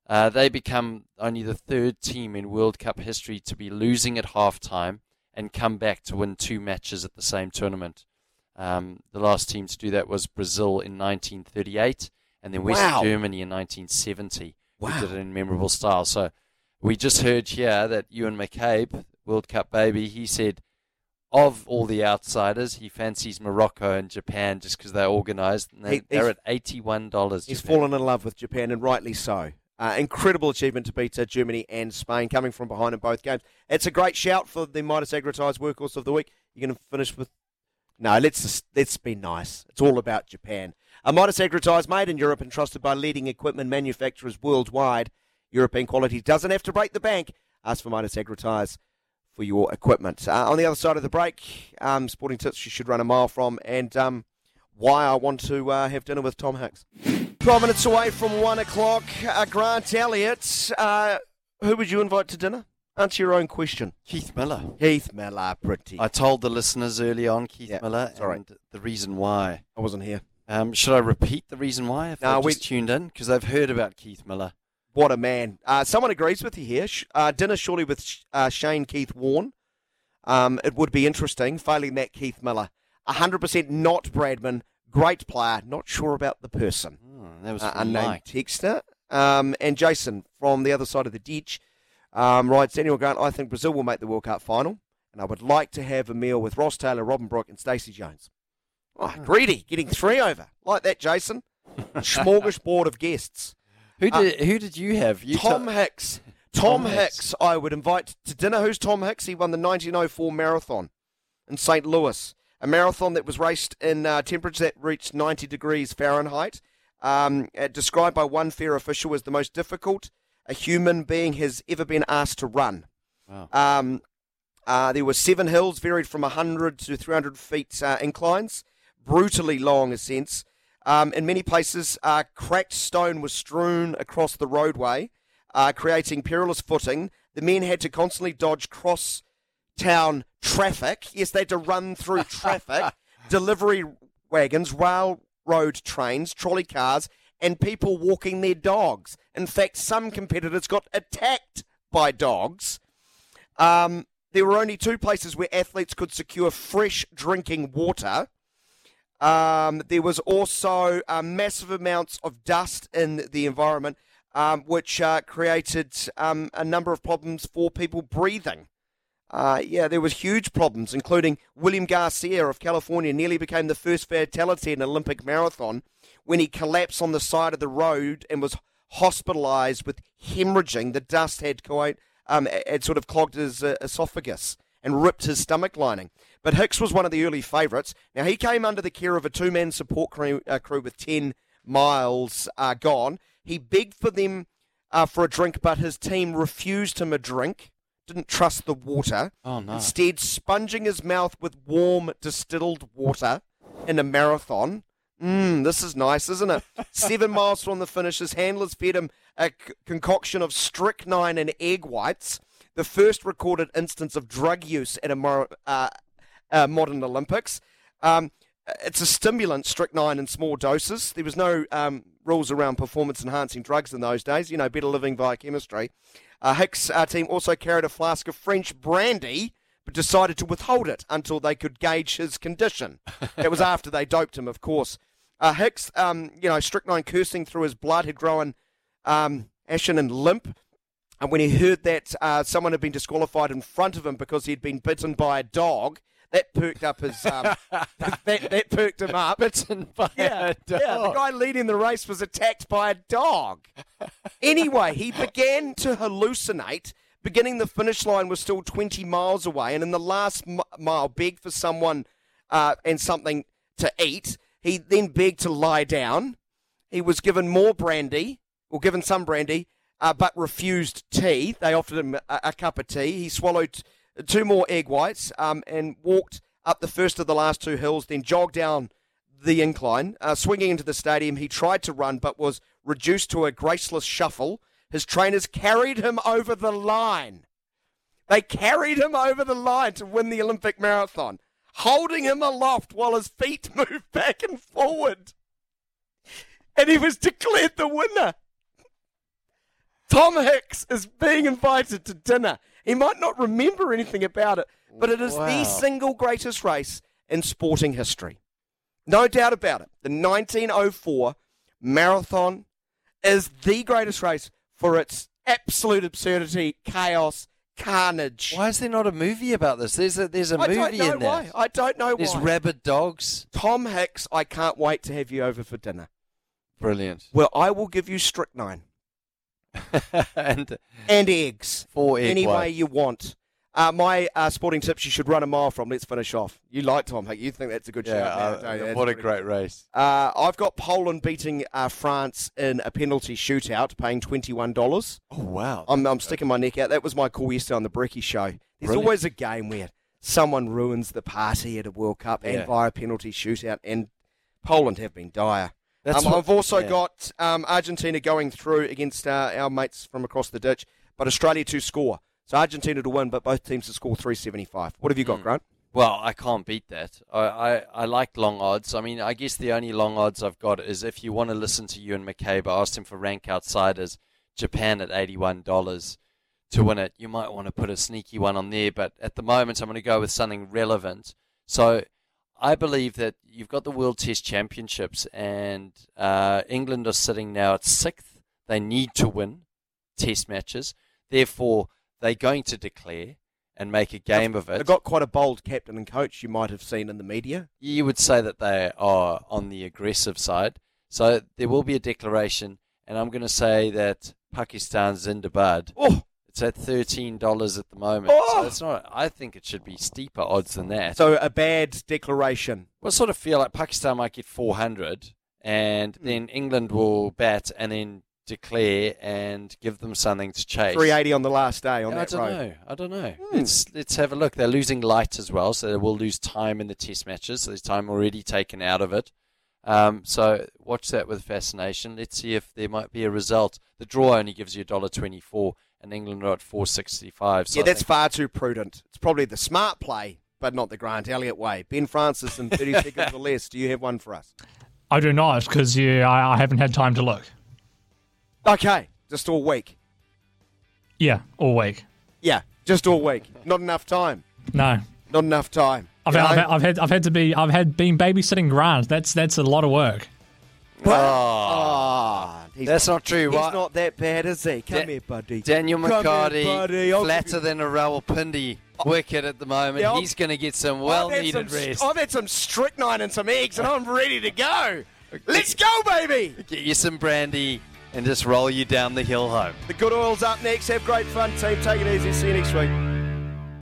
Speaker 2: Uh, they become only the third team in World Cup history to be losing at halftime and come back to win two matches at the same tournament. Um, the last team to do that was Brazil in 1938, and then West
Speaker 5: Wow.
Speaker 2: Germany in 1970.
Speaker 5: Wow.
Speaker 2: Who did it in memorable style. So we just heard here that Ewan McCabe, World Cup baby, he said of all the outsiders, he fancies Morocco and Japan just because they're organised. And they,
Speaker 5: He-
Speaker 2: they're at eighty-one dollars.
Speaker 5: He's fallen in love with Japan, and rightly so. Uh, incredible achievement to beat uh, Germany and Spain, coming from behind in both games. It's a great shout for the Mitas Agri Tyres Workhorse of the Week. You're going to finish with. No, let's let's be nice. It's all about Japan. A Mitas Agri Tyres made in Europe and trusted by leading equipment manufacturers worldwide. European quality doesn't have to break the bank. Ask for Mitas Agri Tyres for your equipment. Uh, on the other side of the break, um, sporting tips you should run a mile from, and um, why I want to uh, have dinner with Tom Hicks. 12 minutes away from 1 o'clock. Uh, Grant Elliott, uh, who would you invite to dinner? Answer your own question.
Speaker 2: Keith Miller.
Speaker 5: Keith Miller, pretty.
Speaker 2: I told the listeners early on, Keith
Speaker 5: Yeah,
Speaker 2: Miller,
Speaker 5: it's all right.
Speaker 2: and the reason why.
Speaker 5: I wasn't here.
Speaker 2: Um, should I repeat the reason why? If
Speaker 5: No,
Speaker 2: they've
Speaker 5: we-
Speaker 2: just tuned in because they've heard about Keith Miller.
Speaker 5: What a man. Uh, someone agrees with you here. Uh, dinner surely with Sh- uh, Shane Keith Warne. Um, it would be interesting. Failing that, Keith Miller. 100% not Bradman. Great player. Not sure about the person.
Speaker 2: Oh, that was
Speaker 5: uh, unnamed
Speaker 2: Mike.
Speaker 5: texter. Um, and Jason from the other side of the ditch um, writes Daniel Grant, I think Brazil will make the World Cup final, and I would like to have a meal with Ross Taylor, Robin Brooke, and Stacey Jones. Oh,
Speaker 2: Hmm.
Speaker 5: greedy, getting three over. Like that, Jason. Smorgasbord of guests.
Speaker 2: Who
Speaker 5: Uh,
Speaker 2: did who did you have? You
Speaker 5: Tom
Speaker 2: to-
Speaker 5: Hicks. Tom,
Speaker 2: Tom
Speaker 5: Hicks.
Speaker 2: Hicks.
Speaker 5: I would invite to dinner. Who's Tom Hicks? He won the 1904 marathon in St. Louis, a marathon that was raced in uh, temperatures that reached 90 degrees Fahrenheit. Um, uh, described by one fair official as the most difficult a human being has ever been asked to run.
Speaker 2: Wow.
Speaker 5: Um, uh, there were seven hills, varied from 100 to 300 feet uh, inclines, brutally long ascents. Um, in many places, uh, cracked stone was strewn across the roadway, uh, creating perilous footing. The men had to constantly dodge cross town traffic. Yes, they had to run through traffic, delivery wagons, railroad trains, trolley cars, and people walking their dogs. In fact, some competitors got attacked by dogs. Um, there were only two places where athletes could secure fresh drinking water. Um, there was also uh, massive amounts of dust in the environment, um, which uh, created um, a number of problems for people breathing. Uh, yeah, there was huge problems, including William Garcia of California nearly became the first fatality in an Olympic marathon when he collapsed on the side of the road and was hospitalized with hemorrhaging. The dust had, co- um, had sort of clogged his uh, esophagus and ripped his stomach lining. But Hicks was one of the early favourites. Now, he came under the care of a two man support crew, uh, crew with 10 miles uh, gone. He begged for them uh, for a drink, but his team refused him a drink, didn't trust the water.
Speaker 2: Oh no.
Speaker 5: Instead, sponging his mouth with warm distilled water in a marathon. Mmm, this is nice, isn't it? Seven miles from the finish, his handlers fed him a c- concoction of strychnine and egg whites, the first recorded instance of drug use at a mo- uh, uh, modern Olympics. Um, it's a stimulant, strychnine, in small doses. There was no um, rules around performance enhancing drugs in those days, you know, better living via chemistry. Uh, Hicks' uh, team also carried a flask of French brandy, but decided to withhold it until they could gauge his condition. it was after they doped him, of course. Uh, Hicks, um, you know, strychnine coursing through his blood had grown um, ashen and limp. And when he heard that uh, someone had been disqualified in front of him because he'd been bitten by a dog, that perked up his. Um, that, that perked him up.
Speaker 2: Bitten by
Speaker 5: yeah,
Speaker 2: a dog.
Speaker 5: Yeah, the guy leading the race was attacked by a dog. anyway, he began to hallucinate. Beginning the finish line was still 20 miles away, and in the last m- mile, begged for someone uh, and something to eat. He then begged to lie down. He was given more brandy, or given some brandy, uh, but refused tea. They offered him a, a cup of tea. He swallowed two more egg whites um, and walked up the first of the last two hills, then jogged down the incline. Uh, swinging into the stadium, he tried to run but was reduced to a graceless shuffle. His trainers carried him over the line. They carried him over the line to win the Olympic marathon, holding him aloft while his feet moved back and forward. And he was declared the winner. Tom Hicks is being invited to dinner. He might not remember anything about it, but it is
Speaker 2: Wow.
Speaker 5: the single greatest race in sporting history. No doubt about it. The 1904 marathon is the greatest race for its absolute absurdity, chaos, carnage.
Speaker 2: Why is there not a movie about this? There's a there's a
Speaker 5: I
Speaker 2: movie
Speaker 5: don't know
Speaker 2: in there.
Speaker 5: why. I don't know
Speaker 2: There's
Speaker 5: why.
Speaker 2: rabid dogs.
Speaker 5: Tom Hicks, I can't wait to have you over for dinner.
Speaker 2: Brilliant.
Speaker 5: Well, I will give you strychnine
Speaker 2: and
Speaker 5: and eggs.
Speaker 2: four egg
Speaker 5: any way you want. Uh, my uh, sporting tips you should run a mile from. Let's finish off. You like Tom Hicks. You think that's a good
Speaker 2: Yeah,
Speaker 5: shout.
Speaker 2: uh?
Speaker 5: That's
Speaker 2: what a great race.
Speaker 5: Uh, I've got Poland beating uh, France in a penalty shootout, paying twenty-one dollars.
Speaker 2: Oh wow.
Speaker 5: I'm, I'm sticking my neck out. That was my call yesterday on the Bricky Show. There's
Speaker 2: Brilliant.
Speaker 5: always a game where someone ruins the party at a World Cup and
Speaker 2: Yeah.
Speaker 5: via penalty shootout, and Poland have been dire.
Speaker 2: That's
Speaker 5: um,
Speaker 2: what-
Speaker 5: I've also
Speaker 2: yeah.
Speaker 5: got um, Argentina going through against uh, our mates from across the ditch, but Australia to score. So Argentina to win, but both teams to score 375. What have you got,
Speaker 2: Mm.
Speaker 5: Grant?
Speaker 2: Well, I can't beat that. I, I, I like long odds. I mean, I guess the only long odds I've got is if you want to listen to Ewan McCabe, I asked him for rank outsiders, Japan at $81 to win it. You might want to put a sneaky one on there, but at the moment, I'm going to go with something relevant. So I believe that you've got the World Test Championships, and uh, England are sitting now at sixth. They need to win Test matches. Therefore, they're going to declare and make a game of it.
Speaker 5: They've got quite a bold captain and coach you might have seen in the media.
Speaker 2: you would say that they are on the aggressive side. So there will be a declaration, and I'm going to say that Pakistan's Zindabad.
Speaker 5: Oh,
Speaker 2: It's at thirteen dollars at the moment.
Speaker 5: Oh!
Speaker 2: So it's not. I think it should be steeper odds than that.
Speaker 5: so a bad declaration.
Speaker 2: Well, I sort of feel like Pakistan might get four hundred, and
Speaker 5: Hmm.
Speaker 2: then England will bat and then declare and give them something to chase.
Speaker 5: 380 on the last day on
Speaker 2: Yeah, I
Speaker 5: that
Speaker 2: don't
Speaker 5: road.
Speaker 2: know. I don't know.
Speaker 5: Hmm.
Speaker 2: Let's let's have a look. They're losing light as well, so they will lose time in the test matches. So there's time already taken out of it. Um, so watch that with fascination. Let's see if there might be a result. The draw only gives you a dollar twenty-four, and England are at four sixty-five. So
Speaker 5: yeah,
Speaker 2: I
Speaker 5: that's
Speaker 2: think-
Speaker 5: far too prudent. It's probably the smart play, but not the Grant Elliott way. Ben Francis in 30 seconds or less. Do you have one for us?
Speaker 3: I do not because I, I haven't had time to look.
Speaker 5: Okay, just all week.
Speaker 3: Yeah, all week.
Speaker 5: Yeah, just all week. Not enough time.
Speaker 3: No,
Speaker 5: Not enough time.
Speaker 3: I've, I've,
Speaker 5: know?
Speaker 3: I've had I've had to be I've had been babysitting Grant. That's that's a lot of work.
Speaker 5: Ah, he's
Speaker 2: That's not true.
Speaker 5: He's
Speaker 2: Why-
Speaker 5: not that bad, is he? Come
Speaker 2: Da-
Speaker 5: here, buddy.
Speaker 2: Daniel
Speaker 5: Come here,
Speaker 2: McHardy,
Speaker 5: buddy.
Speaker 2: Flatter than a Rawalpindi wicket at the moment.
Speaker 5: Yeah,
Speaker 2: He's going to get some well-needed rest.
Speaker 5: I've had some strychnine and some eggs, and I'm ready to go. Let's go, baby.
Speaker 2: Get you some brandy and just roll you down the hill home.
Speaker 5: The good oil's up next. Have great fun, team. Take it easy. See you next week.